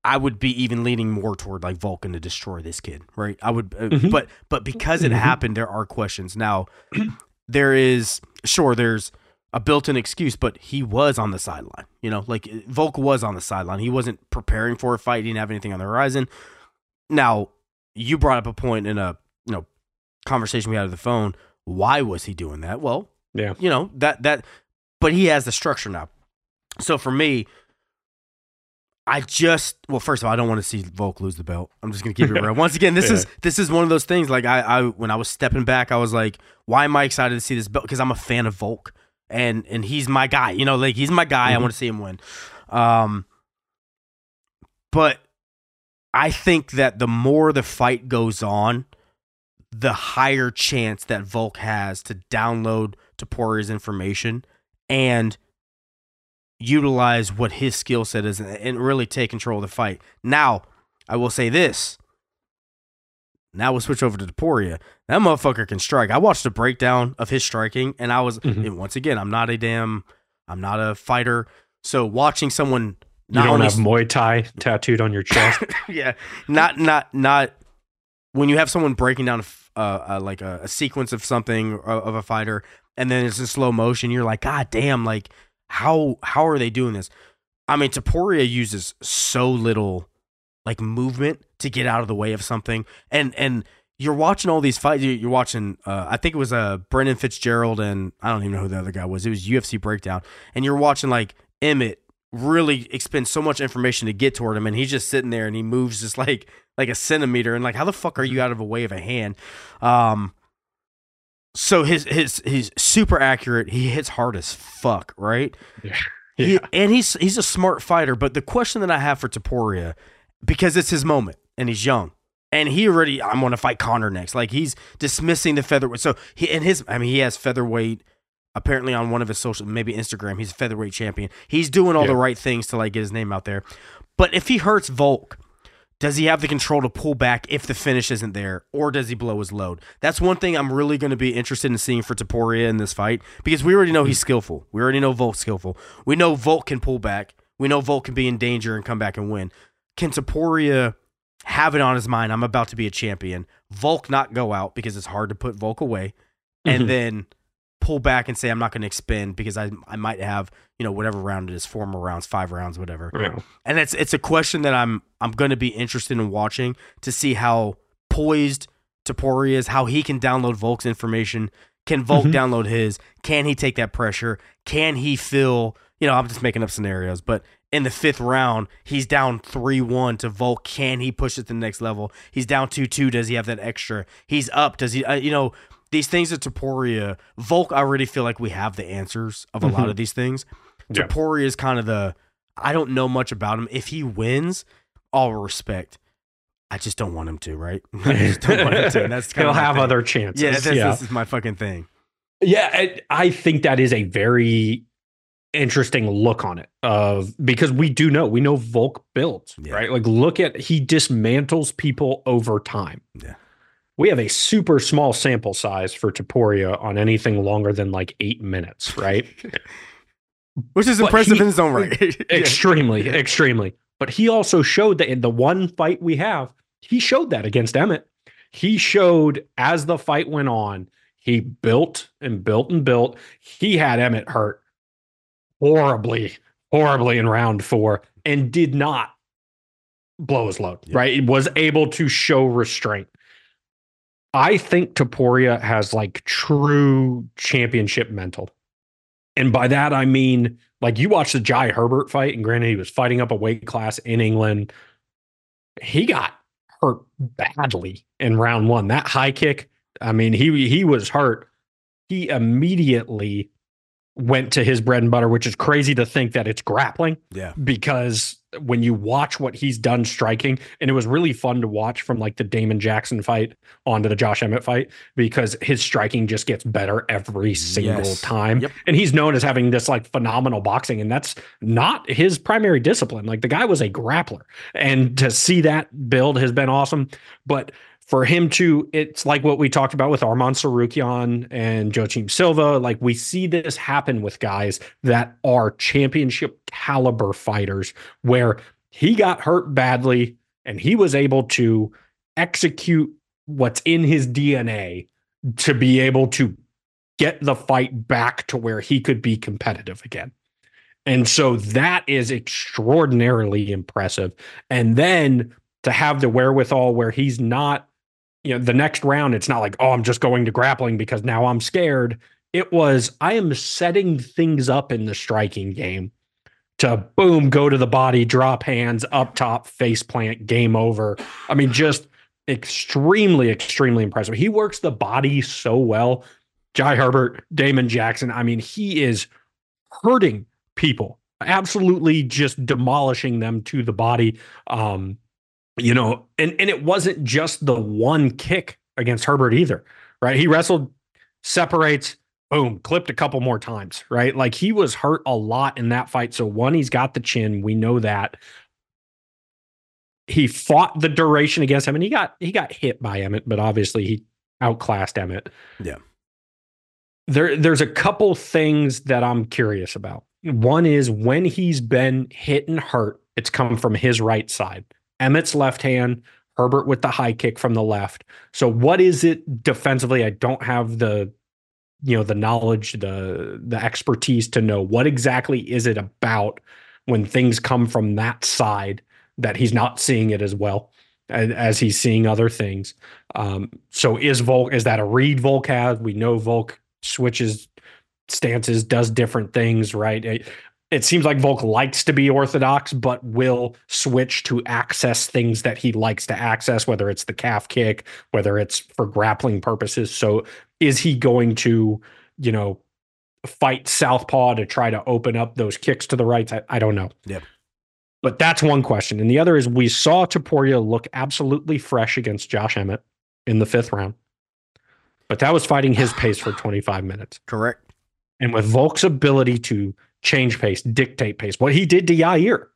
I would be even leaning more toward like Vulcan to destroy this kid, right? I would, uh, Mhm. but but because it Mhm. happened, there are questions now. [clears throat] there is sure there's a built-in excuse, but he was on the sideline. You know, like Volk was on the sideline. He wasn't preparing for a fight. He didn't have anything on the horizon. Now, you brought up a point in a you know conversation we had on the phone. Why was he doing that? Well, Yeah. you know that that, but he has the structure now. So for me, I just well, first of all, I don't want to see Volk lose the belt. I'm just gonna keep it [laughs] real. Once again, this Yeah. is this is one of those things. Like I, I when I was stepping back, I was like, why am I excited to see this belt? Because I'm a fan of Volk, and and he's my guy. You know, like he's my guy. I Mhm. want to see him win. Um, but I think that the more the fight goes on, the higher chance that Volk has to download Topuria's information and utilize what his skill set is and really take control of the fight. Now, I will say this. Now we'll switch over to Topuria. That motherfucker can strike. I watched a breakdown of his striking, and I was Mhm. and once again, I'm not a damn, I'm not a fighter. So watching someone You don't only have Muay Thai tattooed on your [laughs] chest. yeah, not not not when you have someone breaking down a f- uh, uh, like a, a sequence of something of, of a fighter, and then it's in slow motion. You're like, God damn! Like how how are they doing this? I mean, Topuria uses so little like movement to get out of the way of something, and and you're watching all these fights. you- You're watching. Uh, I think it was uh, Brendan Fitzgerald and I don't even know who the other guy was. It was UFC breakdown, and you're watching like Emmett really expend so much information to get toward him, and he's just sitting there and he moves just like like a centimeter, and like how the fuck are you out of a way of a hand? Um, so his his he's super accurate. He hits hard as fuck, right? Yeah. He, Yeah. and he's he's a smart fighter. But the question that I have for Topuria, because it's his moment and he's young, and he already I'm going to fight Conor next. Like he's dismissing the featherweight. So he and his I mean he has featherweight. Apparently on one of his social, maybe Instagram, he's a featherweight champion. He's doing all Yeah. the right things to like get his name out there. But if he hurts Volk, does he have the control to pull back if the finish isn't there, or does he blow his load? That's one thing I'm really going to be interested in seeing for Topuria in this fight because we already know he's skillful. We already know Volk's skillful. We know Volk can pull back. We know Volk can be in danger and come back and win. Can Topuria have it on his mind? I'm about to be a champion. Volk not go out because it's hard to put Volk away, and Mhm. then pull back and say I'm not going to expend because I I might have you know whatever round it is, four more rounds, five rounds, whatever Yeah. and it's it's a question that I'm I'm going to be interested in watching to see how poised Tapori is, how he can download Volk's information. Can Volk Mhm. download his? Can he take that pressure? Can he feel? You know, I'm just making up scenarios, but in the fifth round, he's down three one to Volk. Can he push it to the next level? He's down two two. Does he have that extra? He's up. Does he? Uh, you know, these things at Topuria, Volk. I already feel like we have the answers of a lot Mhm. of these things. Yeah. Topuria is kind of the I don't know much about him. If he wins, all respect. I just don't want him to, right? [laughs] I just don't want him to. And that's [laughs] He'll have thing. other chances. Yeah, yeah. this is my fucking thing. Yeah, I, I think that is a very interesting look on it of because we do know we know Volk builds Yeah. right. Like look at he dismantles people over time. Yeah. we have a super small sample size for Topuria on anything longer than like eight minutes, right? [laughs] Which is But impressive he- in its own right. [laughs] Extremely, Yeah. extremely. But he also showed that in the one fight we have, he showed that against Emmett. He showed as the fight went on, he built and built and built. He had Emmett hurt horribly, horribly in round four and did not blow his load, Yeah. right? He was able to show restraint. I think Topuria has like true championship mental. And by that, I mean, like you watch the Jai Herbert fight, and granted, he was fighting up a weight class in England. He got hurt badly in round one. That high kick, I mean, he he was hurt. He immediately went to his bread and butter, which is crazy to think that it's grappling Yeah. because when you watch what he's done striking, and it was really fun to watch from like the Damon Jackson fight onto the Josh Emmett fight because his striking just gets better every single Yes. time. Yep. And he's known as having this like phenomenal boxing, and that's not his primary discipline. Like the guy was a grappler, and to see that build has been awesome. But for him to, it's like what we talked about with Arman Tsarukyan and Joaquim Silva. Like we see this happen with guys that are championship caliber fighters where he got hurt badly and he was able to execute what's in his DNA to be able to get the fight back to where he could be competitive again. And so that is extraordinarily impressive. And then to have the wherewithal where he's not, you know, the next round, it's not like, oh, I'm just going to grappling because now I'm scared. It was, I am setting things up in the striking game to boom, go to the body, drop hands, up top, face plant, game over. I mean, just extremely, extremely impressive. He works the body so well. Jai Herbert, Damon Jackson. I mean, he is hurting people, absolutely just demolishing them to the body. Um, you know, and and it wasn't just the one kick against Herbert either, right? He wrestled, separates, boom, clipped a couple more times, right? Like he was hurt a lot in that fight. So one, he's got the chin. We know that. He fought the duration against him, and he got he got hit by Emmett, but obviously he outclassed Emmett. Yeah. There, there's a couple things that I'm curious about. One is when he's been hit and hurt, it's come from his right side. Emmett's left hand, Herbert with the high kick from the left. So what is it defensively? I don't have the you know the knowledge, the the expertise to know what exactly is it about when things come from that side that he's not seeing it as well as, he's seeing other things. Um, so is Volk is that a read Volk has? We know Volk switches stances, does different things, right? It seems like Volk likes to be orthodox, but will switch to access things that he likes to access, whether it's the calf kick, whether it's for grappling purposes. So is he going to, you know, fight Southpaw to try to open up those kicks to the right? I, I don't know. Yep. But that's one question. And the other is we saw Topuria look absolutely fresh against Josh Emmett in the fifth round. But that was fighting his pace for 25 minutes. Correct. And with Volk's ability to change pace, dictate pace, what he did to Yair,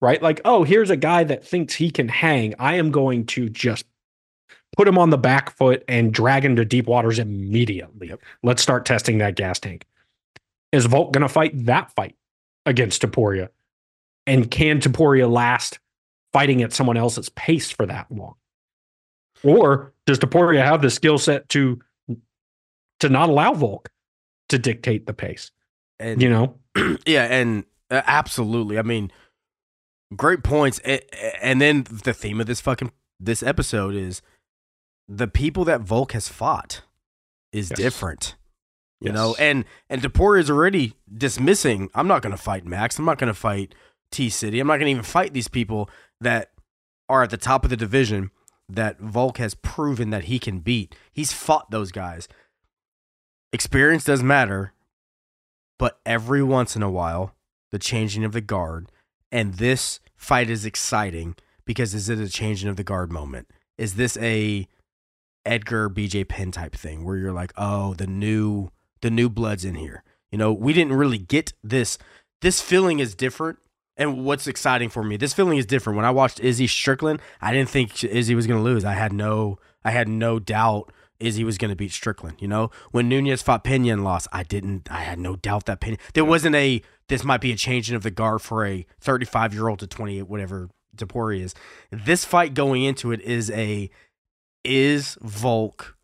right? Like, oh, here's a guy that thinks he can hang. I am going to just put him on the back foot and drag him to deep waters immediately. Yep. Let's start testing that gas tank. Is Volk going to fight that fight against Topuria? And can Topuria last fighting at someone else's pace for that long? Or does Topuria have the skill set to to not allow Volk to dictate the pace? And You know, [clears throat] yeah, and uh, absolutely. I mean, great points. A- a- And then the theme of this fucking this episode is the people that Volk has fought is Yes. different. You Yes. know, and and Topuria is already dismissing. I'm not going to fight Max. I'm not going to fight T City. I'm not going to even fight these people that are at the top of the division that Volk has proven that he can beat. He's fought those guys. Experience does matter, but every once in a while, the changing of the guard and this fight is exciting because is it a changing of the guard moment? Is this a Edgar BJ Penn type thing where you're like, oh, the new the new blood's in here. You know, we didn't really get this. This feeling is different. And what's exciting for me, this feeling is different. When I watched Izzy Strickland, I didn't think Izzy was going to lose. I had no, I had no doubt Izzy was going to beat Strickland. You know, when Nunes fought Pena and lost, I didn't. I had no doubt that Pena. There wasn't a. This might be a changing of the guard for a 35 year old to 28, whatever Depori is. This fight going into it is a. Is Volk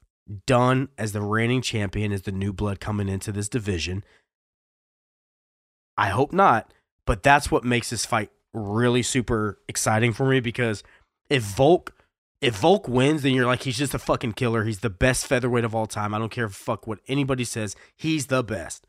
done as the reigning champion? Is the new blood coming into this division? I hope not, but that's what makes this fight really super exciting for me because if Volk if Volk wins, then you're like he's just a fucking killer. He's the best featherweight of all time. I don't care fuck what anybody says. He's the best.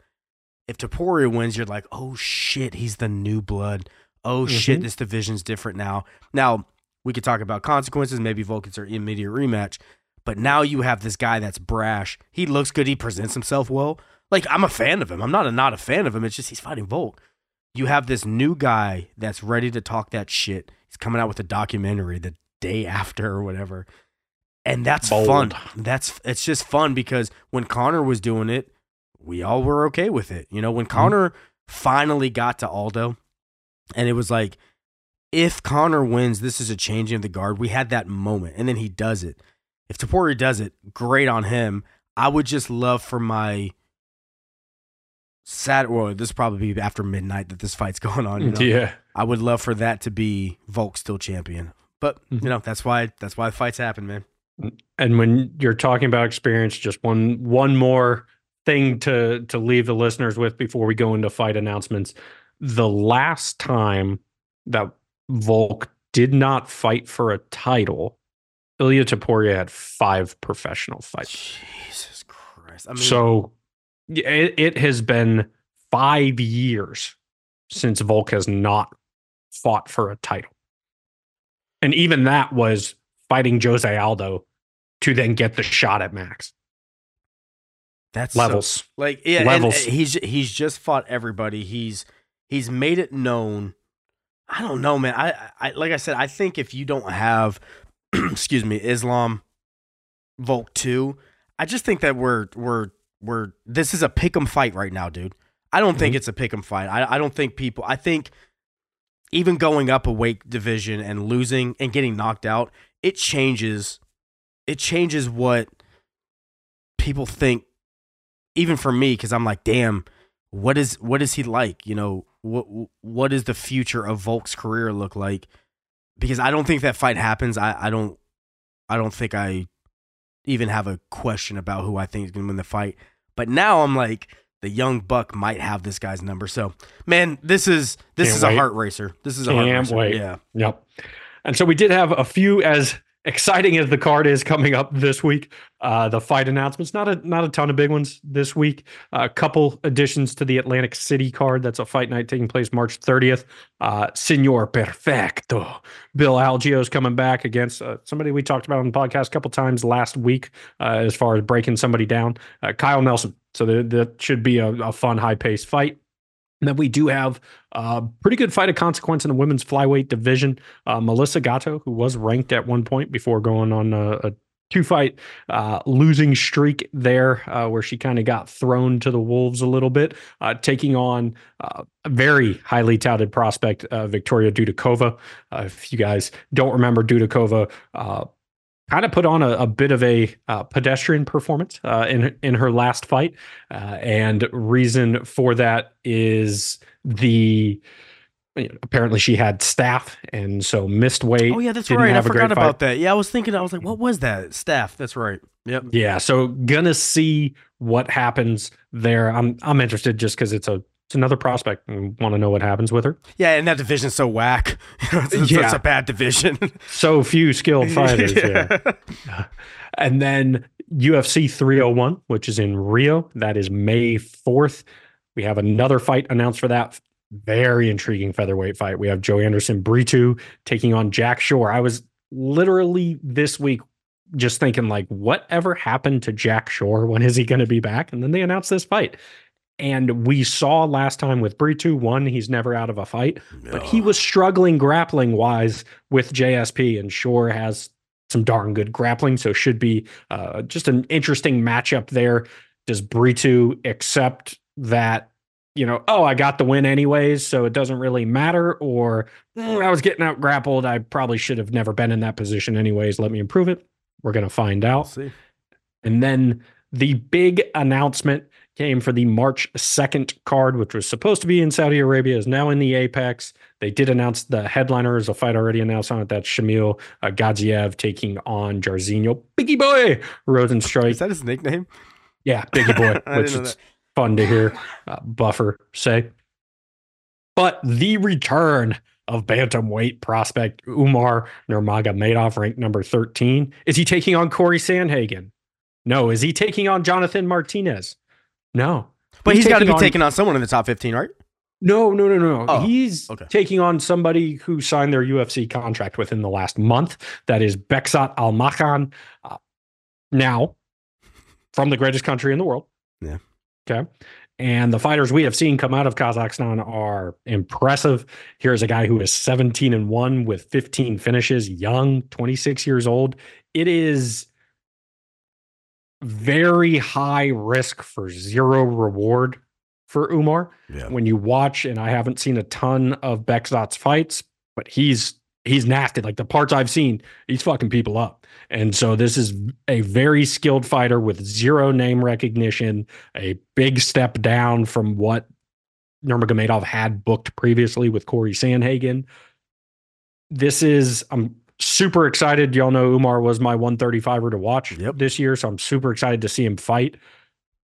If Topuria wins, you're like, oh shit, he's the new blood. Oh shit, Mhm. this division's different now. Now we could talk about consequences. Maybe Volk gets their immediate rematch, but now you have this guy that's brash. He looks good. He presents himself well. Like I'm a fan of him. I'm not a not a fan of him. It's just he's fighting Volk. You have this new guy that's ready to talk that shit. He's coming out with a documentary the day after or whatever. And that's Bold. fun. That's it's just fun because when Conor was doing it, we all were okay with it. You know, when mm-hmm. Conor finally got to Aldo and it was like if Conor wins, this is a changing of the guard. We had that moment and then he does it. If Tapori does it, great on him. I would just love for my Sat well, this probably be after midnight that this fight's [laughs] going on. You know? yeah. I would love for that to be Volk still champion. But Mhm. you know, that's why that's why fights happen, man. And when you're talking about experience, just one one more thing to to leave the listeners with before we go into fight announcements. The last time that Volk did not fight for a title, Ilia Topuria had five professional fights. Jesus Christ. I mean so it, it has been five years since Volk has not fought for a title. And even that was fighting Jose Aldo to then get the shot at Max. that's so- Levels. like yeah, and, Levels. uh, he's he's just fought everybody. He's he's made it known. I don't know, man. I, I like I said, I think if you don't have [clears throat] excuse me, Islam Volk 2, I just think that we're we're we're this is a pick'em fight right now, dude. I don't think Mhm. it's a pick'em fight. I I don't think people I think even going up a weight division and losing and getting knocked out, it changes it changes what people think even for me cuz I'm like, damn, what is what is he like? You know, what what does the future of Volk's career look like? Because I don't think that fight happens. I I don't I don't think I even have a question about who I think is going to win the fight. But now I'm like the young buck might have this guy's number. So, man, this is this Can't is wait. a heart racer. This is a heart Can't racer. wait. Yeah. Yep. And so we did have a few as exciting as the card is coming up this week, uh, the fight announcements not a not a ton of big ones this week. A couple additions to the Atlantic City card. That's a fight night taking place March 30th. Uh, Senor Perfecto, Bill Algeo is coming back against uh, somebody we talked about on the podcast a couple times last week, uh, as far as breaking somebody down. Uh, Kyle Nelson. So that, that should be a, a fun, high paced fight. And then we do have a pretty good fight of consequence in the women's flyweight division. Uh, Melissa Gatto, who was ranked at one point before going on a, a two fight uh, losing streak there, uh, where she kind of got thrown to the wolves a little bit, uh, taking on uh, a very highly touted prospect, uh, Victoria Dudakova. if you guys don't remember Dudakova, kind of put on a, a bit of a uh, pedestrian performance uh, in in her last fight, uh, and reason for that is the you know, apparently she had staph and so missed weight. Oh yeah, that's right. I forgot about that. Yeah, I was thinking. I was like, what was that staph? That's right. Yep. Yeah. So gonna see what happens there. I'm I'm interested just because it's a it's another prospect and want to know what happens with her. Yeah, and that division's so whack. [laughs] it's, it's, yeah. it's a bad division. [laughs] so few skilled [laughs] fighters. yeah. yeah. And then UFC 301, which is in Rio. That is May 4th. We have another fight announced for that. Very intriguing featherweight fight. We have Joanderson Brito taking on Jack Shore. I was literally this week just thinking like whatever happened to Jack Shore when is he going to be back and then they announced this fight and we saw last time with Brito, one, he's never out of a fight, no. but he was struggling grappling wise with JSP, and Shore has some darn good grappling. So should be uh, just an interesting matchup there. Does Brito accept that, you know, oh, I got the win anyways, so it doesn't really matter? Or mm, I was getting out grappled. I probably should have never been in that position anyways. Let me improve it. We're going to find out. And then the big announcement came for the March 2nd card, which was supposed to be in Saudi Arabia, is now in the Apex. They did announce the headliner is a fight already announced on it. That's Shamil uh, Gaziev taking on Jairzinho Biggie Boy Rozenstruik. Is that his nickname? Yeah, Biggie Boy, [laughs] which is fun to hear uh, Buffer say. But the return of bantamweight prospect Umar Nurmagomedov, ranked number 13. Is he taking on Corey Sandhagen? No. Is he taking on Jonathan Martinez? No. But he's, he's got to be on, taking on someone in the top 15, right? No, no, no, no. Oh, he's okay. taking on somebody who signed their UFC contract within the last month. That is Beksat Almakhan. Uh, now, from the greatest country in the world. Yeah. Okay. And the fighters we have seen come out of Kazakhstan are impressive. Here's a guy who is 17 and 1 with 15 finishes, young, 26 years old. It is very high risk for zero reward for Umar. Yeah. When you watch, and I haven't seen a ton of Beksat's fights, but he's he's nasty. Like the parts I've seen, he's fucking people up. And so this is a very skilled fighter with zero name recognition, a big step down from what Nurmagomedov had booked previously with Corey Sandhagen. This is I'm super excited. Y'all know Umar was my 135er to watch yep. this year, so I'm super excited to see him fight.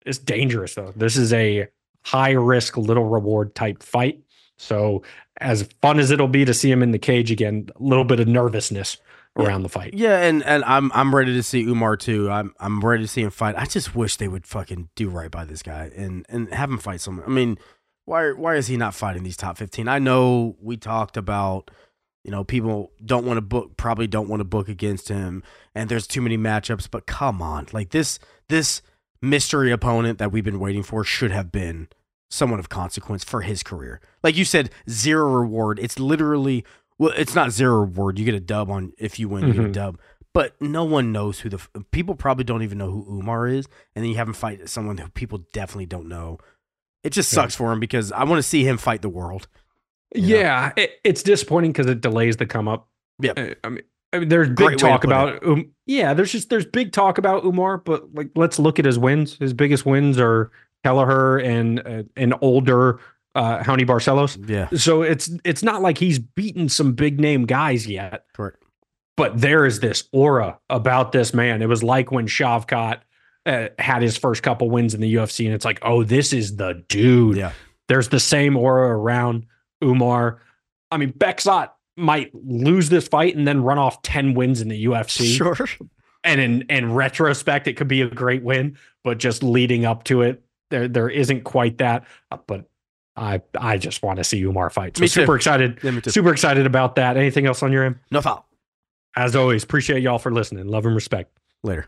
It's dangerous though. This is a high risk, little reward type fight. So as fun as it'll be to see him in the cage again, a little bit of nervousness yeah. around the fight. Yeah, and and I'm I'm ready to see Umar too. I'm I'm ready to see him fight. I just wish they would fucking do right by this guy and and have him fight someone. I mean, why why is he not fighting these top 15? I know we talked about you know, people don't want to book, probably don't want to book against him, and there's too many matchups. But come on, like this, this mystery opponent that we've been waiting for should have been someone of consequence for his career. Like you said, zero reward. It's literally, well, it's not zero reward. You get a dub on if you win, mm-hmm. you get a mm-hmm. dub. But no one knows who the people probably don't even know who Umar is, and then you have him fight someone who people definitely don't know. It just sucks yeah. for him because I want to see him fight the world. Yeah, it, it's disappointing because it delays the come up. Yeah, uh, I mean, I mean, there's big talk about um, yeah, there's just there's big talk about Umar, but like let's look at his wins. His biggest wins are Kelleher and uh, an older uh Raoni Barcelos. Yeah. So it's it's not like he's beaten some big name guys yet. Correct. But there is this aura about this man. It was like when Shavkat uh, had his first couple wins in the UFC, and it's like, oh, this is the dude. Yeah. There's the same aura around Umar. I mean, Beksat might lose this fight and then run off 10 wins in the UFC. Sure. And in in retrospect, it could be a great win, but just leading up to it, there there isn't quite that. Uh, But I I just want to see Umar fight. So Me too. super excited. Yeah, too. Super excited about that. Anything else on your end? No foul. As always, appreciate y'all for listening. Love and respect. Later.